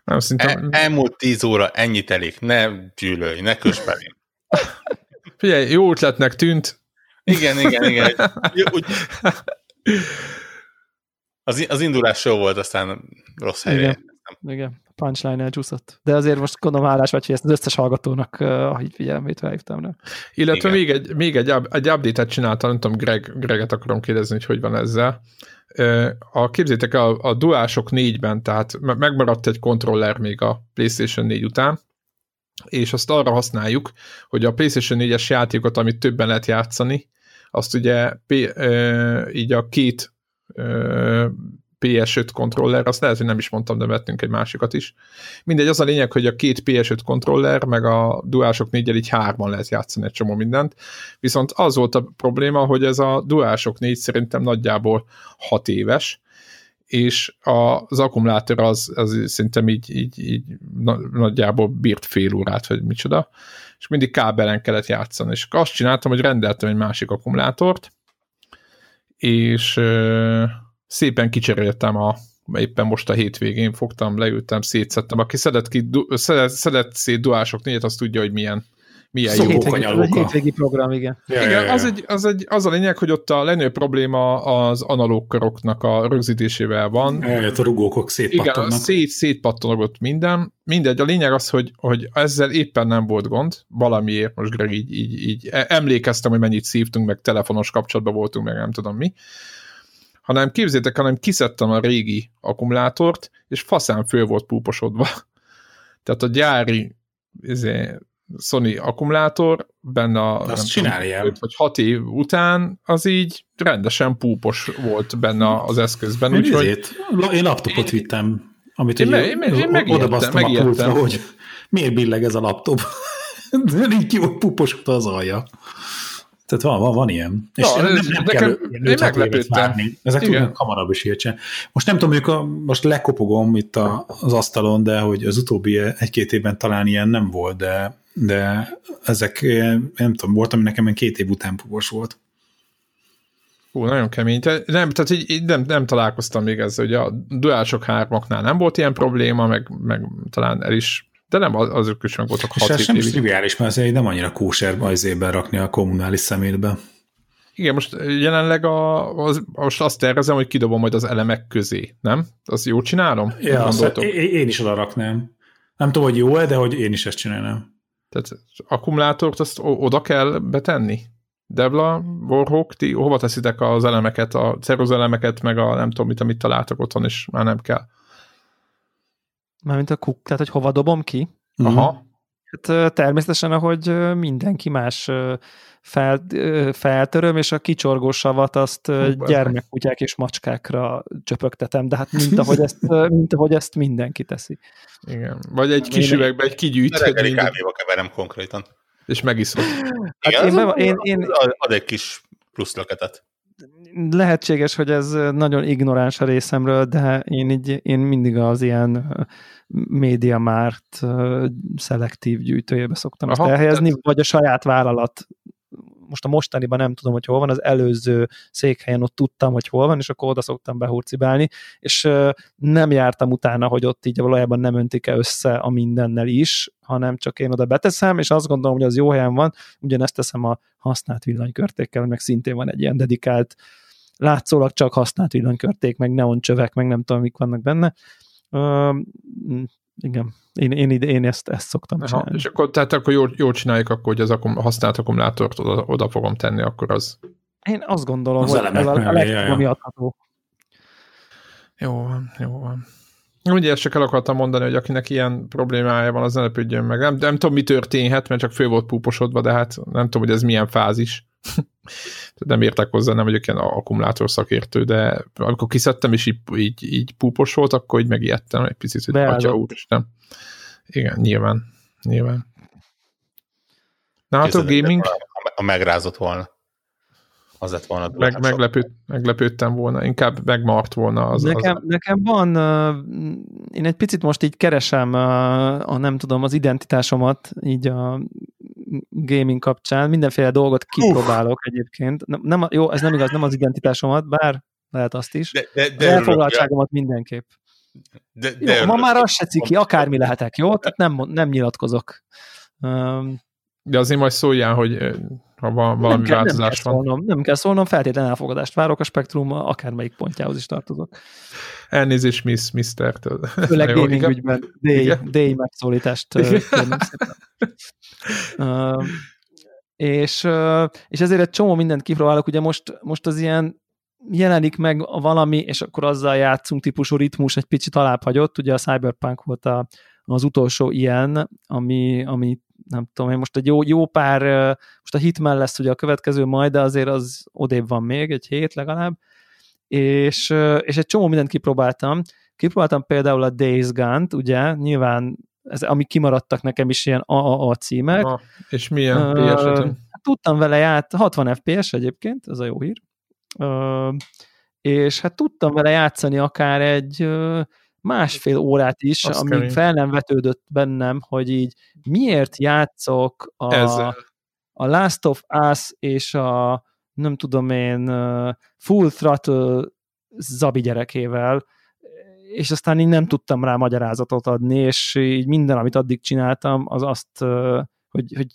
Nem, szinte... El, elmúlt tíz óra, ennyit elég. Ne gyűlölj, ne kös Figyelj, jó ötletnek tűnt. Igen, igen, igen. Úgy... Az, az indulás jó volt, aztán rossz helyre. Igen, igen. punchline elcsúszott. De azért most gondolom hálás vagy, hogy ezt az összes hallgatónak uh, így figyelmét felhívtam rá. Illetve igen. még egy, még egy, egy update-et csináltam, nem tudom, Greg, Greget akarom kérdezni, hogy hogy van ezzel a, képzétek a, a Duások 4-ben, tehát megmaradt egy kontroller még a PlayStation 4 után, és azt arra használjuk, hogy a PlayStation 4-es játékot, amit többen lehet játszani, azt ugye így a két PS5 kontroller, azt lehet, hogy nem is mondtam, de vettünk egy másikat is. Mindegy, az a lényeg, hogy a két PS5 kontroller, meg a DualShock 4 így hárman lehet játszani egy csomó mindent, viszont az volt a probléma, hogy ez a DualShock 4 szerintem nagyjából 6 éves, és az akkumulátor az, az szerintem így, így, így nagyjából bírt fél órát, vagy micsoda, és mindig kábelen kellett játszani, és azt csináltam, hogy rendeltem egy másik akkumulátort, és szépen kicseréltem a éppen most a hétvégén fogtam, leültem, szétszettem. Aki szedett, ki, du, szedett, szedett szét duások négyet, az tudja, hogy milyen, milyen jó kanyalóka. hétvégi program, igen. Ja, igen, ja, ja. Az, egy, az, egy, az a lényeg, hogy ott a legnagyobb probléma az analóg karoknak a rögzítésével van. Ja, a rugókok szétpattannak. Igen, szét, szétpattanogott minden. Mindegy, a lényeg az, hogy, hogy ezzel éppen nem volt gond, valamiért most Greg így, így, így emlékeztem, hogy mennyit szívtunk, meg telefonos kapcsolatban voltunk, meg nem tudom mi hanem képzétek, hanem kiszedtem a régi akkumulátort, és faszán föl volt púposodva. (laughs) Tehát a gyári izé, Sony akkumulátor benne a Azt csinálja. vagy hat év után az így rendesen púpos volt benne az eszközben. Úgyhogy... Én laptopot én, vittem, amit én, ugye, én, én, én oda a pultra, hogy miért billeg ez a laptop. (laughs) így ki puposodva az alja. Tehát van, van, van ilyen. És Na, nem, nem nekem, kell én meglepődtem. Ezek tudnak hamarabb is értsen. Most nem tudom, mondjuk a, most lekopogom itt a, az asztalon, de hogy az utóbbi egy-két évben talán ilyen nem volt, de, de ezek, nem tudom, volt, ami nekem két év után pubos volt. Hú, nagyon kemény. Te, nem, tehát így, így nem, nem találkoztam még ezzel, hogy a DualShock 3 nem volt ilyen probléma, meg, meg talán el is de nem, azok is meg voltak 6 És ez sem triviális, mert azért nem annyira kóser bajzében rakni a kommunális szemétbe. Igen, most jelenleg a, az, most azt tervezem, hogy kidobom majd az elemek közé, nem? Az jó csinálom? Ja, azt, én, is oda raknám. Nem tudom, hogy jó-e, de hogy én is ezt csinálnám. Tehát akkumulátort azt oda kell betenni? Debla, Warhawk, ti hova teszitek az elemeket, a elemeket, meg a nem tudom mit, amit találtak otthon, és már nem kell. Mármint a kuk, tehát hogy hova dobom ki? Aha. Hát természetesen, ahogy mindenki más fel, feltöröm, és a kicsorgó savat azt Hú, gyermekkutyák és macskákra csöpögtetem, de hát mint ahogy ezt, mint ahogy ezt mindenki teszi. Igen. Vagy egy kis én üvegbe egy kigyűjt. Reggeli kávéba keverem konkrétan. És megiszom. Hát Igen, én, én, én, ad egy kis plusz löketet lehetséges, hogy ez nagyon ignoráns a részemről, de én, így, én mindig az ilyen média márt szelektív gyűjtőjébe szoktam Aha, ezt elhelyezni, tehát... vagy a saját vállalat. Most a mostaniban nem tudom, hogy hol van, az előző székhelyen ott tudtam, hogy hol van, és akkor oda szoktam behurcibálni, és nem jártam utána, hogy ott így valójában nem öntik-e össze a mindennel is, hanem csak én oda beteszem, és azt gondolom, hogy az jó helyen van, ugyanezt teszem a használt villanykörtékkel, meg szintén van egy ilyen dedikált látszólag csak használt villanykörték, meg neoncsövek, meg nem tudom, mik vannak benne. Uh, igen, én, én, én, én ezt, ezt szoktam Aha, csinálni. És akkor, tehát akkor jól, jól csináljuk, akkor, hogy az akum, használt akkumulátort oda, oda fogom tenni, akkor az... Én azt gondolom, az hogy ez a, a legjobb, adható. Jó van, jó van. Ugye ezt csak el akartam mondani, hogy akinek ilyen problémája van, az ne lepődjön meg. Nem, nem tudom, mi történhet, mert csak fő volt púposodva, de hát nem tudom, hogy ez milyen fázis. Nem értek hozzá, nem vagyok ilyen akkumulátor szakértő, de amikor kiszedtem, és így, így, így púpos volt, akkor így megijedtem egy picit, hogy atya úr, nem. Igen, nyilván. Nyilván. hát a gaming... A megrázott volna. Az lett volna. Meg, meglepőd, meglepődtem volna, inkább megmart volna. Az, nekem, az... nekem van, uh, én egy picit most így keresem uh, a nem tudom, az identitásomat így a gaming kapcsán, mindenféle dolgot kipróbálok uh. egyébként. Nem, nem, jó, ez nem igaz, nem az identitásomat, bár lehet azt is. De, de, de elfoglaltságomat mindenképp. De, de jó, ma már az se ciki, akármi lehetek, jó? Tehát nem, nem nyilatkozok. Um, de azért majd szóljál, hogy ha van valami nem kell, változás nem van. Szólnom, nem kell szólnom, feltétlen elfogadást várok a spektrum akármelyik pontjához is tartozok. Elnézés Miss Mister-től. Főleg (laughs) gaming ügyben D megszólítást kérnem szépen. (laughs) Uh, és, uh, és ezért egy csomó mindent kipróbálok, ugye most, most az ilyen jelenik meg valami, és akkor azzal játszunk típusú ritmus egy picit alább hagyott, ugye a Cyberpunk volt a, az utolsó ilyen, ami, ami nem tudom én, most egy jó, jó pár, most a Hitman lesz ugye a következő majd, de azért az odébb van még, egy hét legalább, és, és egy csomó mindent kipróbáltam. Kipróbáltam például a Days Gone-t, ugye, nyilván ez, amik kimaradtak nekem is ilyen AAA címek. Ah, és milyen uh, ps Tudtam vele ját, 60 FPS egyébként, ez a jó hír. Uh, és hát tudtam vele játszani akár egy uh, másfél órát is, Azt amíg kemény. fel nem vetődött bennem, hogy így miért játszok a, a Last of Us és a nem tudom én, full throttle Zabi gyerekével, és aztán így nem tudtam rá magyarázatot adni, és így minden, amit addig csináltam, az azt, hogy, hogy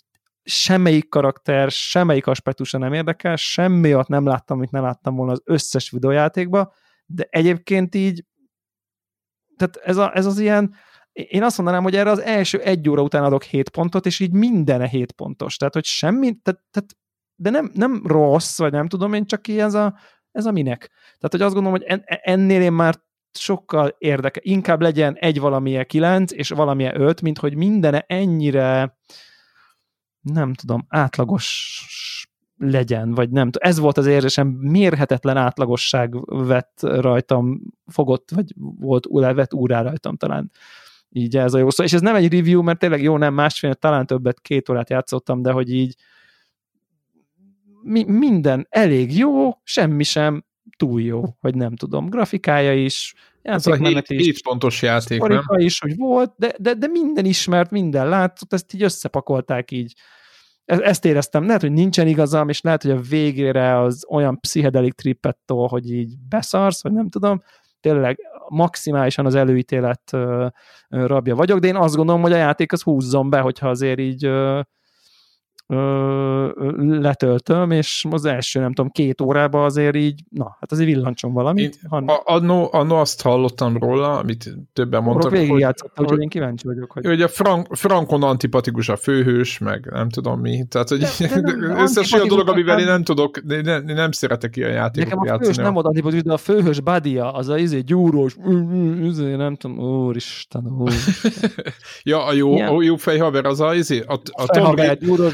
semmelyik karakter, semmelyik aspektusa nem érdekel, semmi ott nem láttam, amit nem láttam volna az összes videójátékba, de egyébként így tehát ez, a, ez az ilyen én azt mondanám, hogy erre az első egy óra után adok 7 pontot, és így minden 7 pontos. Tehát, hogy semmi, tehát, tehát de nem, nem rossz, vagy nem tudom én, csak ilyen ez a, ez a minek. Tehát, hogy azt gondolom, hogy en, ennél én már sokkal érdeke, inkább legyen egy valamilyen kilenc, és valamilyen öt, mint hogy minden ennyire nem tudom, átlagos legyen, vagy nem. Ez volt az érzésem, mérhetetlen átlagosság vett rajtam, fogott, vagy volt, vett úrá rajtam talán. Így ez a jó szó. És ez nem egy review, mert tényleg jó, nem másfél, talán többet, két órát játszottam, de hogy így mi, minden elég jó, semmi sem túl jó, vagy nem tudom. Grafikája is, játékmenet is. 7 pontos játék, nem? is, hogy volt, de, de, de minden ismert, minden látszott, ezt így összepakolták így. E-, ezt éreztem, lehet, hogy nincsen igazam, és lehet, hogy a végére az olyan pszichedelik trippet hogy így beszarsz, vagy nem tudom, tényleg maximálisan az előítélet rabja vagyok, de én azt gondolom, hogy a játék az húzzon be, hogyha azért így letöltöm, és az első, nem tudom, két órában azért így, na, hát azért villancsom valamit. Én, han... annó, annó azt hallottam róla, amit többen mondtak, hogy, hogy, hogy, én kíváncsi vagyok. Hogy, hogy a Frank, Frankon antipatikus a főhős, meg nem tudom mi. Tehát, hogy összes olyan dolog, amivel én nem tudok, én nem, én nem szeretek ilyen játékot Nekem a főhős játszani. nem volt antipatikus, de a főhős badia, az a izé gyúrós, izé, nem tudom, úristen, úr. (laughs) ja, a jó, a jó fejhaver az a izé, a, a, a,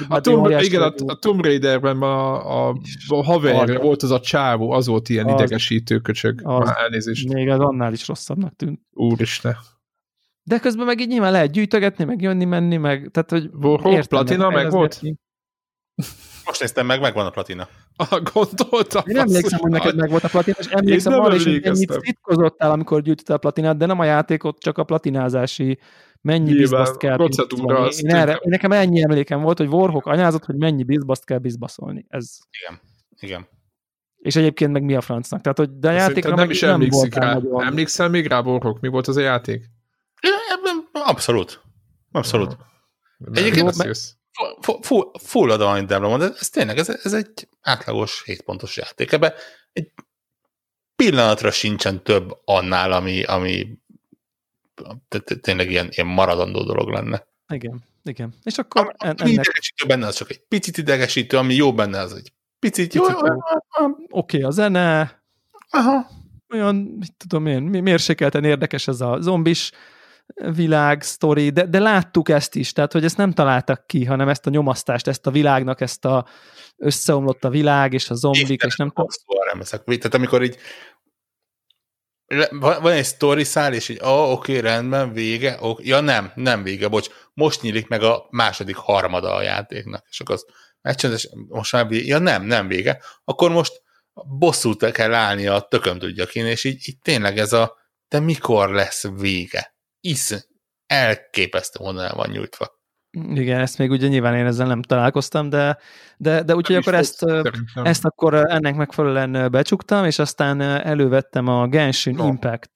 a, a, Tomb, igen, a, a Tomb Raiderben a, a, a haver volt az a csávó, az volt ilyen az, idegesítő köcsög. Az, Már elnézést. Még az annál is rosszabbnak tűnt. Úristen. De közben meg így nyilván lehet gyűjtögetni, meg jönni, menni, meg tehát, hogy Warhawk, platina meg volt? Most néztem meg, megvan a platina. Ah, gondoltam. Én emlékszem, hogy neked meg volt a platina, és emlékszem arra is, hogy ennyit szitkozottál, amikor gyűjtöttél a platinát, de nem a játékot, csak a platinázási mennyi bizbaszt kell procedúra. Én, erre, én nekem ennyi emlékem volt, hogy Warhawk anyázott, hogy mennyi bizbaszt kell bizbaszolni. Ez... Igen, igen. És egyébként meg mi a francnak? Tehát, hogy de a játékra nem is emlékszik rá. Nagyon... Emlékszel még rá, Warhawk? Mi volt az a játék? Abszolút. Abszolút. Nem Egyébként full, full, full adom, amit Debra mond, ez tényleg, ez, ez egy átlagos 7 pontos játék. Ebben egy pillanatra sincsen több annál, ami, ami tényleg ilyen, ilyen maradandó dolog lenne. Igen, igen. És akkor ami, ennek... Ami idegesítő benne, az csak egy picit idegesítő, ami jó benne, az egy picit, picit jó. jó. Oké, okay, a zene, Aha. olyan, mit tudom én, mérsékelten érdekes ez a zombis világ, sztori, de, de láttuk ezt is, tehát hogy ezt nem találtak ki, hanem ezt a nyomasztást, ezt a világnak, ezt a összeomlott a világ, és a zombik, és nem tudom. Tehát amikor így van egy story szál, és így, oh, oké, okay, rendben, vége. Okay. Ja nem, nem vége, bocs. Most nyílik meg a második harmada a játéknak. És akkor az megcsinálsz, most már vége. Ja nem, nem vége. Akkor most bosszút kell állni a tököm tudja kéne, és így, így tényleg ez a, de mikor lesz vége? Isz, elképesztő el van nyújtva. Igen, ezt még ugye nyilván én ezzel nem találkoztam, de, de, de úgyhogy akkor ezt, ezt akkor ennek megfelelően becsuktam, és aztán elővettem a Genshin no. Impact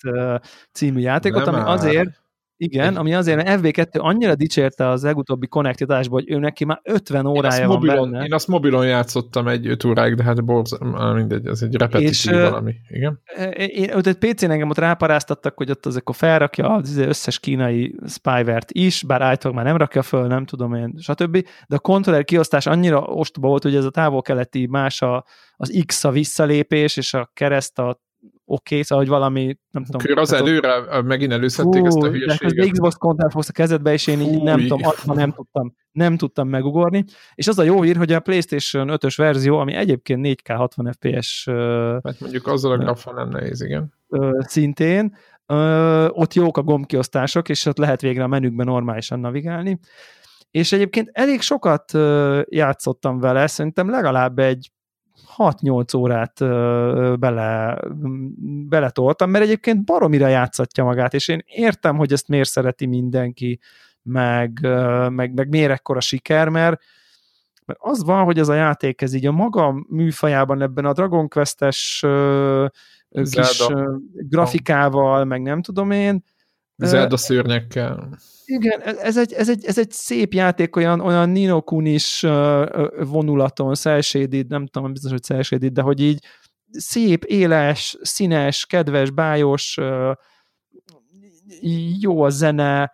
című játékot, nem ami azért, igen, ami azért, mert FB2 annyira dicsérte az legutóbbi konnektivitásból, hogy ő neki már 50 órája van mobilon, benne. Én azt mobilon játszottam egy 5 óráig, de hát borz, mindegy, ez egy repetitív és, valami. Igen? Én, ott egy PC-n engem ott ráparáztattak, hogy ott az akkor felrakja az összes kínai spyware is, bár állítólag már nem rakja föl, nem tudom én, stb. De a kontroller kiosztás annyira ostoba volt, hogy ez a távol-keleti más a, az X a visszalépés, és a kereszt a oké, okay, szóval, hogy valami, nem tudom. Akkor az előre megint előszedték ezt a hülyeséget. De Xbox kontroll fogsz a kezedbe, és én így nem tudom, azt nem tudtam, nem tudtam megugorni. És az a jó hír, hogy a PlayStation 5-ös verzió, ami egyébként 4K 60 FPS Hát mondjuk azzal a grafon nem nehéz, igen. Szintén, ott jók a gombkiosztások, és ott lehet végre a menükben normálisan navigálni. És egyébként elég sokat játszottam vele, szerintem legalább egy 6-8 órát bele, beletoltam, mert egyébként baromira játszatja magát, és én értem, hogy ezt miért szereti mindenki, meg, meg, meg miért ekkora siker, mert, Mert az van, hogy ez a játék, ez így a maga műfajában ebben a Dragon Quest-es kis grafikával, meg nem tudom én. Zelda szőrnyekkel. Igen, ez egy, ez, egy, ez egy szép játék, olyan, olyan Nino Kunis vonulaton, cel nem tudom, biztos, hogy cel de hogy így szép, éles, színes, kedves, bájos, jó a zene,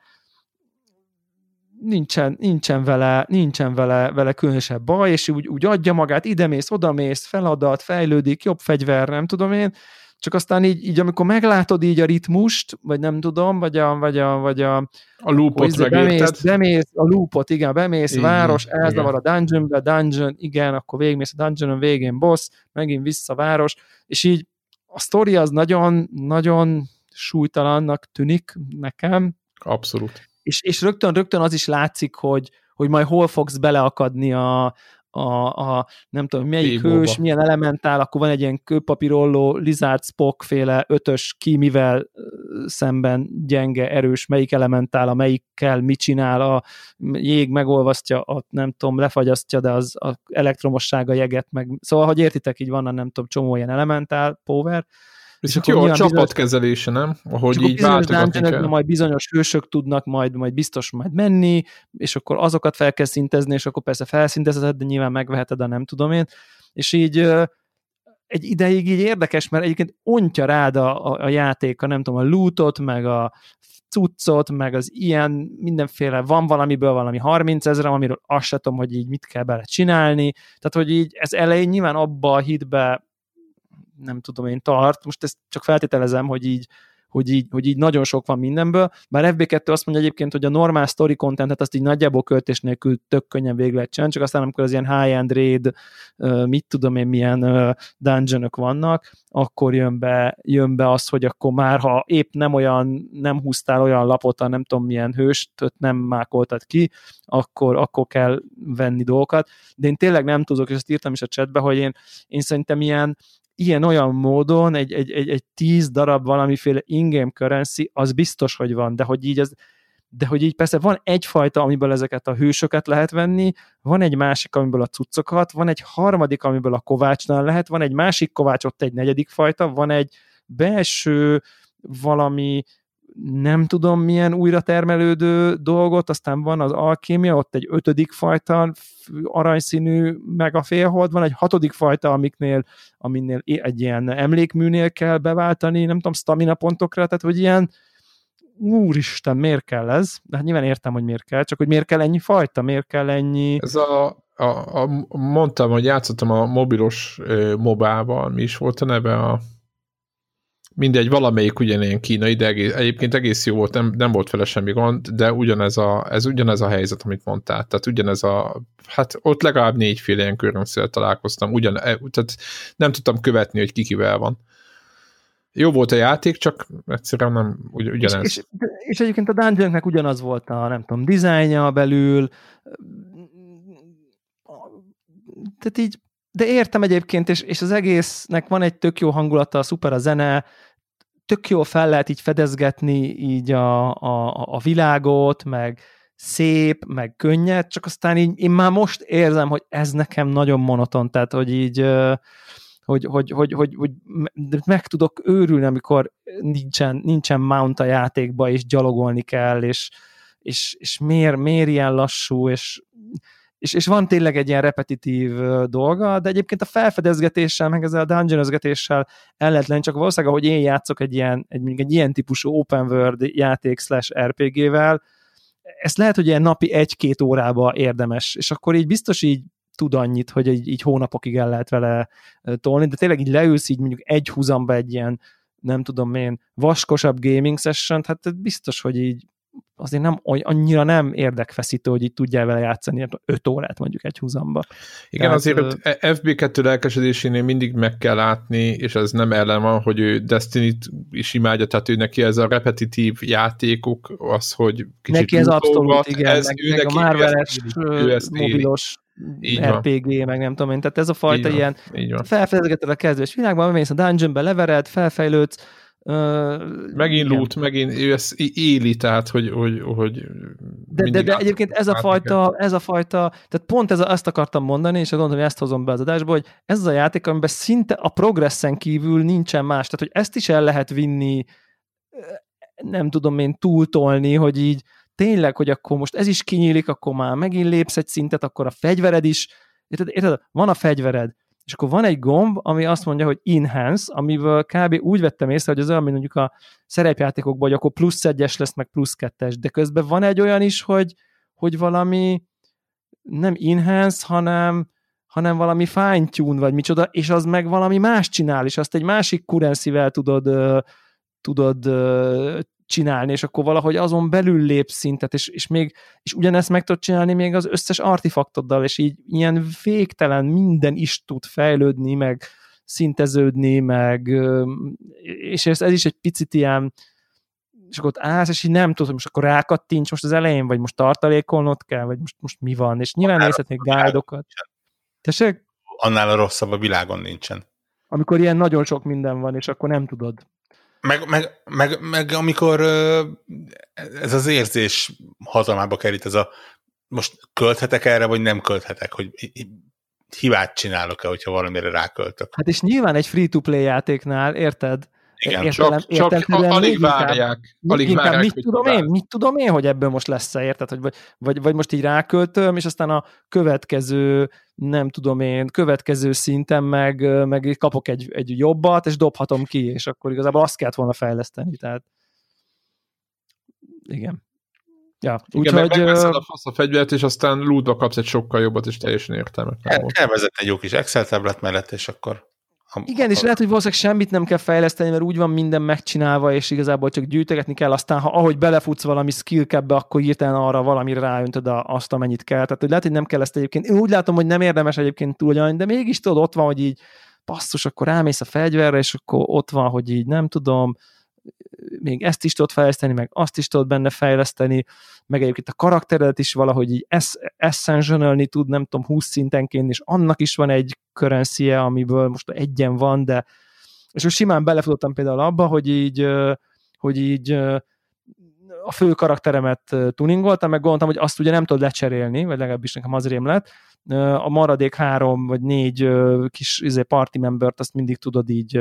nincsen, nincsen, vele, nincsen vele, vele különösebb baj, és úgy, úgy adja magát, idemész, odamész, feladat, fejlődik, jobb fegyver, nem tudom én, csak aztán így, így amikor meglátod így a ritmust, vagy nem tudom, vagy a, vagy a, vagy a, a loopot izé bemész, bemész, a loopot, igen, bemész, igen, város, elzavar a dungeonbe, dungeon, igen, akkor végigmész a dungeonon, végén boss, megint vissza város, és így a sztori az nagyon, nagyon súlytalannak tűnik nekem. Abszolút. És, és rögtön, rögtön az is látszik, hogy, hogy majd hol fogsz beleakadni a, a, a nem tudom, melyik Bébóba. hős, milyen elementál, akkor van egy ilyen kőpapírolló, Lizard Spock féle ötös ki, mivel szemben gyenge, erős, melyik elementál, a melyikkel mit csinál, a jég megolvasztja, a, nem tudom, lefagyasztja, de az a elektromossága jeget meg, szóval, hogy értitek, így van, nem tudom, csomó ilyen elementál, power, és akkor jó, a csapatkezelése, nem? Ahogy így váltogatni kell. Majd bizonyos hősök tudnak majd, majd biztos majd menni, és akkor azokat fel kell szintezni, és akkor persze felszintezheted, de nyilván megveheted, de nem tudom én. És így egy ideig így érdekes, mert egyébként ontja rád a, a, a játék, nem tudom, a lootot, meg a cuccot, meg az ilyen mindenféle, van valamiből valami 30 ezerem, amiről azt sem tudom, hogy így mit kell bele csinálni, tehát hogy így ez elején nyilván abba a hitbe nem tudom én tart, most ezt csak feltételezem, hogy így, hogy így, hogy így nagyon sok van mindenből, bár FB2 azt mondja egyébként, hogy a normál story contentet azt így nagyjából költés nélkül tök könnyen végig lehet csinálni, csak aztán amikor az ilyen high-end raid, mit tudom én milyen dungeonok vannak, akkor jön be, jön be az, hogy akkor már, ha épp nem olyan, nem húztál olyan lapot, nem tudom milyen hőst, nem mákoltad ki, akkor, akkor kell venni dolgokat, de én tényleg nem tudok, és ezt írtam is a chatbe, hogy én, én szerintem ilyen ilyen-olyan módon egy, egy, egy, egy tíz darab valamiféle in-game currency, az biztos, hogy van, de hogy így ez, de hogy így persze van egyfajta, amiből ezeket a hősöket lehet venni, van egy másik, amiből a cuccokat, van egy harmadik, amiből a kovácsnál lehet, van egy másik kovács, ott egy negyedik fajta, van egy belső valami nem tudom milyen újra termelődő dolgot, aztán van az alkémia, ott egy ötödik fajta aranyszínű megafélhold, van egy hatodik fajta, amiknél, aminél egy ilyen emlékműnél kell beváltani, nem tudom, stamina pontokra, tehát hogy ilyen úristen, miért kell ez? De hát nyilván értem, hogy miért kell, csak hogy miért kell ennyi fajta, miért kell ennyi... Ez a, a, a mondtam, hogy játszottam a mobilos mobával, mi is volt a neve a mindegy, valamelyik ugyanilyen kínai, de egész, egyébként egész jó volt, nem, nem volt vele semmi gond, de ugyanez a, ez ugyanez a helyzet, amit mondtál. Tehát ugyanez a, hát ott legalább négyféle ilyen körönszél találkoztam, ugyan, e, tehát nem tudtam követni, hogy kikivel van. Jó volt a játék, csak egyszerűen nem ugy, ugyanez. És, és, és egyébként a dungeonnek ugyanaz volt a, nem tudom, dizájnja belül, tehát így de értem egyébként, és, és az egésznek van egy tök jó hangulata, szuper a zene, tök jól fel lehet így fedezgetni így a, a, a világot, meg szép, meg könnyed, csak aztán így én már most érzem, hogy ez nekem nagyon monoton, tehát hogy így hogy, hogy, hogy, hogy, hogy meg tudok őrülni, amikor nincsen, nincsen mount a játékba, és gyalogolni kell, és, és, és miért, miért ilyen lassú, és és, és van tényleg egy ilyen repetitív dolga, de egyébként a felfedezgetéssel, meg ezzel a dungeonözgetéssel el lehet lenni, csak valószínűleg, ahogy én játszok egy ilyen, egy, egy ilyen típusú open world játék slash RPG-vel, ezt lehet, hogy ilyen napi egy-két órába érdemes, és akkor így biztos így tud annyit, hogy így, így hónapokig el lehet vele tolni, de tényleg így leülsz így mondjuk egy húzamba egy ilyen nem tudom én, vaskosabb gaming session hát biztos, hogy így azért nem annyira nem érdekfeszítő, hogy itt tudjál vele játszani 5 órát mondjuk egy húzamba. Igen, Tehát, azért ö... FB2 lelkesedésénél mindig meg kell látni, és ez nem ellen van, hogy ő Destiny-t is imádja, tehát ő neki ez a repetitív játékok, az, hogy kicsit Neki ez abszolút, igen, ez, meg, ő meg neki, a Marvel-es mobilos így RPG, van. meg nem tudom én, tehát ez a fajta így ilyen felfedezegeted a kezdős világban, bemész a dungeonbe, levered, felfejlődsz, megint loot, megint ő ezt éli, tehát, hogy, hogy, hogy de, de, de egyébként ez a fajta, ez a fajta, tehát pont ez a, ezt akartam mondani, és gondolom, hogy ezt hozom be az adásba, hogy ez az a játék, amiben szinte a progresszen kívül nincsen más, tehát hogy ezt is el lehet vinni, nem tudom én túltolni, hogy így tényleg, hogy akkor most ez is kinyílik, akkor már megint lépsz egy szintet, akkor a fegyvered is, érted, érted? Van a fegyvered, és akkor van egy gomb, ami azt mondja, hogy enhance, amiből kb. úgy vettem észre, hogy az olyan, mint mondjuk a szerepjátékokban, hogy akkor plusz egyes lesz, meg plusz kettes, de közben van egy olyan is, hogy, hogy valami nem enhance, hanem, hanem valami fine-tune, vagy micsoda, és az meg valami más csinál, és azt egy másik currency tudod, tudod csinálni, és akkor valahogy azon belül lép szintet, és, és még, és ugyanezt meg tudod csinálni még az összes artefaktoddal, és így ilyen végtelen minden is tud fejlődni, meg szinteződni, meg és ez, ez is egy picit ilyen és akkor ott állsz, és így nem tudod, hogy most akkor rákattints most az elején, vagy most tartalékolnod kell, vagy most, most mi van, és nyilván nézhetnék gájdokat. Tessék? Annál a rosszabb a világon nincsen. Amikor ilyen nagyon sok minden van, és akkor nem tudod. Meg, meg, meg, meg amikor ez az érzés hatalmába került, ez a most költhetek erre, vagy nem költhetek, hogy hibát csinálok-e, hogyha valamire ráköltök. Hát és nyilván egy free-to-play játéknál, érted? Igen, értelem, csak, csak alig várják. Alig inkább, várják, mit tudom én, mit tudom én, hogy ebből most lesz-e, érted? Hogy, vagy, vagy most így ráköltöm, és aztán a következő, nem tudom én, következő szinten meg, meg kapok egy, egy jobbat, és dobhatom ki, és akkor igazából azt kellett volna fejleszteni, tehát igen. Ja, Igen, úgyhogy... Megveszed a fasz a fegyvert, és aztán lootba kapsz egy sokkal jobbat, és teljesen értelmetlen volt. Elvezetni egy jó kis Excel tablet mellett, és akkor igen, és lehet, hogy valószínűleg semmit nem kell fejleszteni, mert úgy van minden megcsinálva, és igazából csak gyűjtögetni kell, aztán ha ahogy belefutsz valami skill capbe, akkor hirtelen arra valamire ráöntöd azt, amennyit kell. Tehát hogy lehet, hogy nem kell ezt egyébként. Én úgy látom, hogy nem érdemes egyébként túl de mégis tudod, ott van, hogy így passzus, akkor rámész a fegyverre, és akkor ott van, hogy így nem tudom, még ezt is tudod fejleszteni, meg azt is tudod benne fejleszteni, meg egyébként a karakteredet is valahogy így essentialni tud, nem tudom, 20 szintenként, és annak is van egy currency amiből most egyen van, de és most simán belefutottam például abba, hogy így, hogy így a fő karakteremet tuningoltam, meg gondoltam, hogy azt ugye nem tudod lecserélni, vagy legalábbis nekem az rém lett, a maradék három vagy négy kis izé, party membert azt mindig tudod így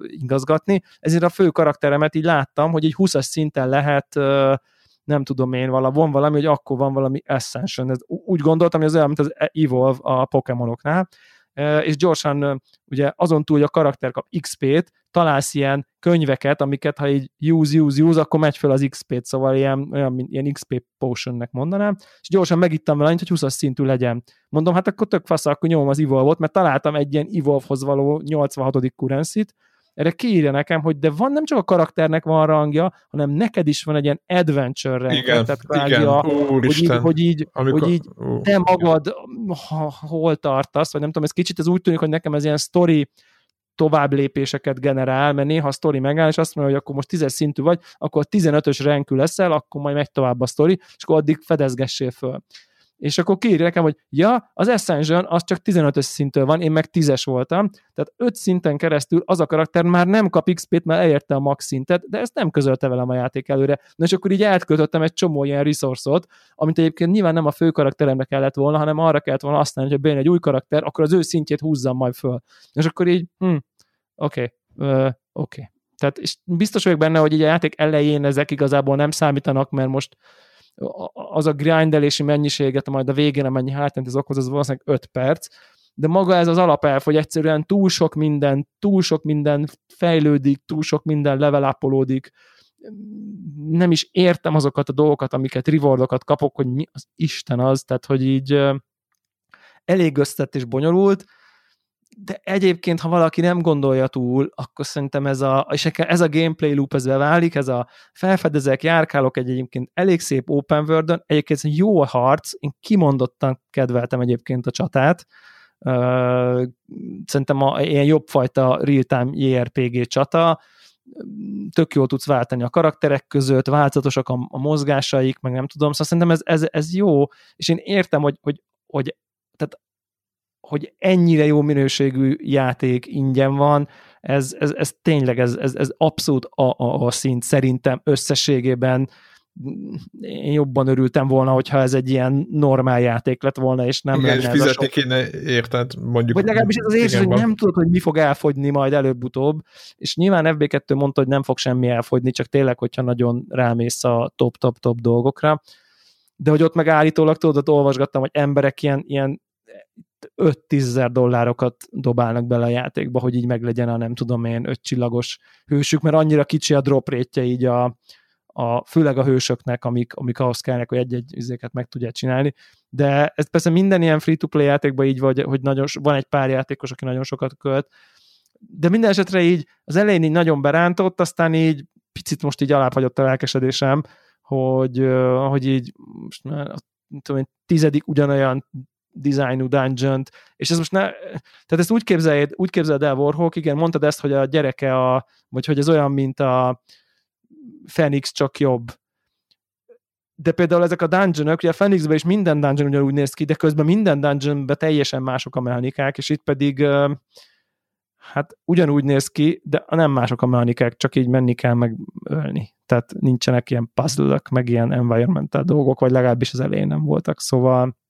igazgatni, ezért a fő karakteremet így láttam, hogy egy 20-as szinten lehet nem tudom én, vala, van valami, hogy akkor van valami Ascension. Ez, úgy gondoltam, hogy ez olyan, mint az Evolve a Pokémonoknál, és gyorsan ugye azon túl, hogy a karakter kap XP-t, találsz ilyen könyveket, amiket ha így use, use, use, akkor megy fel az XP-t, szóval ilyen, olyan, ilyen XP potionnek mondanám, és gyorsan megittam vele, hogy 20-as szintű legyen. Mondom, hát akkor tök fasz, akkor nyomom az Evolve-ot, mert találtam egy ilyen Evolve-hoz való 86. currency erre kiírja nekem, hogy de van nem csak a karakternek van rangja, hanem neked is van egy ilyen adventure rank, tehát igen, a, hogy így, hogy így, Amikor, hogy így te magad ha, hol tartasz, vagy nem tudom, ez kicsit ez úgy tűnik, hogy nekem ez ilyen story tovább lépéseket generál, mert néha a sztori megáll, és azt mondja, hogy akkor most 10 szintű vagy, akkor 15-ös renkű leszel, akkor majd megy tovább a sztori, és akkor addig fedezgessél föl és akkor kiírja nekem, hogy ja, az Ascension az csak 15-ös szintől van, én meg 10-es voltam, tehát 5 szinten keresztül az a karakter már nem kap XP-t, mert elérte a max szintet, de ezt nem közölte velem a játék előre. Na és akkor így elköltöttem egy csomó ilyen resource amit egyébként nyilván nem a fő karakteremre kellett volna, hanem arra kellett volna használni, hogy bejön egy új karakter, akkor az ő szintjét húzzam majd föl. És akkor így, hm, oké, okay, uh, oké. Okay. Tehát és biztos vagyok benne, hogy így a játék elején ezek igazából nem számítanak, mert most az a grindelési mennyiséget, majd a végén amennyi hátrányt ez okoz, az valószínűleg 5 perc, de maga ez az alapelv, hogy egyszerűen túl sok minden, túl sok minden fejlődik, túl sok minden levelápolódik, nem is értem azokat a dolgokat, amiket rewardokat kapok, hogy mi az Isten az, tehát hogy így elég összetett és bonyolult, de egyébként, ha valaki nem gondolja túl, akkor szerintem ez a, és ez a gameplay loop ez beválik, ez a felfedezek, járkálok egy egyébként elég szép open world egyébként jó a harc, én kimondottan kedveltem egyébként a csatát, szerintem a, ilyen jobb fajta real-time JRPG csata, tök jól tudsz váltani a karakterek között, változatosak a, a mozgásaik, meg nem tudom, szóval szerintem ez, ez, ez jó, és én értem, hogy, hogy, hogy tehát hogy ennyire jó minőségű játék ingyen van, ez, ez, ez tényleg, ez, ez, ez abszolút a, a, a szint szerintem összességében. Én jobban örültem volna, hogyha ez egy ilyen normál játék lett volna, és nem igen, lenne és fizetni sok... kéne, érted, mondjuk. Vagy legalábbis ez az érzés, hogy nem tudod, hogy mi fog elfogyni majd előbb-utóbb, és nyilván FB2 mondta, hogy nem fog semmi elfogyni, csak tényleg, hogyha nagyon rámész a top-top-top dolgokra, de hogy ott meg állítólag tudod, olvasgattam, hogy emberek ilyen, ilyen 5-10 dollárokat dobálnak bele a játékba, hogy így meglegyen a nem tudom én öt csillagos hősük, mert annyira kicsi a drop rétje így a, a, főleg a hősöknek, amik, amik ahhoz kellnek, hogy egy-egy üzéket meg tudják csinálni. De ez persze minden ilyen free-to-play játékban így vagy, hogy nagyon, van egy pár játékos, aki nagyon sokat költ, de minden esetre így az elején így nagyon berántott, aztán így picit most így alábbhagyott a lelkesedésem, hogy, hogy így most már tudom én, tizedik ugyanolyan designú dungeon és ez most ne, tehát ezt úgy képzeld, úgy képzeld el Warhawk, igen, mondtad ezt, hogy a gyereke a, vagy hogy ez olyan, mint a Phoenix, csak jobb. De például ezek a dungeonok, ugye a Phoenixben is minden dungeon ugyanúgy néz ki, de közben minden dungeonben teljesen mások a mechanikák, és itt pedig hát ugyanúgy néz ki, de nem mások a mechanikák, csak így menni kell meg ölni. Tehát nincsenek ilyen puzzle meg ilyen environmental dolgok, vagy legalábbis az elején nem voltak, szóval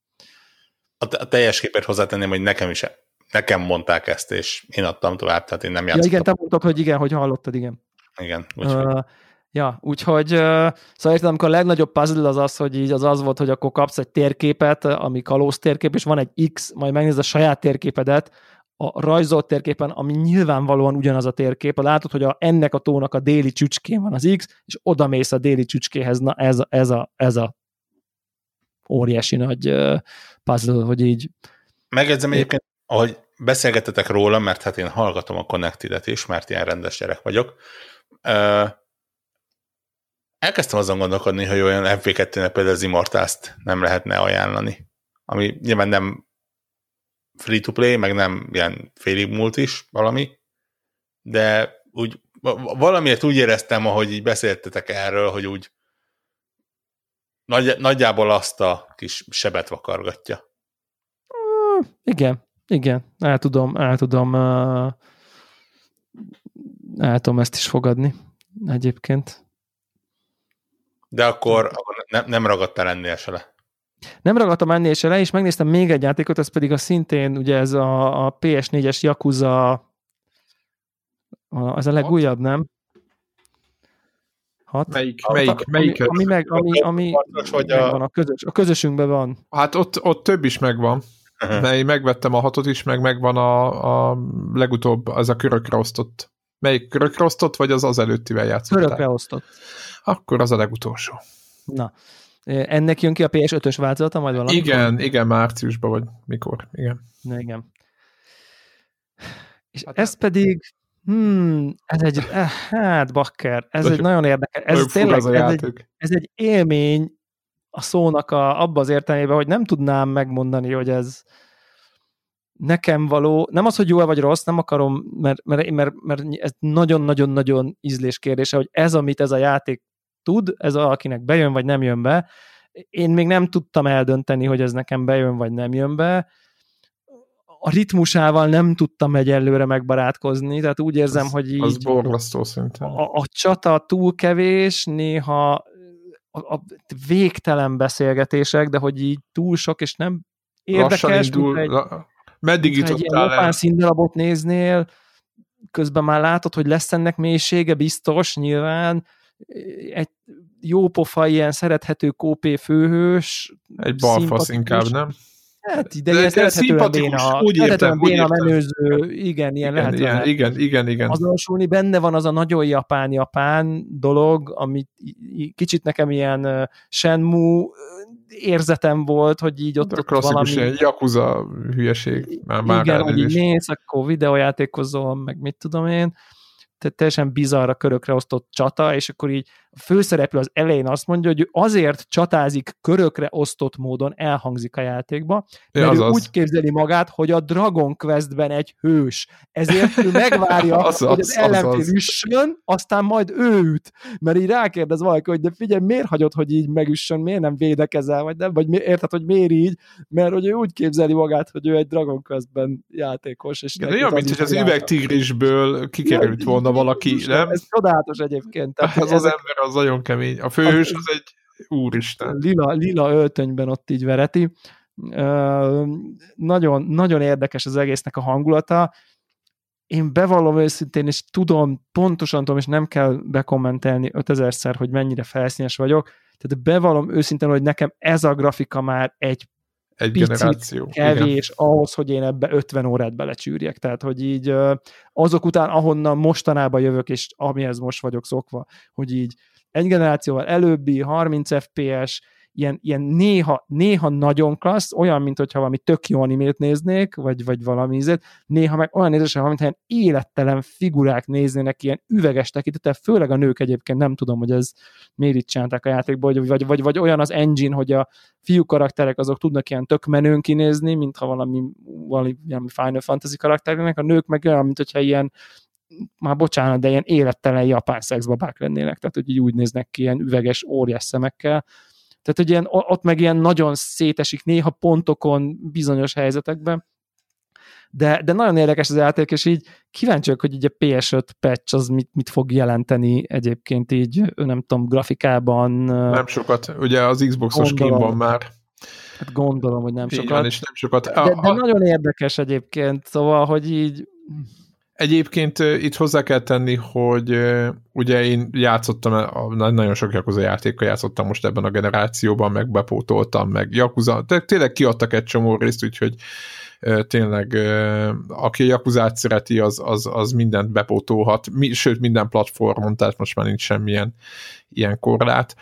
a teljes képet hozzátenném, hogy nekem is nekem mondták ezt, és én adtam tovább, tehát én nem játszottam. Ja, igen, te mondtad, hogy igen, hogy hallottad, igen. Igen, úgyhogy. Uh, ja, úgyhogy uh, szóval érted, amikor a legnagyobb puzzle az az, hogy így az az volt, hogy akkor kapsz egy térképet, ami kalóz térkép, és van egy X, majd megnézed a saját térképedet, a rajzolt térképen, ami nyilvánvalóan ugyanaz a térkép, látod, hogy a, ennek a tónak a déli csücskén van az X, és oda mész a déli csücskéhez, na ez, a, ez, a, ez a óriási nagy puzzle, hogy így... Megjegyzem egyébként, ahogy beszélgetetek róla, mert hát én hallgatom a Connected-et is, mert ilyen rendes gyerek vagyok, elkezdtem azon gondolkodni, hogy olyan FV2-nek például az immortals nem lehetne ajánlani. Ami nyilván nem free-to-play, meg nem ilyen félig múlt is valami, de úgy valamiért úgy éreztem, ahogy így beszéltetek erről, hogy úgy nagy, nagyjából azt a kis sebet vakargatja. Uh, igen, igen, el tudom, el tudom, uh, el tudom ezt is fogadni egyébként. De akkor, akkor nem, nem ragadtál ennél se le. Nem ragadtam ennél se le, és megnéztem még egy játékot, ez pedig a szintén, ugye ez a, a PS4-es Yakuza, ez a legújabb, nem? Hat? Melyik? A, melyik? melyik? Ami, ami, meg, ami, ami vagy a... Van, a, közös, a közösünkben van. Hát ott, ott több is megvan. Uh-huh. Mert én megvettem a hatot is, meg megvan a, a legutóbb, az a körökre osztott. Melyik körökre osztott, vagy az az előttivel játszottál? Körökre osztott. Akkor az a legutolsó. Na. Ennek jön ki a PS5-ös változata majd valami? Igen, igen, márciusban, vagy mikor, igen. Na, igen. És hát ez pedig Hmm, ez egy, eh, hát bakker, ez egy nagyon érdekes, ez tényleg, ez, ez, egy, ez egy élmény a szónak a, abba az értelmében, hogy nem tudnám megmondani, hogy ez nekem való, nem az, hogy jó vagy rossz, nem akarom, mert, mert, mert, mert ez nagyon-nagyon-nagyon ízlés kérdése, hogy ez, amit ez a játék tud, ez akinek bejön, vagy nem jön be, én még nem tudtam eldönteni, hogy ez nekem bejön, vagy nem jön be, a ritmusával nem tudtam egyelőre megbarátkozni, tehát úgy érzem, az, hogy így... Az borzasztó szintén. A, a csata túl kevés, néha a, a végtelen beszélgetések, de hogy így túl sok, és nem érdekes, indul, egy, la, meddig jutottál el? Egy színdarabot néznél, közben már látod, hogy lesz ennek mélysége, biztos, nyilván, egy jó pofa, ilyen szerethető kópé főhős. Egy balfasz inkább, nem? Hát, de, de ilyen szerethetően béna, úgy értem, béna menőző, igen, ilyen igen, igen, igen, igen, igen. azonosulni. Benne van az a nagyon japán-japán dolog, amit kicsit nekem ilyen Shenmue érzetem volt, hogy így ott, ott valami... ilyen Yakuza hülyeség. Már, már igen, hogy így mész, akkor videójátékozol, meg mit tudom én. teljesen bizarra körökre osztott csata, és akkor így a főszereplő az elején azt mondja, hogy ő azért csatázik körökre osztott módon, elhangzik a játékba, mert ja, ő úgy képzeli magát, hogy a Dragon Questben egy hős. Ezért ő megvárja, az (laughs) hogy az, az ellenfél üssön, aztán majd ő üt. Mert így rákérdez valaki, hogy de figyelj, miért hagyod, hogy így megüssön, miért nem védekezel, vagy nem, vagy mi, érted, hogy miért így, mert hogy ő úgy képzeli magát, hogy ő egy Dragon Questben játékos. És de olyan, mint hogy az üvegtigrisből kikerült volna valaki, nem? Ez csodálatos egyébként. Tehát (laughs) az az ember az nagyon kemény. A főhős az egy úristen. Lila, lila öltönyben ott így vereti. Nagyon, nagyon érdekes az egésznek a hangulata. Én bevallom őszintén, és tudom, pontosan tudom, és nem kell bekommentelni 5000-szer, hogy mennyire felszínes vagyok, tehát bevallom őszintén, hogy nekem ez a grafika már egy egy generáció. kevés Igen. ahhoz, hogy én ebbe 50 órát belecsűrjek. Tehát, hogy így azok után, ahonnan mostanában jövök, és amihez most vagyok szokva, hogy így egy generációval előbbi, 30 FPS, ilyen, ilyen néha, néha nagyon klassz, olyan, mint hogyha valami tök jó animét néznék, vagy, vagy valami ízét, néha meg olyan nézésen, mint ilyen élettelen figurák néznének ilyen üveges tekintettel, főleg a nők egyébként, nem tudom, hogy ez miért itt csinálták a játékban, vagy, vagy, vagy, vagy olyan az engine, hogy a fiú karakterek azok tudnak ilyen tök menőn kinézni, mintha valami, valami, valami Final Fantasy karakternek, a nők meg olyan, mint hogyha ilyen már bocsánat, de ilyen élettelen japán szexbabák lennének, tehát hogy így úgy néznek ki, ilyen üveges, óriás szemekkel. Tehát, hogy ilyen, ott meg ilyen nagyon szétesik néha pontokon bizonyos helyzetekben, de, de nagyon érdekes az játék, és így kíváncsiak, hogy így a PS5 patch az mit, mit fog jelenteni egyébként így, nem tudom, grafikában. Nem sokat, ugye az Xboxos van már. Hát gondolom, hogy nem sokat. Van, és nem sokat. De, de, de nagyon érdekes egyébként, szóval, hogy így Egyébként itt hozzá kell tenni, hogy ugye én játszottam, nagyon sok Yakuza játékkal játszottam most ebben a generációban, meg bepótoltam, meg Yakuza, tényleg kiadtak egy csomó részt, úgyhogy tényleg aki a Yakuzát szereti, az, az, az mindent bepótolhat, sőt minden platformon, tehát most már nincs semmilyen ilyen korlát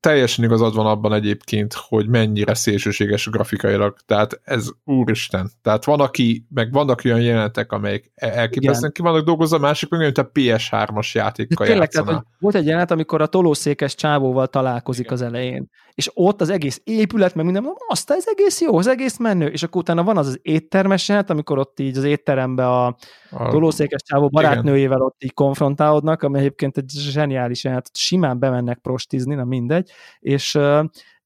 teljesen igazad van abban egyébként, hogy mennyire szélsőséges grafikailag, tehát ez úristen. Tehát van, aki, meg vannak olyan jelenetek, amelyek e- elképesztően ki vannak dolgozva, másik meg mint a PS3-as játékkal tényleg, tehát, hogy volt egy jelenet, amikor a tolószékes csávóval találkozik Igen. az elején, és ott az egész épület, meg minden, mondom, azt ez egész jó, az egész menő, és akkor utána van az az éttermes jelenet, amikor ott így az étterembe a, a tolószékes csávó barátnőjével Igen. ott így konfrontálódnak, ami egyébként egy zseniális jelenet, simán bemennek prostizni, na mindegy, és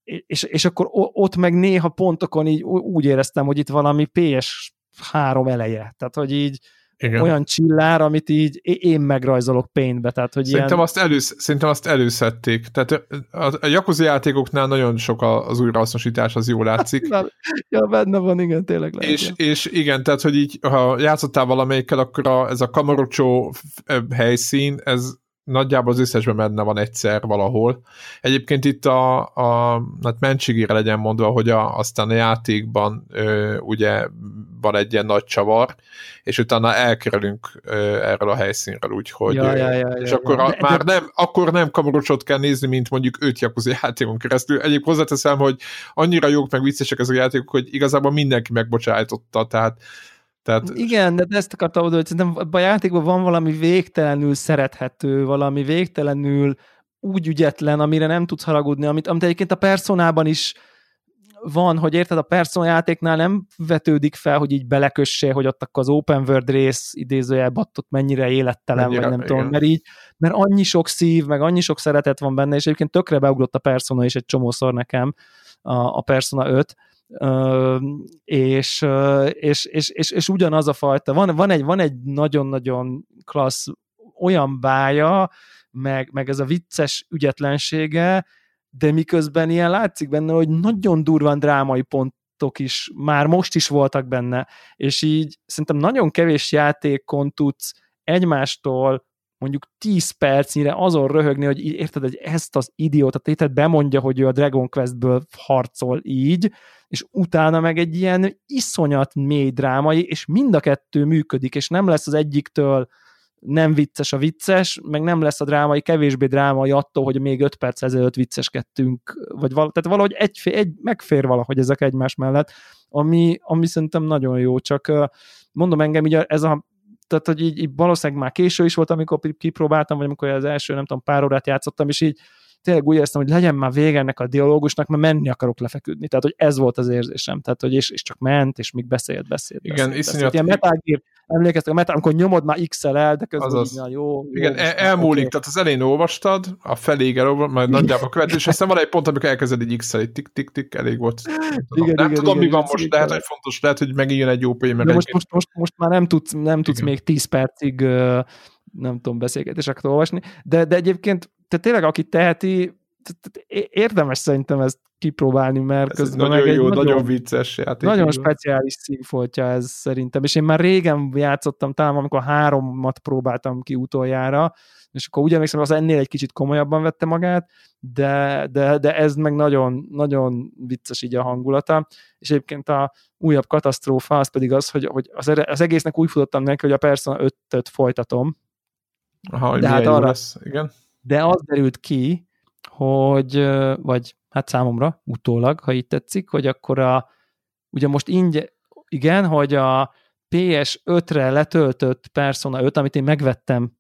és, és akkor ott meg néha pontokon így úgy éreztem, hogy itt valami PS3 eleje. Tehát, hogy így igen. olyan csillár, amit így én megrajzolok paintbe. Tehát, hogy szerintem, ilyen... azt elősz, szerintem azt előszedték. Tehát a, a Yakuza játékoknál nagyon sok az újrahasznosítás, az jól látszik. (laughs) ja, benne van, igen, tényleg lehet. És, és igen, tehát, hogy így, ha játszottál valamelyikkel, akkor a, ez a Kamarocso helyszín, ez nagyjából az összesben benne van egyszer valahol. Egyébként itt a, a hát mentségére legyen mondva, hogy a, aztán a játékban ö, ugye van egy ilyen nagy csavar, és utána elkerülünk ö, erről a helyszínről, úgyhogy ja, ja, ja, és ja, akkor ja. A, de, már de... nem, akkor nem kamarocsot kell nézni, mint mondjuk öt Yakuza játékon keresztül. Egyébként hozzáteszem, hogy annyira jók meg viccesek ezek a játékok, hogy igazából mindenki megbocsájtotta, tehát tehát... Igen, de ezt akartam oda, hogy szerintem a játékban van valami végtelenül szerethető, valami végtelenül úgy ügyetlen, amire nem tudsz haragudni, amit, amit egyébként a personában is van, hogy érted, a Persona játéknál nem vetődik fel, hogy így belekössé, hogy ott akkor az open world rész idézőjelben ott mennyire élettelen, mennyire, vagy nem igen. tudom, mert így, mert annyi sok szív, meg annyi sok szeretet van benne, és egyébként tökre beugrott a Persona is egy csomószor nekem, a, a Persona 5, és, és, és, és, és ugyanaz a fajta, van, van, egy, van egy nagyon-nagyon klassz olyan bája, meg, meg ez a vicces ügyetlensége, de miközben ilyen látszik benne, hogy nagyon durván drámai pontok is már most is voltak benne, és így szerintem nagyon kevés játékon tudsz egymástól mondjuk 10 percnyire azon röhögni, hogy érted, hogy ezt az idióta tétet bemondja, hogy ő a Dragon Questből harcol így, és utána meg egy ilyen iszonyat mély drámai, és mind a kettő működik, és nem lesz az egyiktől nem vicces a vicces, meg nem lesz a drámai kevésbé drámai attól, hogy még 5 perc ezelőtt vicceskedtünk, vagy val- tehát valahogy egy, egy, megfér valahogy ezek egymás mellett, ami, ami szerintem nagyon jó, csak mondom engem, ugye ez a tehát hogy így, így valószínűleg már késő is volt, amikor kipróbáltam, vagy amikor az első, nem tudom, pár órát játszottam, és így tényleg úgy éreztem, hogy legyen már vége ennek a dialógusnak, mert menni akarok lefeküdni. Tehát, hogy ez volt az érzésem. Tehát, hogy és, és csak ment, és még beszélt, beszélt. Igen, beszélt, iszonyat. Ilyen Metal Gear, emlékeztek a Metal, amikor nyomod már XL el, de közben Azaz. így, jó. Igen, jó, el, elmúlik, oké. tehát az elején olvastad, a feléig elolvad, majd nagyjából követő, és aztán van egy pont, amikor elkezded egy x egy tik-tik-tik, elég volt. Nem tudom, Igen, nem igen, tudom igen, mi van most, igen. lehet, hogy fontos, lehet, hogy megint jön egy mert De most, most, most, most már nem tudsz, nem tudsz még 10 percig nem tudom, beszélgetéseket olvasni, de, de egyébként te tényleg, aki teheti, érdemes szerintem ezt kipróbálni, mert ez közben nagyon meg jó, nagyon, nagyon vicces játék. nagyon igen. speciális színfoltja ez szerintem, és én már régen játszottam, talán amikor háromat próbáltam ki utoljára, és akkor úgy emlékszem, az ennél egy kicsit komolyabban vette magát, de, de, de ez meg nagyon, nagyon vicces így a hangulata, és egyébként a újabb katasztrófa az pedig az, hogy, hogy az, az egésznek úgy futottam neki, hogy a Persona 5-öt folytatom, Aha, hogy de hát arra- lesz. Igen. De az derült ki, hogy, vagy hát számomra utólag, ha így tetszik, hogy akkor a, ugye most ingyen, igen, hogy a PS5-re letöltött Persona 5, amit én megvettem,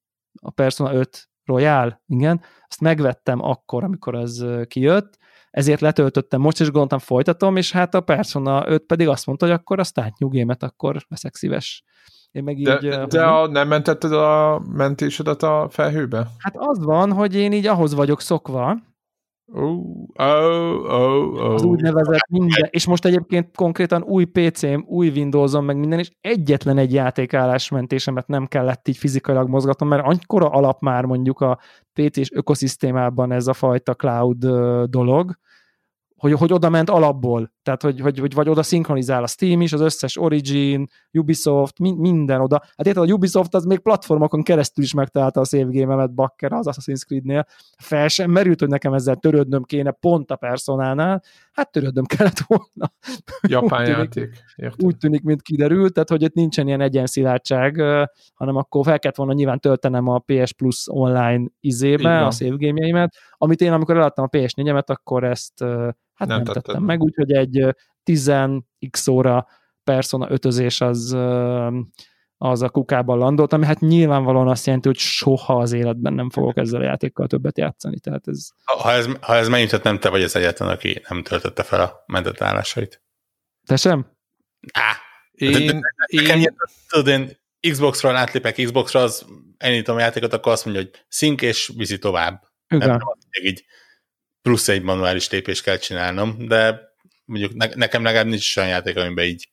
a Persona 5 Royal, igen, azt megvettem akkor, amikor az kijött, ezért letöltöttem most, és gondoltam folytatom, és hát a Persona 5 pedig azt mondta, hogy akkor a Start New akkor veszek szíves. Én meg így... De, ö, de a, nem mentetted a mentésedet a felhőbe? Hát az van, hogy én így ahhoz vagyok szokva, Ó, ó, ó, ó. az úgynevezett minden, és most egyébként konkrétan új PC-m, új Windows-on, meg minden, és egyetlen egy játékállásmentésemet nem kellett így fizikailag mozgatnom, mert annyira alap már mondjuk a PC-s ökoszisztémában ez a fajta cloud dolog, hogy, hogy oda ment alapból, tehát hogy, hogy, hogy vagy oda szinkronizál a Steam is, az összes Origin, Ubisoft, min, minden oda. Hát érted, a Ubisoft az még platformokon keresztül is megtalálta a save game-emet Bakker az Assassin's Creed-nél. Fel sem merült, hogy nekem ezzel törődnöm kéne pont a personánál. Hát törődnöm kellett volna. Japán úgy tűnik-. Érted? Úgy tűnik, mint kiderült, tehát hogy itt nincsen ilyen egyenszilárdság, ö, hanem akkor fel kellett volna nyilván töltenem a PS Plus online izébe a game amit én amikor eladtam a PS4-emet, akkor ezt hát Nem nem, tetted tettem meg. úgyhogy egy ö, 10x óra Persona 5 az az a kukában landolt, ami hát nyilvánvalóan azt jelenti, hogy soha az életben nem fogok ezzel a játékkal többet játszani, tehát ez Ha ez, ha ez megint nem te vagy az egyetlen, aki nem töltötte fel a mentett állásait. te sem? Á, Én, én, tudod, én Xbox-ról átlépek Xbox-ra, az elindítom a játékot, akkor azt mondja, hogy szink és viszi tovább. Nem, Igen. nem hogy így plusz egy manuális lépést kell csinálnom, de mondjuk ne, nekem legalább nincs olyan játék, amiben így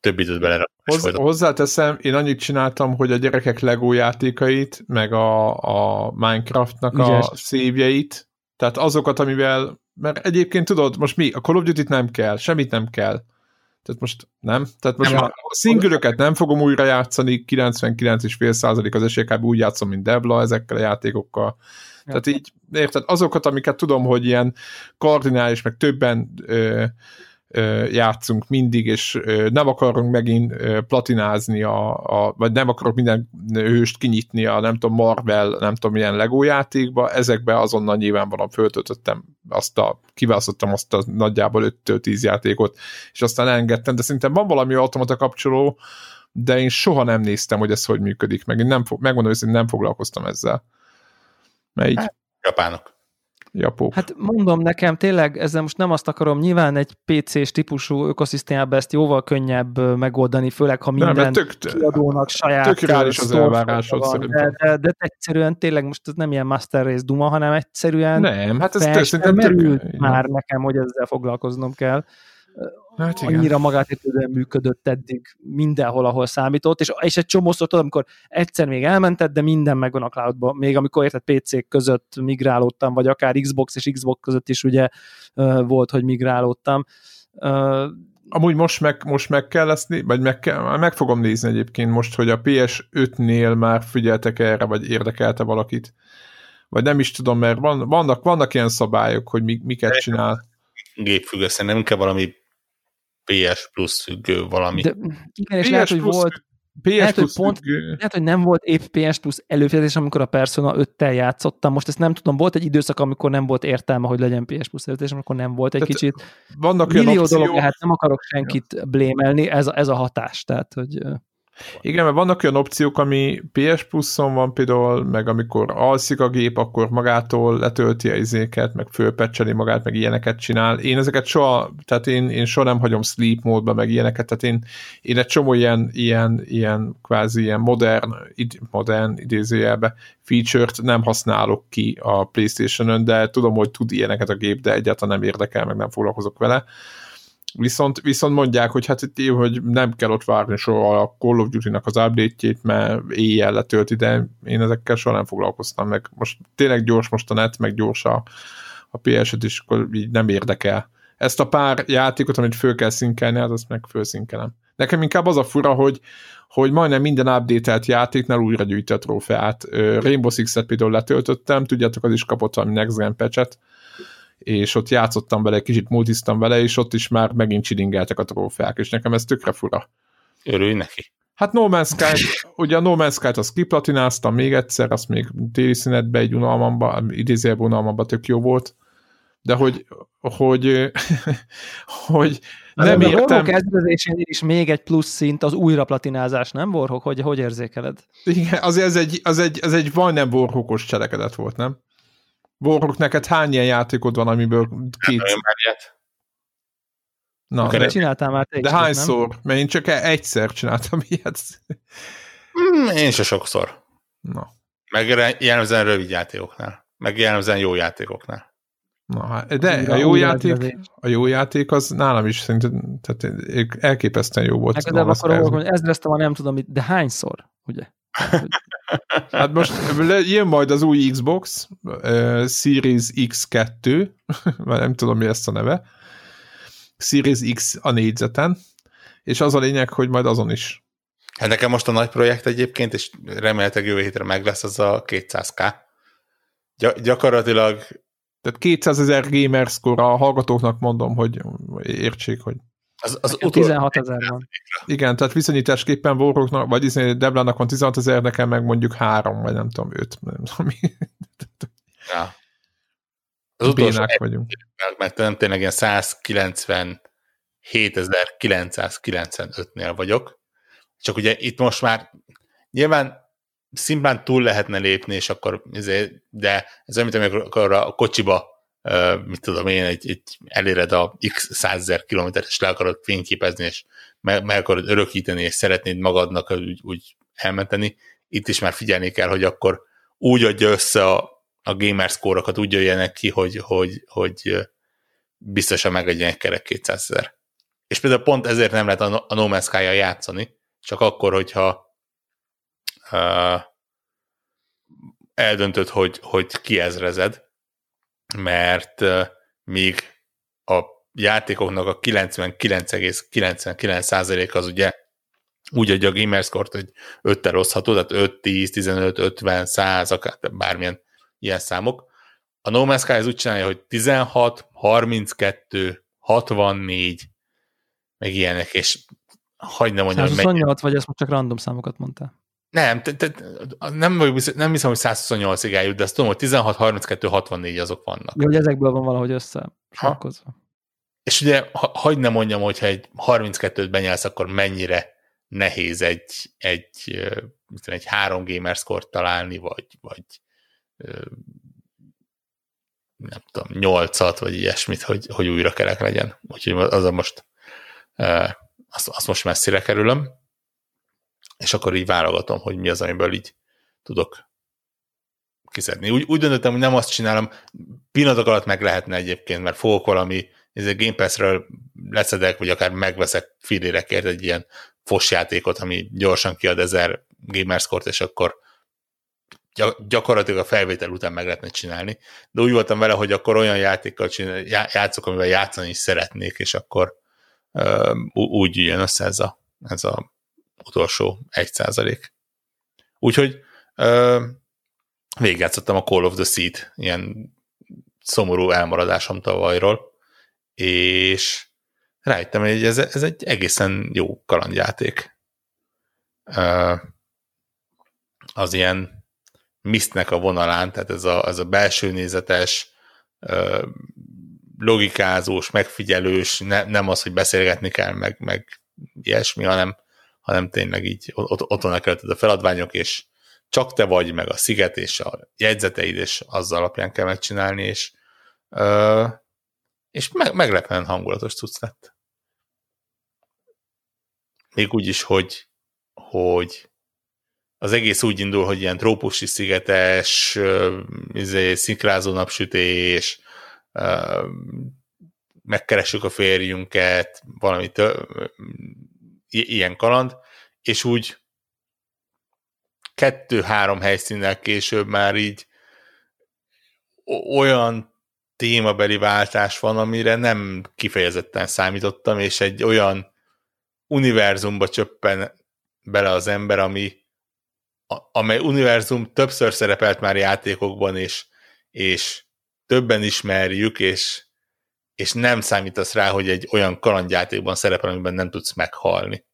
több időt belerak. Hoz, hozzáteszem, én annyit csináltam, hogy a gyerekek Lego játékait, meg a, a Minecraftnak a szívjeit, tehát azokat, amivel, mert egyébként tudod, most mi, a Call of Duty-t nem kell, semmit nem kell. Tehát most nem. Tehát most Nem, a, szingülöket nem fogom újra játszani, 99,5% az esély kb. úgy játszom, mint Debla ezekkel a játékokkal. Tehát így, érted, azokat, amiket tudom, hogy ilyen kardinális, meg többen ö, játszunk mindig, és nem akarunk megint platinázni, a, a, vagy nem akarok minden hőst kinyitni a nem tudom, Marvel, nem tudom, milyen Lego játékba, ezekbe azonnal nyilvánvalóan föltöltöttem azt a, kiválasztottam azt a nagyjából 5-10 játékot, és aztán engedtem, de szerintem van valami automata kapcsoló, de én soha nem néztem, hogy ez hogy működik, meg én nem, megmondom, hogy nem foglalkoztam ezzel. Mert így Japánok. Japó. Hát mondom nekem, tényleg ezzel most nem azt akarom, nyilván egy PC-s típusú ökoszisztémában ezt jóval könnyebb megoldani, főleg ha nem, minden mert tök, kiadónak saját tök az elvárásod szerintem. De, de, de egyszerűen tényleg most ez nem ilyen Master Race Duma, hanem egyszerűen nem, hát ez fel tök, tök, merült így már nekem, hogy ezzel foglalkoznom kell. Hát igen. Annyira magátértően működött eddig mindenhol, ahol számított, és, és egy csomószor tudod, amikor egyszer még elmented, de minden megvan a cloudban. Még amikor érted PC között migrálódtam, vagy akár Xbox és Xbox között is ugye volt, hogy migrálódtam. Ö, Amúgy most meg, most meg kell ezt, vagy meg, kell, meg fogom nézni egyébként most, hogy a PS5-nél már figyeltek erre, vagy érdekelte valakit. Vagy nem is tudom, mert van, vannak, vannak ilyen szabályok, hogy mi, miket csinál. Gépfüggő, szerintem nem kell valami PS Plus függő valami. de, igen, és lehet, hogy Plus- volt, PS lehet, hogy Plus pont- függő. lehet, hogy nem volt épp PS Plus előfizetés, amikor a Persona 5-tel játszottam. Most ezt nem tudom, volt egy időszak, amikor nem volt értelme, hogy legyen PS Plus előfizetés, amikor nem volt egy Tehát kicsit. Vannak olyan Millió opciók, dolog lehet, nem akarok senkit blémelni, ez a, ez a hatás. Tehát, hogy Igen, mert vannak olyan opciók, ami PS Plus-on van például, meg amikor alszik a gép, akkor magától letölti a izéket, meg fölpecseli magát, meg ilyeneket csinál. Én ezeket soha, tehát én, én soha nem hagyom sleep módba, meg ilyeneket, tehát én, én egy csomó ilyen, ilyen, ilyen kvázi ilyen modern, id, modern idézőjelbe feature-t nem használok ki a Playstation-ön, de tudom, hogy tud ilyeneket a gép, de egyáltalán nem érdekel, meg nem foglalkozok vele Viszont, viszont mondják, hogy hát itt hogy nem kell ott várni soha a Call of Duty-nak az update-jét, mert éjjel letölti, de én ezekkel soha nem foglalkoztam, meg most tényleg gyors most a net, meg gyors a, a PS-et is, akkor így nem érdekel. Ezt a pár játékot, amit föl kell szinkelni, hát azt meg fölszinkelem. Nekem inkább az a fura, hogy, hogy majdnem minden update-elt játéknál újra gyűjti a trófeát. Rainbow Six-et például letöltöttem, tudjátok, az is kapott valami Next Gen patchet, és ott játszottam vele, kicsit multiztam vele, és ott is már megint csilingeltek a trófeák, és nekem ez tökre fura. Örülj neki. Hát No Man's Sky, ugye a No Man's Sky-t azt kiplatináztam még egyszer, azt még téli szünetbe egy unalmamba, idézőjelben unalmamba tök jó volt, de hogy, hogy, (laughs) hogy nem de értem. A kezdvezésénél is még egy plusz szint az újra platinázás, nem Warhawk? Hogy, hogy érzékeled? Igen, azért ez egy, az egy, az egy majdnem Warhawkos cselekedet volt, nem? Borok, neked hány ilyen játékod van, amiből két... Na, de, csináltál már te De is, hányszor? Nem? Mert én csak e- egyszer csináltam (laughs) ilyet. Mm, én se sokszor. Na. Meg jellemzően rövid játékoknál. Meg jellemzően jó játékoknál. Na, hát, de a jó játék, a jó játék az nálam is szerintem tehát elképesztően jó volt. Legközelebb akkor hogy ezreztem a nem tudom, de hányszor, ugye? (laughs) Hát most jön majd az új Xbox, uh, Series X2, (laughs) mert nem tudom mi ezt a neve, Series X a négyzeten, és az a lényeg, hogy majd azon is. Hát nekem most a nagy projekt egyébként, és remélhetőleg jövő hétre meg lesz, az a 200k. Gy- gyakorlatilag... Tehát 200 ezer gamerscore a hallgatóknak mondom, hogy értsék, hogy az, az utol... 16 ezer van. Igen, tehát viszonyításképpen Warhawknak, vagy izé, Deblának van 16 ezer, nekem meg mondjuk 3, vagy nem tudom, 5, nem tudom mi. Ja. Az utolsó vagyunk. Mert nem tényleg ilyen 197.995-nél vagyok. Csak ugye itt most már nyilván szimplán túl lehetne lépni, és akkor, izé, de ez olyan, mint amikor a kocsiba mit tudom én, egy, egy eléred a x százezer kilométert, és le akarod fényképezni, és meg, meg akarod örökíteni, és szeretnéd magadnak úgy, úgy elmenteni, itt is már figyelni kell, hogy akkor úgy adja össze a, a gamer score úgy jöjjenek ki, hogy, hogy, hogy biztosan egy kerek 200 ezer. És például pont ezért nem lehet a No Man's sky játszani, csak akkor, hogyha uh, eldöntöd, hogy, hogy kiezrezed, mert még a játékoknak a 99,99% az ugye úgy adja a gamerscore hogy 5-tel osztható, tehát 5, 10, 15, 50, 100, akár bármilyen ilyen számok. A No Man's Sky az úgy csinálja, hogy 16, 32, 64, meg ilyenek, és hagyd nem mondjam, hogy 128 vagy ezt most csak random számokat mondtál. Nem, te, te, nem, nem hiszem, hogy 128-ig eljut, de azt tudom, hogy 16, 32, 64 azok vannak. Jó, hogy ezekből van valahogy össze sarkozva. És ugye, ha, hagyd ne mondjam, hogyha egy 32-t benyelsz, akkor mennyire nehéz egy, egy, egy három gamer score találni, vagy, vagy nem tudom, nyolcat, vagy ilyesmit, hogy, hogy újra kerek legyen. Úgyhogy az a most azt, azt most messzire kerülöm és akkor így válogatom, hogy mi az, amiből így tudok kiszedni. Úgy, úgy döntöttem, hogy nem azt csinálom, pillanatok alatt meg lehetne egyébként, mert fogok valami ez egy Game Pass-ről leszedek, vagy akár megveszek filérekért egy ilyen fos játékot, ami gyorsan kiad ezer gamerscore és akkor gyakorlatilag a felvétel után meg lehetne csinálni. De úgy voltam vele, hogy akkor olyan játékkal játszok, amivel játszani is szeretnék, és akkor uh, úgy jön össze ez a, ez a utolsó egy százalék. Úgyhogy ö, végigjátszottam a Call of the Seed, ilyen szomorú elmaradásom tavalyról, és rájöttem, hogy ez, ez egy egészen jó kalandjáték. Ö, az ilyen misztnek a vonalán, tehát ez a, ez a belső nézetes, ö, logikázós, megfigyelős, ne, nem az, hogy beszélgetni kell, meg, meg ilyesmi, hanem hanem tényleg így ott, ott a feladványok, és csak te vagy meg a sziget, és a jegyzeteid, és az alapján kell megcsinálni, és, ö, és meg, meglepően hangulatos cucc lett. Még úgy is, hogy, hogy az egész úgy indul, hogy ilyen trópusi szigetes, izé, szikrázó napsütés, megkeressük a férjünket, valami tő, ilyen kaland, és úgy kettő-három helyszínnel később már így olyan témabeli váltás van, amire nem kifejezetten számítottam, és egy olyan univerzumba csöppen bele az ember, ami amely univerzum többször szerepelt már játékokban, és, és többen ismerjük, és, és nem számítasz rá, hogy egy olyan kalandjátékban szerepel, amiben nem tudsz meghalni.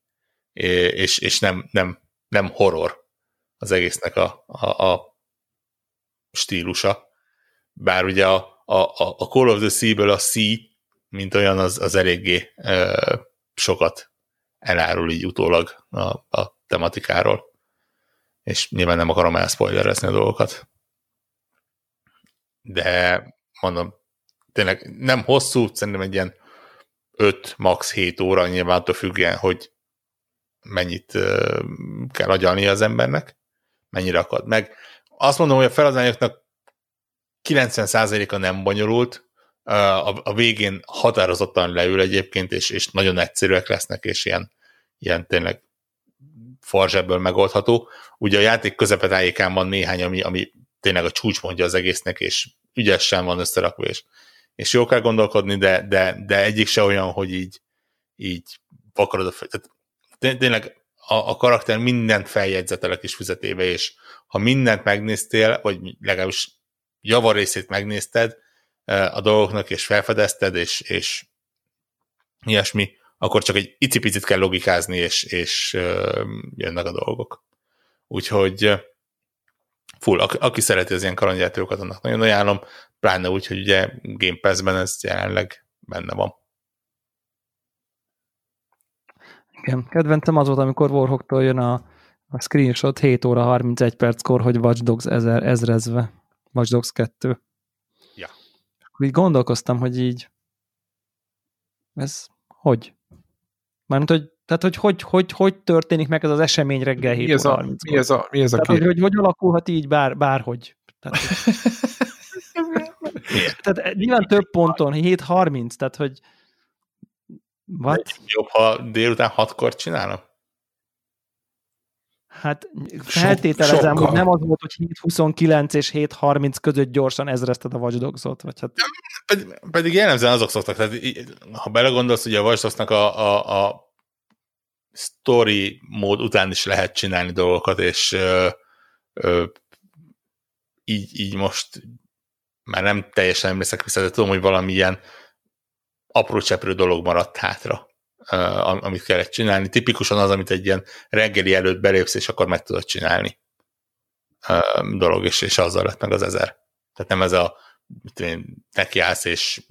És, és nem, nem, nem horror az egésznek a, a, a stílusa. Bár ugye a, a, a Call of the Sea-ből a Sea, mint olyan, az, az eléggé ö, sokat elárul így utólag a, a tematikáról. És nyilván nem akarom elspoilerezni a dolgokat. De mondom, tényleg nem hosszú, szerintem egy ilyen 5, max 7 óra, nyilván attól függően, hogy mennyit kell agyalni az embernek, mennyire akad meg. Azt mondom, hogy a feladványoknak 90%-a nem bonyolult, a, végén határozottan leül egyébként, és, és nagyon egyszerűek lesznek, és ilyen, ilyen tényleg farzsebből megoldható. Ugye a játék közepetájékán van néhány, ami, ami tényleg a csúcspontja az egésznek, és ügyesen van összerakva, és, és jó kell gondolkodni, de, de, de egyik se olyan, hogy így, így vakarod a fel. Tehát tényleg a, a karakter mindent feljegyzetel a kis füzetébe, és ha mindent megnéztél, vagy legalábbis javarészét megnézted a dolgoknak, és felfedezted, és, és ilyesmi, akkor csak egy icipicit kell logikázni, és, és jönnek a dolgok. Úgyhogy full, aki szereti az ilyen kalandjátékokat, annak nagyon ajánlom, pláne úgy, hogy ugye Game Pass-ben ez jelenleg benne van. Igen, kedventem az volt, amikor Warhawk-tól jön a, a screenshot 7 óra 31 perckor, hogy Watch Dogs ezer, ezrezve. Watch Dogs 2. Ja. Akkor így gondolkoztam, hogy így ez hogy? Mármint, hogy tehát, hogy hogy, hogy hogy történik meg ez az esemény reggel 7 mi ez a, mi ez a, mi ez a Tehát, hogy, hogy, hogy alakulhat így bár, bárhogy. Tehát, (laughs) tehát nyilván több ponton, 7.30, tehát hogy What? Jobb, ha délután hatkor csinálom? Hát feltételezem, Sokkal. hogy nem az volt, hogy 7.29 és 7.30 között gyorsan ezrezted a Watch Dogs-ot, vagy hát... Pedig, pedig jellemzően azok szoktak, tehát ha belegondolsz, hogy a Watch a, a, a story mód után is lehet csinálni dolgokat, és ö, ö, így, így most már nem teljesen emlékszek vissza, de tudom, hogy valami ilyen apró cseprő dolog maradt hátra, uh, amit kellett csinálni. Tipikusan az, amit egy ilyen reggeli előtt belépsz, és akkor meg tudod csinálni uh, dolog, és, és azzal lett meg az ezer. Tehát nem ez a mit én, nekiállsz, és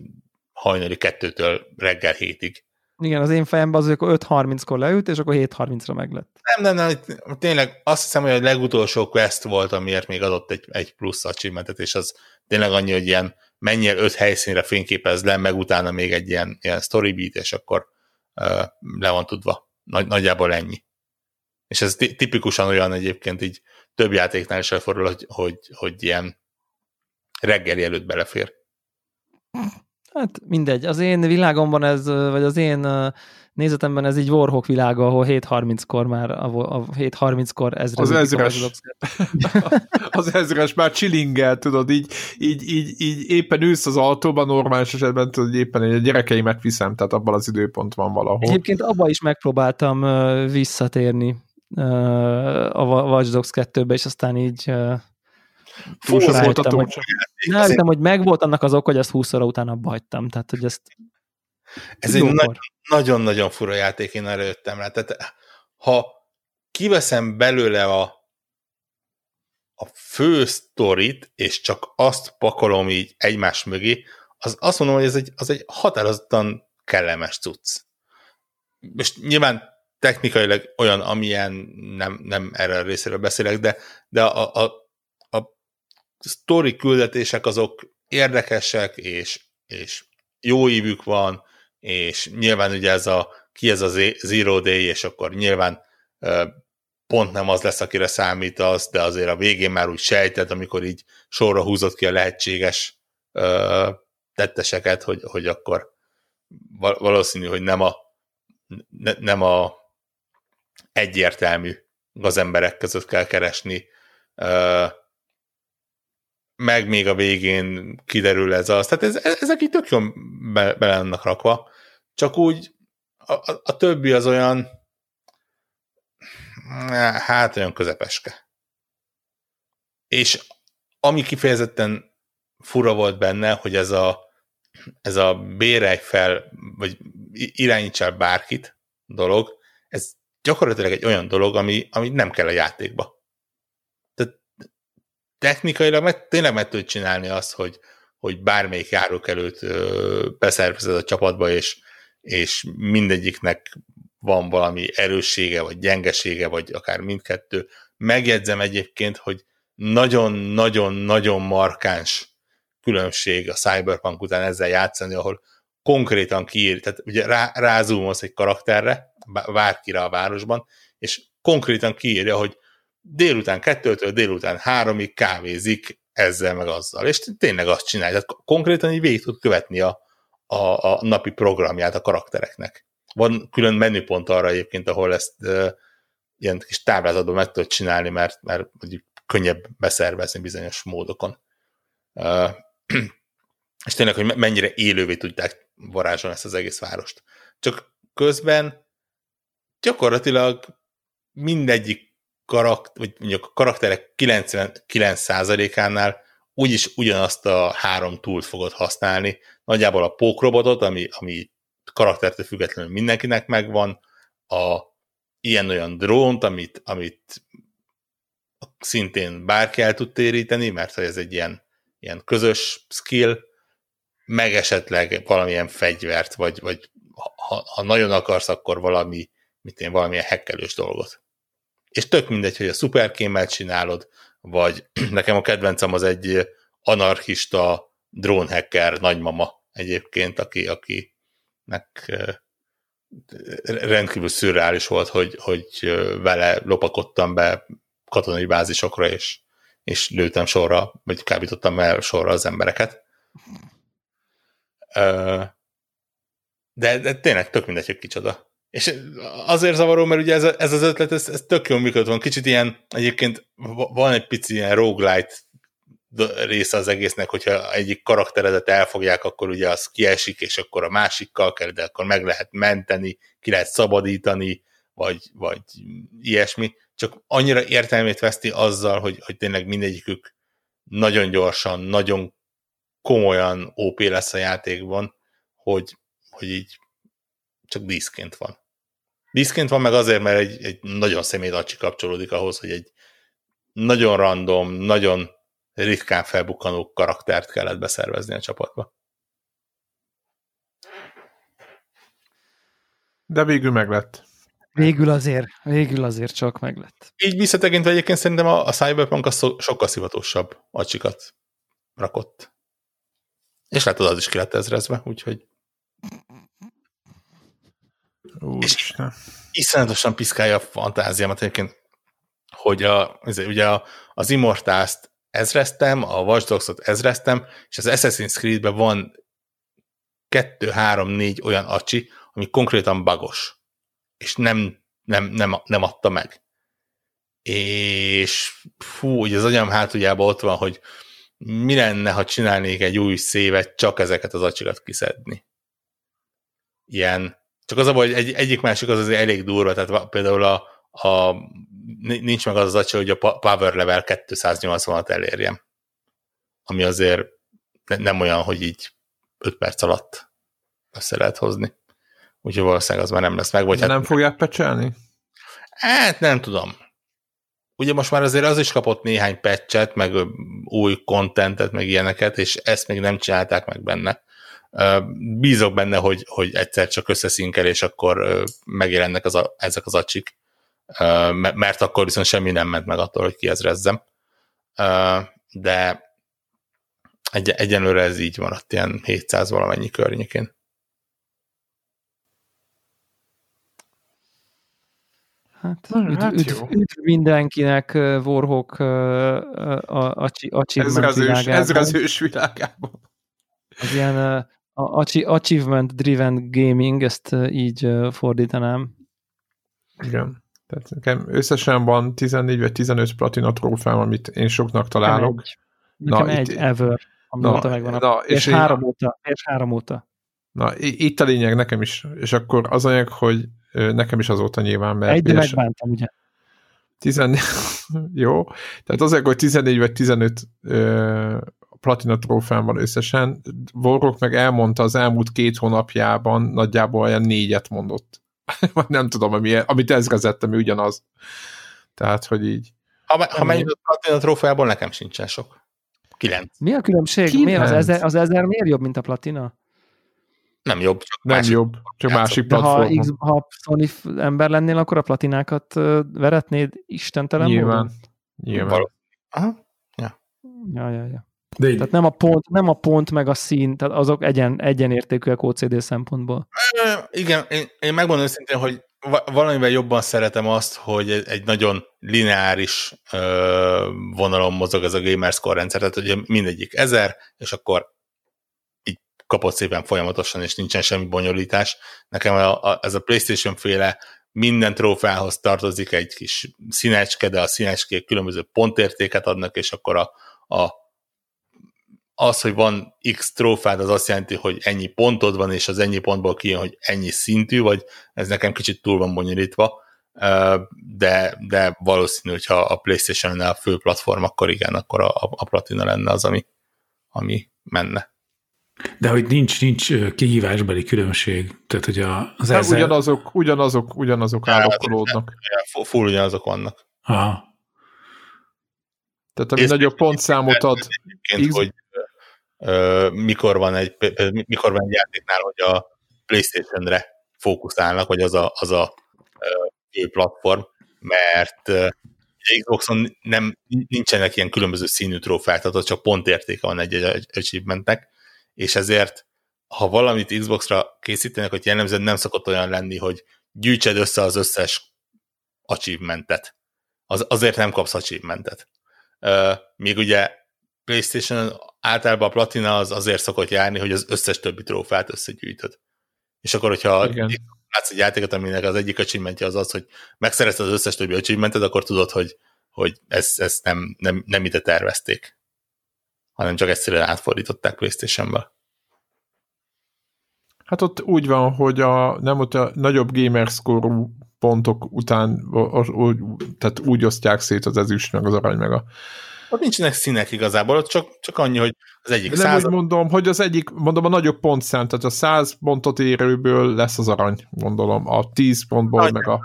hajnali kettőtől reggel hétig. Igen, az én fejemben az, hogy akkor 5.30-kor leült, és akkor 7.30-ra meglett. Nem, nem, nem, tényleg azt hiszem, hogy a legutolsó quest volt, amiért még adott egy, egy plusz achievementet, és az tényleg annyi, hogy ilyen menjél öt helyszínre fényképez le, meg utána még egy ilyen, ilyen story beat, és akkor uh, le van tudva. Nagy, nagyjából ennyi. És ez tipikusan olyan egyébként így több játéknál is elfordul, hogy, hogy, hogy ilyen reggeli előtt belefér. Hát mindegy. Az én világomban ez, vagy az én nézetemben ez így Warhawk világa, ahol 7.30-kor már, a 7.30-kor ezre. Az ezres. az ezres (laughs) (laughs) már chillingel, tudod, így, így, így, így éppen ülsz az autóban, normális esetben tudod, éppen egy gyerekeimet viszem, tehát abban az időpont van valahol. Egyébként abba is megpróbáltam visszatérni a Watch Dogs 2-be, és aztán így Fú, az volt a hogy, rájöttem, hogy megvolt annak az ok, hogy ezt 20 óra után abba hagytam. Tehát, hogy ezt ez egy nagyon-nagyon fura játék, én erre jöttem rá. Tehát, ha kiveszem belőle a, a fő sztorit, és csak azt pakolom így egymás mögé, az azt mondom, hogy ez egy, az egy határozottan kellemes cucc. És nyilván technikailag olyan, amilyen nem, nem erre a részéről beszélek, de, de a, a story küldetések azok érdekesek, és, és jó ívük van, és nyilván ugye ez a ki ez a Zero Day, és akkor nyilván pont nem az lesz, akire számítasz, de azért a végén már úgy sejted, amikor így sorra húzott ki a lehetséges tetteseket, hogy, hogy akkor valószínű, hogy nem a, ne, nem a egyértelmű gazemberek között kell keresni, meg még a végén kiderül ez az. Tehát ez, ezek így tök jól be, be lennek rakva, csak úgy a, a, a többi az olyan hát olyan közepeske. És ami kifejezetten fura volt benne, hogy ez a, ez a bérelj fel, vagy irányítsál bárkit dolog, ez gyakorlatilag egy olyan dolog, ami, ami nem kell a játékba. Technikailag meg, tényleg meg tudod csinálni azt, hogy, hogy bármelyik járok előtt beszervezed a csapatba, és, és mindegyiknek van valami erőssége, vagy gyengesége, vagy akár mindkettő. Megjegyzem egyébként, hogy nagyon-nagyon-nagyon markáns különbség a Cyberpunk után ezzel játszani, ahol konkrétan kiír, tehát ugye rá, rázumolsz egy karakterre, bárkire a városban, és konkrétan kiírja, hogy délután kettőtől délután háromig kávézik ezzel meg azzal, és tényleg azt csinálja, tehát konkrétan így végig tud követni a, a, a napi programját a karaktereknek. Van külön menüpont arra egyébként, ahol ezt uh, ilyen kis táblázatban meg tudod csinálni, mert, mert mondjuk könnyebb beszervezni bizonyos módokon. Uh, (clears throat) és tényleg, hogy mennyire élővé tudták varázsolni ezt az egész várost. Csak közben gyakorlatilag mindegyik karakter, vagy mondjuk a karakterek 99%-ánál úgyis ugyanazt a három túlt fogod használni. Nagyjából a pókrobotot, ami, ami karaktertől függetlenül mindenkinek megvan, a ilyen-olyan drónt, amit, amit szintén bárki el tud téríteni, mert ez egy ilyen, ilyen közös skill, meg esetleg valamilyen fegyvert, vagy, vagy ha, ha nagyon akarsz, akkor valami, mit én, valamilyen hekkelős dolgot. És tök mindegy, hogy a szuperkémmel csinálod, vagy (clears throat) nekem a kedvencem az egy anarchista drónhacker nagymama egyébként, aki, aki nek rendkívül szürreális volt, hogy, hogy vele lopakodtam be katonai bázisokra, és, és lőttem sorra, vagy kábítottam el sorra az embereket. De, de tényleg tök mindegy, hogy kicsoda. És azért zavaró, mert ugye ez, ez az ötlet, ez, ez tök jól működött van. Kicsit ilyen, egyébként van egy pici ilyen roguelite része az egésznek, hogyha egyik karakteredet elfogják, akkor ugye az kiesik, és akkor a másikkal kell, de akkor meg lehet menteni, ki lehet szabadítani, vagy, vagy ilyesmi. Csak annyira értelmét veszti azzal, hogy, hogy tényleg mindegyikük nagyon gyorsan, nagyon komolyan OP lesz a játékban, hogy, hogy így csak díszként van. Díszként van meg azért, mert egy, egy nagyon személyacsi kapcsolódik ahhoz, hogy egy nagyon random, nagyon ritkán felbukkanó karaktert kellett beszervezni a csapatba. De végül meg lett. Végül azért, végül azért csak meg lett. Így visszatekintve egyébként szerintem a, a Cyberpunk a so, sokkal szivatósabb acsikat rakott. És lehet, az is ki lett ezrezve, úgyhogy és iszonyatosan piszkálja a fantáziámat egyébként, hogy a, ugye a, az Immortals-t ezreztem, a Watch Dogs-ot ezreztem, és az Assassin's Creed-ben van kettő, három, négy olyan acsi, ami konkrétan bagos, és nem, nem, nem, nem adta meg. És fú, ugye az agyam hátuljában ott van, hogy mi lenne, ha csinálnék egy új szévet, csak ezeket az acsikat kiszedni. Ilyen, csak az a baj, hogy egy, egyik másik az azért elég durva, tehát például a, a nincs meg az az acsi, hogy a power level 280-at elérjem. Ami azért nem olyan, hogy így 5 perc alatt össze lehet hozni. Úgyhogy valószínűleg az már nem lesz meg. Vagy hát, nem fogják pecselni? Hát nem tudom. Ugye most már azért az is kapott néhány patchet, meg új kontentet, meg ilyeneket, és ezt még nem csinálták meg benne. Bízok benne, hogy, hogy egyszer csak összeszinkel, és akkor megjelennek az a, ezek az acsik, mert akkor viszont semmi nem ment meg attól, hogy kiezrezzem. De egy, egyenlőre ez így maradt, ilyen 700 valamennyi környékén. Hát, üdv, hát üdv, üdv mindenkinek Warhawk a, a, achievement Ez az ős világában. Az ilyen achievement driven gaming, ezt így fordítanám. Igen. Tehát nekem összesen van 14 vagy 15 platina trófám, amit én soknak találok. Nekem nekem egy itt, ever, amióta megvan a na, és, és három óta, és három óta. Na, itt a lényeg nekem is, és akkor az anyag, hogy nekem is azóta nyilván, mert... Egy megbántam, ugye? 14, (laughs) jó, tehát azért, hogy 14 vagy 15 ö, platina trófán van összesen, Vorok meg elmondta az elmúlt két hónapjában nagyjából olyan négyet mondott. (laughs) nem tudom, ami, amit ezrezettem, ugyanaz. Tehát, hogy így. Ha, ha mennyi a platina trófeából, nekem sincsen sok. Kilenc. Mi a különbség? Miért az, ezer, az ezer miért jobb, mint a platina? Nem jobb, csak Nem másik jobb, csak másik platformon. Ha, X, ha Sony ember lennél, akkor a platinákat veretnéd istentelen Nyilván. Módon? Nyilván. Aha. Ja. Ja, ja, ja. De Tehát nem a, pont, nem a pont meg a szín, tehát azok egyen, egyenértékűek OCD szempontból. Igen, én, én megmondom őszintén, hogy valamivel jobban szeretem azt, hogy egy nagyon lineáris ö, vonalon mozog ez a Gamerscore rendszer, tehát ugye mindegyik ezer, és akkor így kapott szépen folyamatosan, és nincsen semmi bonyolítás. Nekem a, a, ez a PlayStation féle minden trófához tartozik egy kis színecske, de a színecskék különböző pontértéket adnak, és akkor a, a az, hogy van X trófád, az azt jelenti, hogy ennyi pontod van, és az ennyi pontból kijön, hogy ennyi szintű, vagy ez nekem kicsit túl van bonyolítva, de, de valószínű, hogyha a Playstation-nál a fő platform, akkor igen, akkor a, a Platina lenne az, ami, ami menne. De hogy nincs, nincs kihívásbeli különbség. Tehát, hogy a, az ezzel... ugyanazok, ugyanazok, ugyanazok állokolódnak. Full ugyanazok vannak. Aha. Tehát ami nagyobb pontszámot ad. X... Hogy mikor van egy, mikor van egy játéknál, hogy a Playstation-re fókuszálnak, vagy az a, az a fő platform, mert Xboxon nem, nincsenek ilyen különböző színű trófák, tehát csak pontértéke van egy-egy achievementnek, és ezért ha valamit Xboxra készítenek, hogy jellemzően nem szokott olyan lenni, hogy gyűjtsed össze az összes achievementet. Az, azért nem kapsz achievementet. Uh, még ugye PlayStation általában a platina az azért szokott járni, hogy az összes többi trófát összegyűjtöd. És akkor, hogyha Igen. látsz egy játékot, aminek az egyik achievementje az az, hogy megszerezted az összes többi achievementet, akkor tudod, hogy, hogy ezt, ezt nem, nem, nem ide tervezték, hanem csak egyszerűen átfordították PlayStation-ba. Hát ott úgy van, hogy a, nem ott a nagyobb gamerscore pontok után, úgy, tehát úgy osztják szét az ezüst, meg az arany, meg a ott nincsenek színek igazából, ott csak, csak annyi, hogy az egyik Nem század... úgy mondom, hogy az egyik, mondom a nagyobb pontszám, tehát a 100 pontot érőből lesz az arany, gondolom, a 10 pontból Nagy, meg a,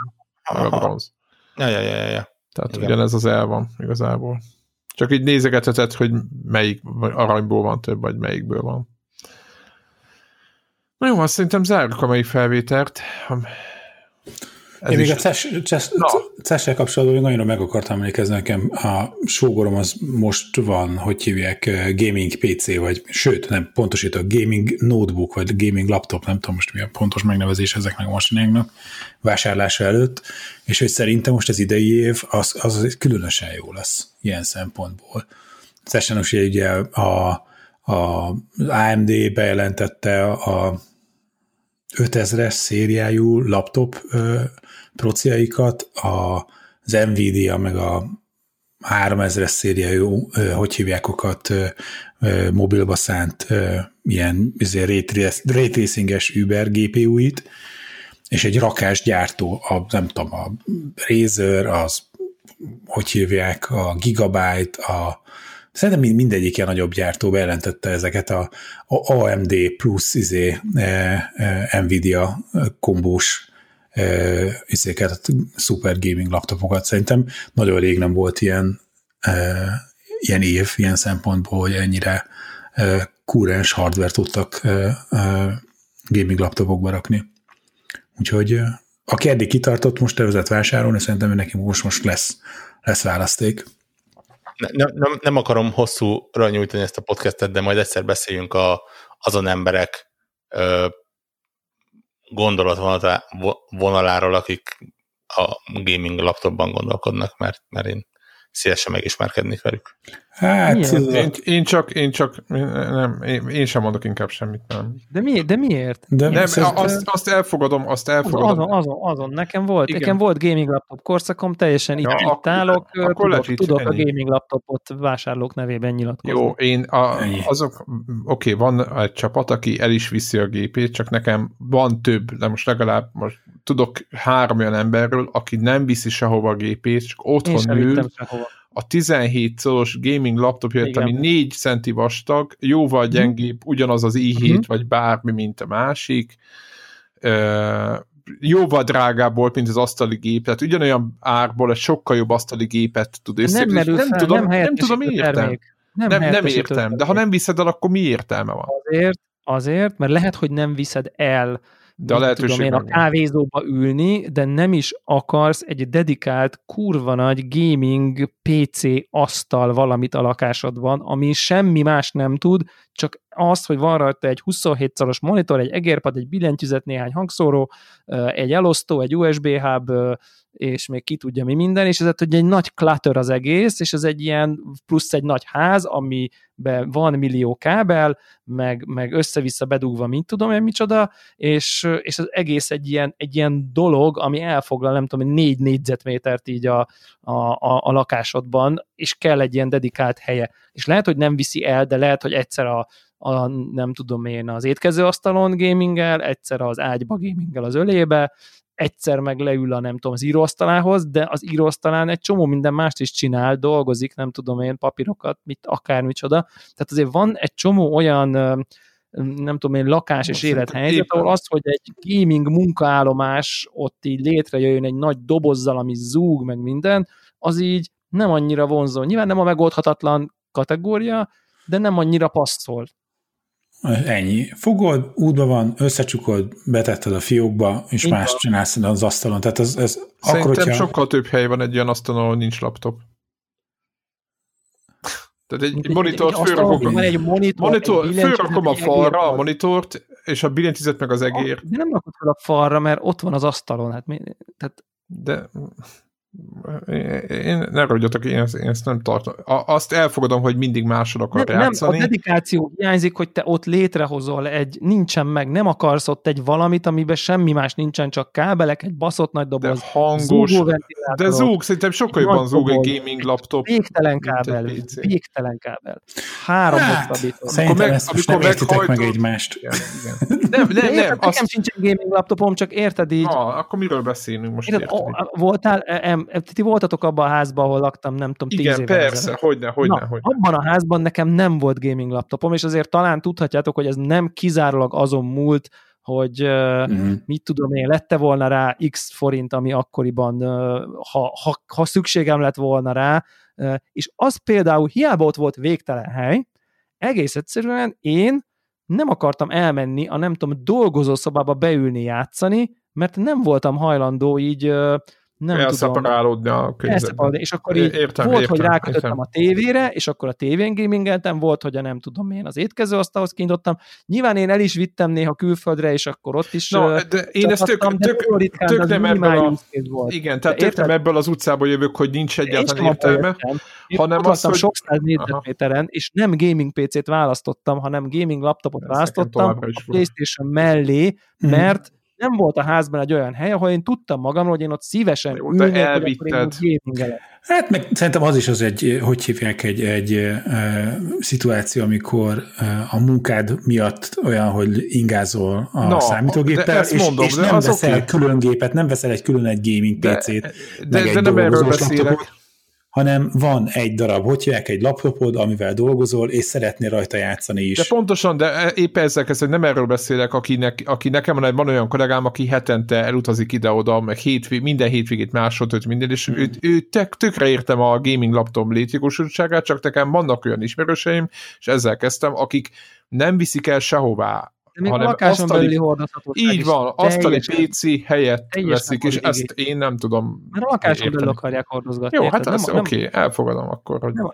meg a bronz. Ja, ja, ja, ja. Tehát Igen. ugyanez az el van igazából. Csak így nézegetheted, hogy melyik aranyból van több, vagy melyikből van. Na jó, azt szerintem zárjuk a melyik felvételt. Én még a CES-sel kapcsolatban még annyira meg akartam emlékezni, nekem a sógorom az most van, hogy hívják, eh, gaming PC, vagy sőt, nem, pontosítok, gaming notebook, vagy gaming laptop, nem tudom most mi a pontos megnevezés ezeknek a masináknak vásárlása előtt, és hogy szerintem most az idei év az, az különösen jó lesz ilyen szempontból. CES-en ugye a, a, AMD bejelentette a 5000-es szériájú laptop prociaikat, az Nvidia meg a 3000-es szériájú, hogy hívják okat, mobilba szánt ilyen izé, ray tracinges Uber GPU-it, és egy rakásgyártó, a, nem tudom, a Razer, az hogy hívják, a Gigabyte, a Szerintem mindegyik ilyen nagyobb gyártó bejelentette ezeket a AMD plusz izé, Nvidia kombós izéket, super gaming laptopokat. Szerintem nagyon rég nem volt ilyen, ilyen év, ilyen szempontból, hogy ennyire kúrens hardware tudtak gaming laptopokba rakni. Úgyhogy aki eddig kitartott, most tervezett vásárolni, szerintem neki most, most lesz, lesz választék. Ne, nem, nem akarom hosszúra nyújtani ezt a podcastet, de majd egyszer beszéljünk a, azon emberek ö, gondolatvonaláról, akik a gaming laptopban gondolkodnak, mert, mert én szívesen megismerkednék velük. Hát, én, én, csak, én csak, nem, én, én sem mondok inkább semmit, nem. De, mi, de miért? De nem, azt, azt elfogadom, azt elfogadom. Azon, azon, azon, nekem volt, Igen. nekem volt gaming laptop korszakom, teljesen ja, itt, ak- itt állok, akkor tudok, legit, tudok ennyi. a gaming laptopot vásárlók nevében nyilatkozni. Jó, én a, azok, oké, okay, van egy csapat, aki el is viszi a gépét, csak nekem van több, de most legalább most tudok három olyan emberről, aki nem viszi sehova a gépét, csak otthon ül, a 17 szoros gaming laptop jött, ami 4 centi vastag, jóval mhm. gyengébb, ugyanaz az i7 uh-huh. vagy bármi, mint a másik, uh, jóval drágább volt, mint az asztali gép, tehát ugyanolyan árból egy sokkal jobb asztali gépet tud összekötni. Nem, nem, tudom, nem, nem tudom, mi értem. Nem, nem, nem értem, de ha nem viszed el, akkor mi értelme van? Azért, azért, mert lehet, hogy nem viszed el de a lehetőség tudom én, a kávézóba ülni, de nem is akarsz egy dedikált, kurva nagy gaming PC asztal valamit a lakásodban, ami semmi más nem tud, csak az, hogy van rajta egy 27 szoros monitor, egy egérpad, egy billentyűzet, néhány hangszóró, egy elosztó, egy USB hub, és még ki tudja mi minden, és ez hogy egy nagy clutter az egész, és ez egy ilyen plusz egy nagy ház, amiben van millió kábel, meg, meg össze-vissza bedugva, mint tudom én micsoda, és, és az egész egy ilyen, egy ilyen dolog, ami elfoglal, nem tudom, négy négyzetmétert így a, a, a, a lakásodban, és kell egy ilyen dedikált helye. És lehet, hogy nem viszi el, de lehet, hogy egyszer a, a, nem tudom én, az étkezőasztalon gaminggel, egyszer az ágyba gaminggel az ölébe, egyszer meg leül a nem tudom, az íróasztalához, de az íróasztalán egy csomó minden mást is csinál, dolgozik, nem tudom én, papírokat, mit, akármicsoda. Tehát azért van egy csomó olyan nem tudom én, lakás és élethelyzet, ahol az, hogy egy gaming munkaállomás ott így létrejöjjön egy nagy dobozzal, ami zúg, meg minden, az így nem annyira vonzó. Nyilván nem a megoldhatatlan kategória, de nem annyira passzol. Ennyi. Fogod, útban van, összecsukod, betetted a fiókba, és Igen. más csinálsz az asztalon. Tehát ez, ez Szerintem akkor, hogyha... sokkal több hely van egy olyan asztalon, ahol nincs laptop. Tehát egy, egy monitort fölrakom, egy monitor, monitor egy fölrakom a falra a monitort, és a billentyűzet meg az egér. De nem rakod fel a falra, mert ott van az asztalon. Hát mi, tehát... De én ne ragyatok, én ezt, én ezt nem tartom. Azt elfogadom, hogy mindig másod akar nem, játszani. Nem, a dedikáció hiányzik, hogy te ott létrehozol egy, nincsen meg, nem akarsz ott egy valamit, amiben semmi más nincsen, csak kábelek, egy baszott nagy doboz, de hangos, de zúg, szerintem sokkal jobban zúg egy gaming laptop. Végtelen kábel, végtelen kábel. Három hát. Szerintem meg, ezt most nem értitek meg egymást. Igen, igen. (laughs) Nem, nem, nem. Érted, azt... Nekem sincsen gaming laptopom, csak érted így. Na, akkor miről beszélünk most? Érted, voltál, ti voltatok abban a házban, ahol laktam, nem tudom, tíz Igen, persze, ezelőtt. hogyne, hogyne, Na, hogyne. Abban a házban nekem nem volt gaming laptopom, és azért talán tudhatjátok, hogy ez nem kizárólag azon múlt, hogy uh-huh. mit tudom én, lette volna rá x forint, ami akkoriban, ha, ha, ha szükségem lett volna rá, és az például hiába ott volt végtelen hely, egész egyszerűen én nem akartam elmenni a nem tudom, dolgozószobába beülni játszani, mert nem voltam hajlandó így nem Elszeparálódni a környezetben. És akkor így értem, volt, értem, hogy rákötöttem értem. a tévére, és akkor a tévén gamingeltem, volt, hogy a nem tudom én az étkezőasztalhoz kinyitottam. Nyilván én el is vittem néha külföldre, és akkor ott is no, de én ezt tök, tök, tök, tök nem ebből a, volt. Igen, tehát tök nem ebből az utcából jövök, hogy nincs egyáltalán értelme, hanem azt, hogy... sok száz négyzetméteren, és nem gaming PC-t választottam, hanem gaming laptopot választottam a PlayStation mellé, mert nem volt a házban egy olyan hely, ahol én tudtam magamról, hogy én ott szívesen Jó, ülnék, elvitted. Hát meg szerintem az is az egy, hogy hívják, egy, egy e, szituáció, amikor e, a munkád miatt olyan, hogy ingázol a no, számítógéppel, és, mondom, és nem veszel okay. külön gépet, nem veszel egy külön egy gaming PC-t, de, de, de nem erről beszélek. Laptopot. Hanem van egy darab, hogy hívják, egy laptopod, amivel dolgozol, és szeretnél rajta játszani is. De pontosan, de épp ezzel kezdve, nem erről beszélek, akinek, aki nekem van, van olyan kollégám, aki hetente elutazik ide-oda, meg hétvég, minden hétvégét másodöt minden, és hmm. ő, ő tök, tökre értem a gaming laptop létjogosultságát, csak nekem vannak olyan ismerőseim, és ezzel kezdtem, akik nem viszik el sehová de még hanem lakáson asztali, belüli Így van, asztali PC helyett veszik, és ezt én nem tudom Mert a lakáson belül akarják hordozgatni. Jó, hát ez oké, okay, elfogadom akkor, hogy... Nem,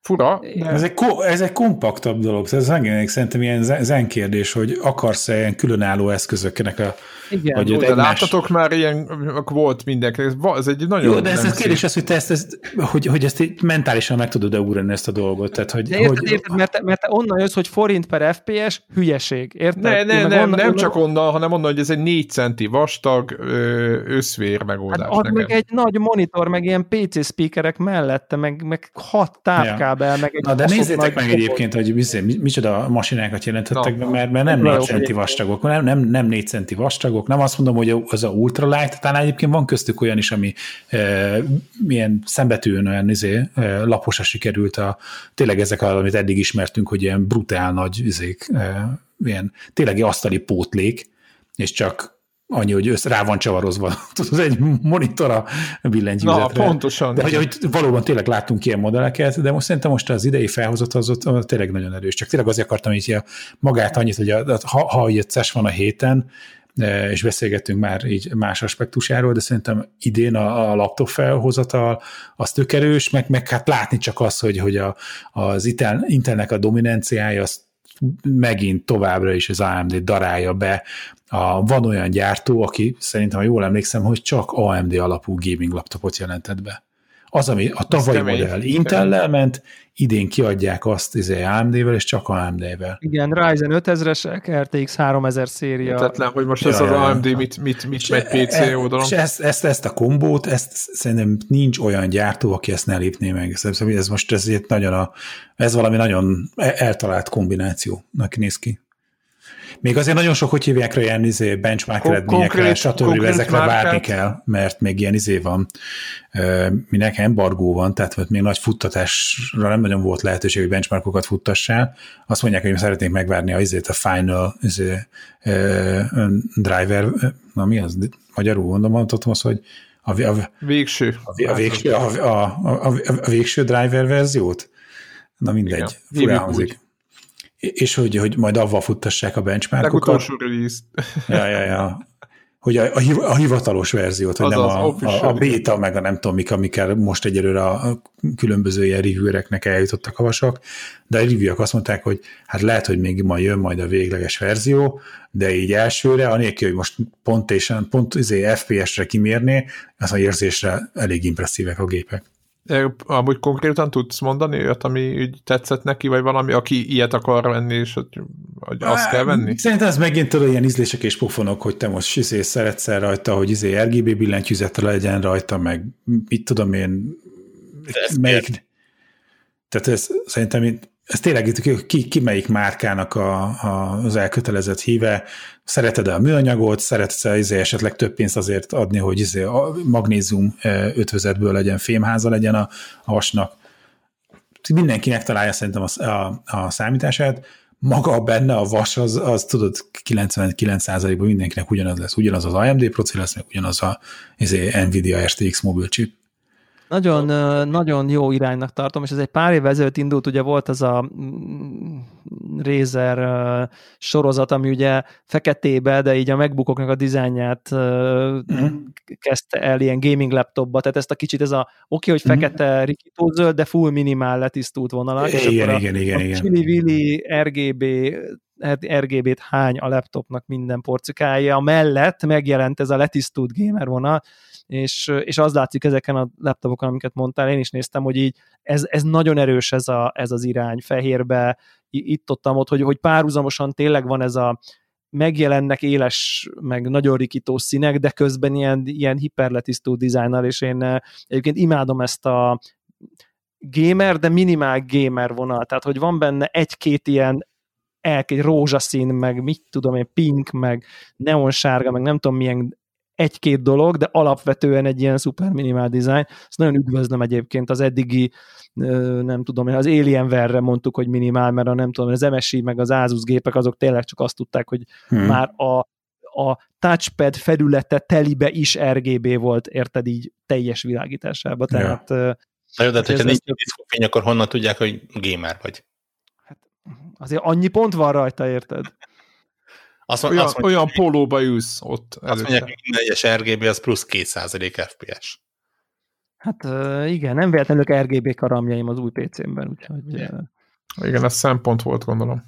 fura. De... Ez, egy, ez egy kompaktabb dolog, ez engem szerintem ilyen zen kérdés, hogy akarsz-e ilyen különálló eszközöknek a... Igen, hogy de egymás... láttatok már ilyen, volt mindenki, ez egy nagyon... Jó, de ez a kérdés az, hogy te ezt, ezt hogy, hogy ezt mentálisan meg tudod-e ugrani ezt a dolgot. Tehát, hogy, de érted, hogy... érted mert, mert te onnan jössz, hogy forint per FPS, hülyeség, érted? Ne, ne, ne, onnan, nem csak onnan, hanem onnan, hogy ez egy 4 centi vastag összvér megoldás hát nekem. meg egy nagy monitor, meg ilyen PC speakerek mellette, meg, meg hat távkábel, ja. Meg egy Na, de nézzétek meg egyébként, hogy micsoda masinákat jelentettek be, mert, mert nem 4 centi vastagok, nem, nem, nem 4 centi vastagok, nem azt mondom, hogy az a ultralight, talán egyébként van köztük olyan is, ami e, milyen szembetűn olyan izé, e, laposra sikerült a, tényleg ezek, amit eddig ismertünk, hogy ilyen brutál nagy izék, e, ilyen tényleg asztali pótlék, és csak annyi, hogy össze, rá van csavarozva (laughs) tudod, egy monitor a billentyűzetre. Na, pontosan. De hogy, hogy valóban tényleg láttunk ilyen modelleket, de most szerintem most az idei felhozat az ott, az tényleg nagyon erős. Csak tényleg azért akartam így magát annyit, hogy a, ha, ha CES van a héten, e, és beszélgettünk már így más aspektusáról, de szerintem idén a, a laptop felhozatal az tök erős, meg, meg hát látni csak az, hogy, hogy a, az Intel, Intelnek a dominanciája az megint továbbra is az AMD darálja be. A, van olyan gyártó, aki szerintem, ha jól emlékszem, hogy csak AMD alapú gaming laptopot jelentett be. Az, ami a tavalyi modell Intel-lel ment, idén kiadják azt izé AMD-vel, és csak AMD-vel. Igen, Ryzen 5000-esek, RTX 3000 széria. Tetlen, hogy most ez ja, az AMD mit, mit, mit megy PC e, oldalon. És ezt, ezt, ezt a kombót, ezt szerintem nincs olyan gyártó, aki ezt ne lépné meg. Szerintem ez most ez, nagyon a, ez valami nagyon eltalált kombinációnak néz ki. Még azért nagyon sok, hogy hívják rá ilyen izé, benchmark Kon- eredményekre, stb. ezekre márkát. várni kell, mert még ilyen izé van, minek embargó van, tehát még nagy futtatásra nem nagyon volt lehetőség, hogy benchmarkokat futtassál. Azt mondják, hogy szeretnék megvárni a, izét, a final izé, driver, na mi az, magyarul mondom, mondhatom azt, hogy a, a, végső. A, a, végső, a, a, a, a, a végső driver verziót? Na mindegy, furán hangzik és hogy, hogy majd avval futtassák a benchmarkokat. Legutolsó release. Ja, ja, ja. Hogy a, a, hivatalos verziót, hogy az nem az a, a, a beta, meg a nem tudom mik, amikkel most egyelőre a különböző ilyen reviewereknek eljutottak a vasak, de a reviewek azt mondták, hogy hát lehet, hogy még majd jön majd a végleges verzió, de így elsőre, anélkül, hogy most pont, és, pont izé FPS-re kimérné, az a érzésre elég impresszívek a gépek. Amúgy konkrétan tudsz mondani olyat, ami úgy tetszett neki, vagy valami, aki ilyet akar venni, és hogy, hogy azt kell venni? Szerintem ez megint tudod ilyen ízlések és pofonok, hogy te most izé szeretsz -e rajta, hogy izé RGB billentyűzete legyen rajta, meg mit tudom én, melyik... Tehát ez szerintem ez tényleg ki, ki melyik márkának a, a, az elkötelezett híve, szereted -e a műanyagot, szeretsz -e izé esetleg több pénzt azért adni, hogy izé a magnézium ötvözetből legyen fémháza legyen a, a hasnak. Mindenkinek találja szerintem a, a, a számítását, maga benne a vas, az, az tudod 99%-ban mindenkinek ugyanaz lesz. Ugyanaz az AMD proci lesz, meg ugyanaz a izé, Nvidia RTX mobil chip. Nagyon, nagyon jó iránynak tartom, és ez egy pár évvel ezelőtt indult, ugye volt az a mm, Razer sorozat, ami ugye feketébe, de így a megbukoknak a dizájnját mm. kezdte el ilyen gaming laptopba, tehát ezt a kicsit ez a oké, okay, hogy mhm. fekete mm. rikítózöld, de full minimál letisztult vonalak. Igen, és igen, igen, igen, igen. Chili RGB RGB-t hány a laptopnak minden porcikája, mellett megjelent ez a letisztult gamer vonal, és, és az látszik ezeken a laptopokon, amiket mondtál, én is néztem, hogy így ez, ez nagyon erős ez, a, ez az irány fehérbe, itt ott, hogy, hogy párhuzamosan tényleg van ez a megjelennek éles, meg nagyon rikító színek, de közben ilyen, ilyen hiperletisztú dizájnnal, és én egyébként imádom ezt a gamer, de minimál gamer vonal, tehát hogy van benne egy-két ilyen egy rózsaszín, meg mit tudom én, pink, meg neonsárga, meg nem tudom milyen egy-két dolog, de alapvetően egy ilyen szuper minimál design. Ezt nagyon üdvözlöm egyébként az eddigi nem tudom, az Alienware-re mondtuk, hogy minimál, mert a nem tudom, az MSI meg az Asus gépek azok tényleg csak azt tudták, hogy hmm. már a, a touchpad felülete telibe is RGB volt, érted így teljes világításába. Tehát, ja. Na jó, de hát, hogyha nincs fény, akkor honnan tudják, hogy gamer vagy? Hát azért annyi pont van rajta, érted? Azt, olyan, azt mondja, olyan pólóba ülsz ott. Azt mondják, hogy minden egyes RGB az plusz 2% FPS. Hát igen, nem véletlenül RGB karamjaim az új PC-ben, úgyhogy... Igen. igen, ez szempont volt, gondolom.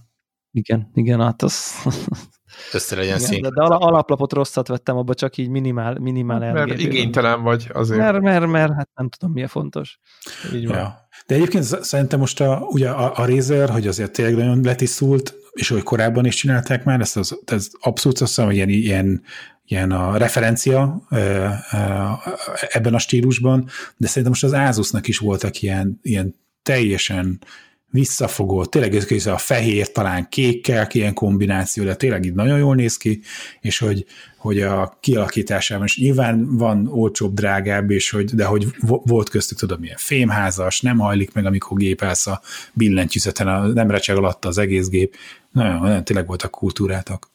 Igen, igen, hát az... Össze legyen igen, de, de alaplapot rosszat vettem, abba csak így minimál, minimál RGB. Mert igénytelen vagy azért. Mert, mert, mert, hát nem tudom, mi a fontos. Így van. Ja. De egyébként szerintem most a, ugye a, a Razer, hogy azért tényleg nagyon letisztult, és hogy korábban is csinálták már, ezt az, ez abszolút azt hiszem, hogy ilyen, ilyen, ilyen a referencia ebben a stílusban, de szerintem most az Asusnak is voltak ilyen, ilyen teljesen visszafogott, tényleg ez a fehér, talán kékkel, ilyen kombináció, de tényleg így nagyon jól néz ki, és hogy, hogy a kialakításában is nyilván van olcsóbb, drágább, és hogy, de hogy volt köztük, tudom, milyen fémházas, nem hajlik meg, amikor gépelsz a billentyűzeten, nem recseg alatt az egész gép. Nagyon, nagyon tényleg voltak kultúrátok.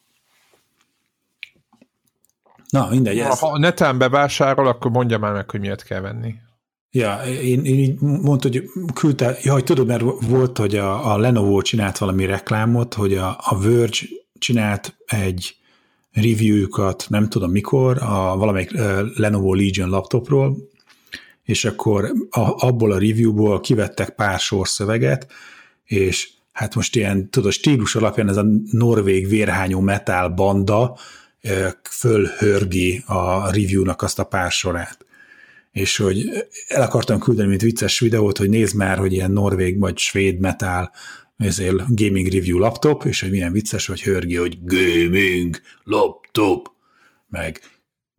Na, mindegy. Ez... Ha neten bevásárol, akkor mondja már meg, hogy miért kell venni. Ja, én, én így mondta, hogy küldte, ja, hogy tudod, mert volt, hogy a, a Lenovo csinált valami reklámot, hogy a, a Verge csinált egy review-kat, nem tudom mikor, a valamelyik Lenovo Legion laptopról, és akkor a, abból a reviewból kivettek pár sor szöveget, és hát most ilyen, tudod, stílus alapján ez a norvég vérhányó metal banda fölhörgi a review-nak azt a pár sorát és hogy el akartam küldeni, mint vicces videót, hogy nézd már, hogy ilyen norvég vagy svéd metal ezért gaming review laptop, és hogy milyen vicces, hogy hörgi, hogy gaming laptop, meg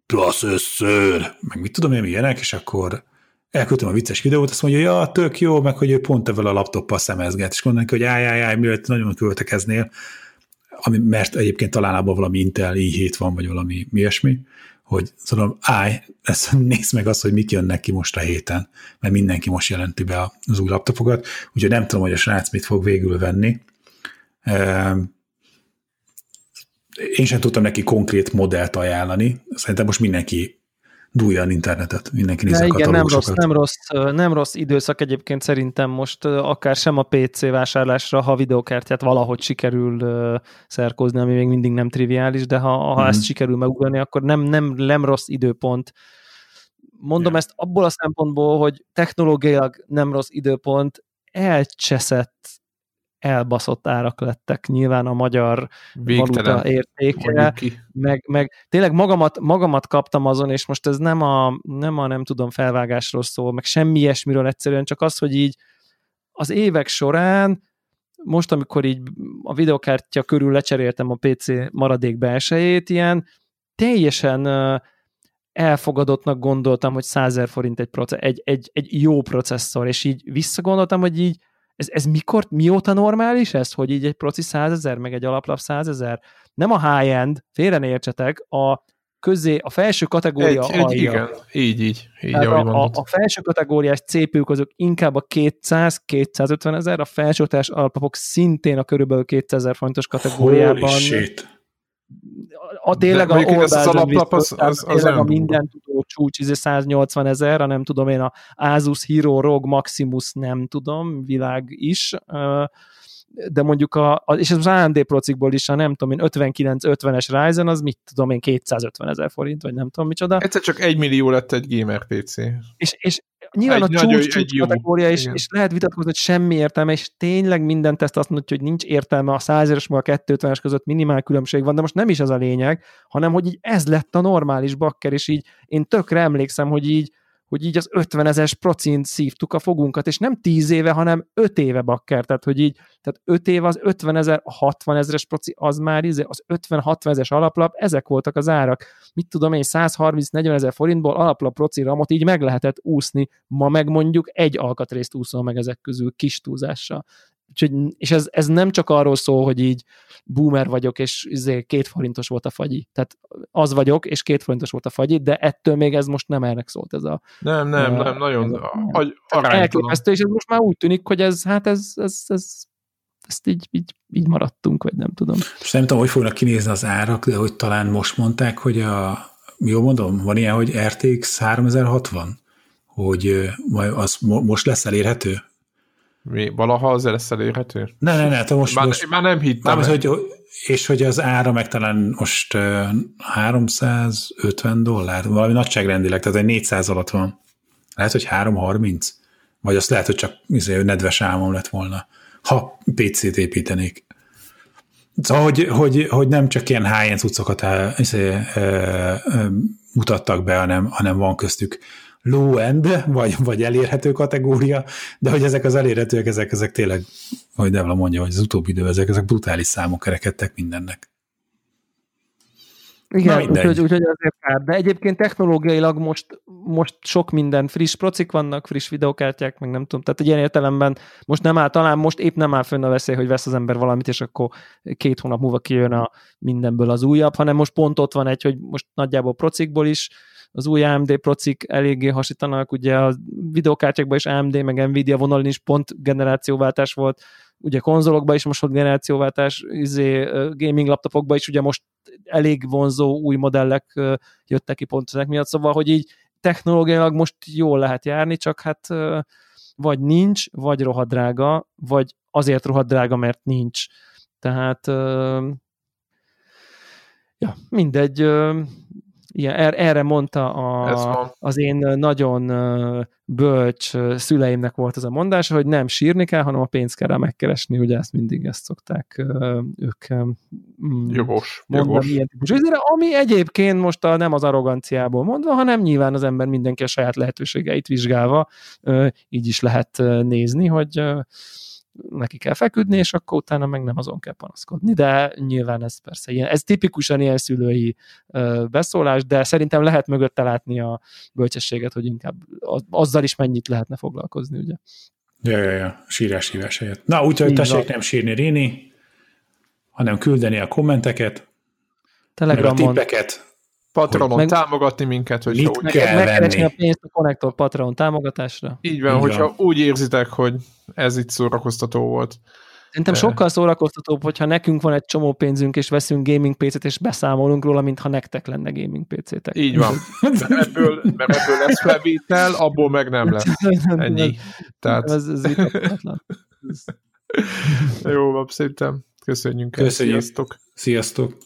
processor, meg mit tudom én, milyenek, és akkor elküldtem a vicces videót, azt mondja, ja, tök jó, meg hogy ő pont ebben a laptoppal szemezget, és mondom hogy áj, áj, áj, miért nagyon költekeznél, ami, mert egyébként talán abban valami Intel i7 van, vagy valami ilyesmi, hogy tudom, állj, ezt, (laughs) nézd meg azt, hogy mit jön neki most a héten, mert mindenki most jelenti be az új laptopokat, úgyhogy nem tudom, hogy a srác mit fog végül venni. Ehm, én sem tudtam neki konkrét modellt ajánlani, szerintem most mindenki dúlja az internetet, mindenki nézze a igen, nem rossz, nem, rossz, nem rossz időszak egyébként szerintem most akár sem a PC vásárlásra, ha videokártyát valahogy sikerül szerkozni, ami még mindig nem triviális, de ha, ha mm-hmm. ezt sikerül megugrani, akkor nem, nem, nem rossz időpont. Mondom ja. ezt abból a szempontból, hogy technológiailag nem rossz időpont, elcseszett elbaszott árak lettek nyilván a magyar Végtelen. valuta értéke, meg, meg tényleg magamat, magamat kaptam azon, és most ez nem a, nem a nem tudom felvágásról szól, meg semmi ilyesmiről egyszerűen, csak az, hogy így az évek során most, amikor így a videokártya körül lecseréltem a PC maradék belsejét, ilyen teljesen elfogadottnak gondoltam, hogy 100 forint egy, proce- egy, egy, egy jó processzor, és így visszagondoltam, hogy így ez, ez mikor, mióta normális ez, hogy így egy proci 100 ezer, meg egy alaplap 100 ezer? Nem a high-end, félre ne értsetek, a közé, a felső kategória egy, egy, Igen, így, így. így a, a, a felső kategóriás CPU-k azok inkább a 200-250 ezer, a felsőtás alapok szintén a körülbelül 200 ezer fontos kategóriában. Holy shit a tényleg a az, az alaplap, az, az, az a minden tudó csúcs, 180 izé ezer, a nem tudom én, a Asus Hero ROG Maximus nem tudom, világ is, de mondjuk a, és ez az AMD procikból is, a nem tudom én, 59-50-es Ryzen, az mit tudom én, 250 ezer forint, vagy nem tudom micsoda. Egyszer csak egy millió lett egy gamer PC. És, és nyilván egy a csúcs, csúcs egy kategória, és, és lehet vitatkozni, hogy semmi értelme, és tényleg minden teszt azt mondja, hogy nincs értelme a 100-es, a 250-es között minimál különbség van, de most nem is ez a lényeg, hanem hogy így ez lett a normális bakker, és így én tökre emlékszem, hogy így hogy így az 50 ezes procint szívtuk a fogunkat, és nem 10 éve, hanem 5 éve bakker, tehát hogy így, tehát 5 éve az 50 ezer, a 60 ezeres proci, az már izé, az 50-60 ezeres alaplap, ezek voltak az árak. Mit tudom én, 130-40 ezer forintból alaplap proci ramot így meg lehetett úszni, ma meg mondjuk egy alkatrészt úszol meg ezek közül kis túlzással. Úgyhogy, és ez, ez nem csak arról szól, hogy így boomer vagyok, és izé két forintos volt a fagyi. Tehát az vagyok, és két forintos volt a fagyi, de ettől még ez most nem erre szólt ez a... Nem, nem, a, nem, nagyon a, elképesztő, és ez most már úgy tűnik, hogy ez, hát ez, ez, ez ezt így, így, így maradtunk, vagy nem tudom. És nem tudom, hogy fognak kinézni az árak, de hogy talán most mondták, hogy a, jó mondom, van ilyen, hogy RTX 3060, hogy az most lesz elérhető? Mi, valaha az lesz elérhető? Ne, ne, ne, te most, már, most már nem hittem. Nem, hogy, és hogy az ára meg talán most uh, 350 dollár, valami nagyságrendileg, tehát egy 400 alatt van. Lehet, hogy 330, vagy azt lehet, hogy csak izé, nedves álmom lett volna, ha PC-t építenék. Szóval, hogy, hogy, hogy nem csak ilyen high-end cuccokat izé, mutattak be, hanem, hanem van köztük low-end, vagy, vagy elérhető kategória, de hogy ezek az elérhetőek, ezek, ezek tényleg, hogy Devla mondja, hogy az utóbbi idő, ezek, ezek brutális számok kerekedtek mindennek. Igen, úgyhogy, úgyhogy azért kár. De egyébként technológiailag most, most sok minden friss procik vannak, friss videokártyák, meg nem tudom. Tehát egy ilyen értelemben most nem áll, talán most épp nem áll fönn a veszély, hogy vesz az ember valamit, és akkor két hónap múlva kijön a mindenből az újabb, hanem most pont ott van egy, hogy most nagyjából procikból is az új AMD procik eléggé hasítanak, ugye a videokártyákban is AMD, meg Nvidia vonalon is pont generációváltás volt, ugye konzolokban is most volt generációváltás, izé, gaming laptopokban is ugye most elég vonzó új modellek jöttek ki pont ezek miatt, szóval, hogy így technológiailag most jól lehet járni, csak hát vagy nincs, vagy rohadt drága, vagy azért rohadt drága, mert nincs. Tehát ja, mindegy, igen, er, erre mondta a, az én nagyon bölcs szüleimnek volt az a mondása, hogy nem sírni kell, hanem a pénzt kell rá megkeresni, ugye ezt mindig ezt szokták ők mm, jogos, jogos. Ilyen típus. Ami egyébként most a, nem az arroganciából mondva, hanem nyilván az ember mindenki a saját lehetőségeit vizsgálva így is lehet nézni, hogy neki kell feküdni, és akkor utána meg nem azon kell panaszkodni. De nyilván ez persze ilyen, ez tipikusan ilyen szülői ö, beszólás, de szerintem lehet mögötte látni a bölcsességet, hogy inkább azzal is mennyit lehetne foglalkozni, ugye. Ja, ja, ja, sírás hívás helyett. Na, úgyhogy tessék nem sírni Réni, hanem küldeni a kommenteket, Telegramon. a tippeket, Patronon meg, támogatni minket, hogy mit úgy kell megkeresni a pénzt a Connector Patron támogatásra. Így van, Így hogyha van. úgy érzitek, hogy ez itt szórakoztató volt. Szerintem De... sokkal szórakoztatóbb, hogyha nekünk van egy csomó pénzünk, és veszünk gaming PC-t, és beszámolunk róla, mintha nektek lenne gaming PC-tek. Így van. Mert ebből, mert ebből lesz felvétel, abból meg nem lesz. Ennyi. Tehát... Ez, ez Jó, szerintem. Köszönjük. Köszönjük. Sziasztok. Sziasztok.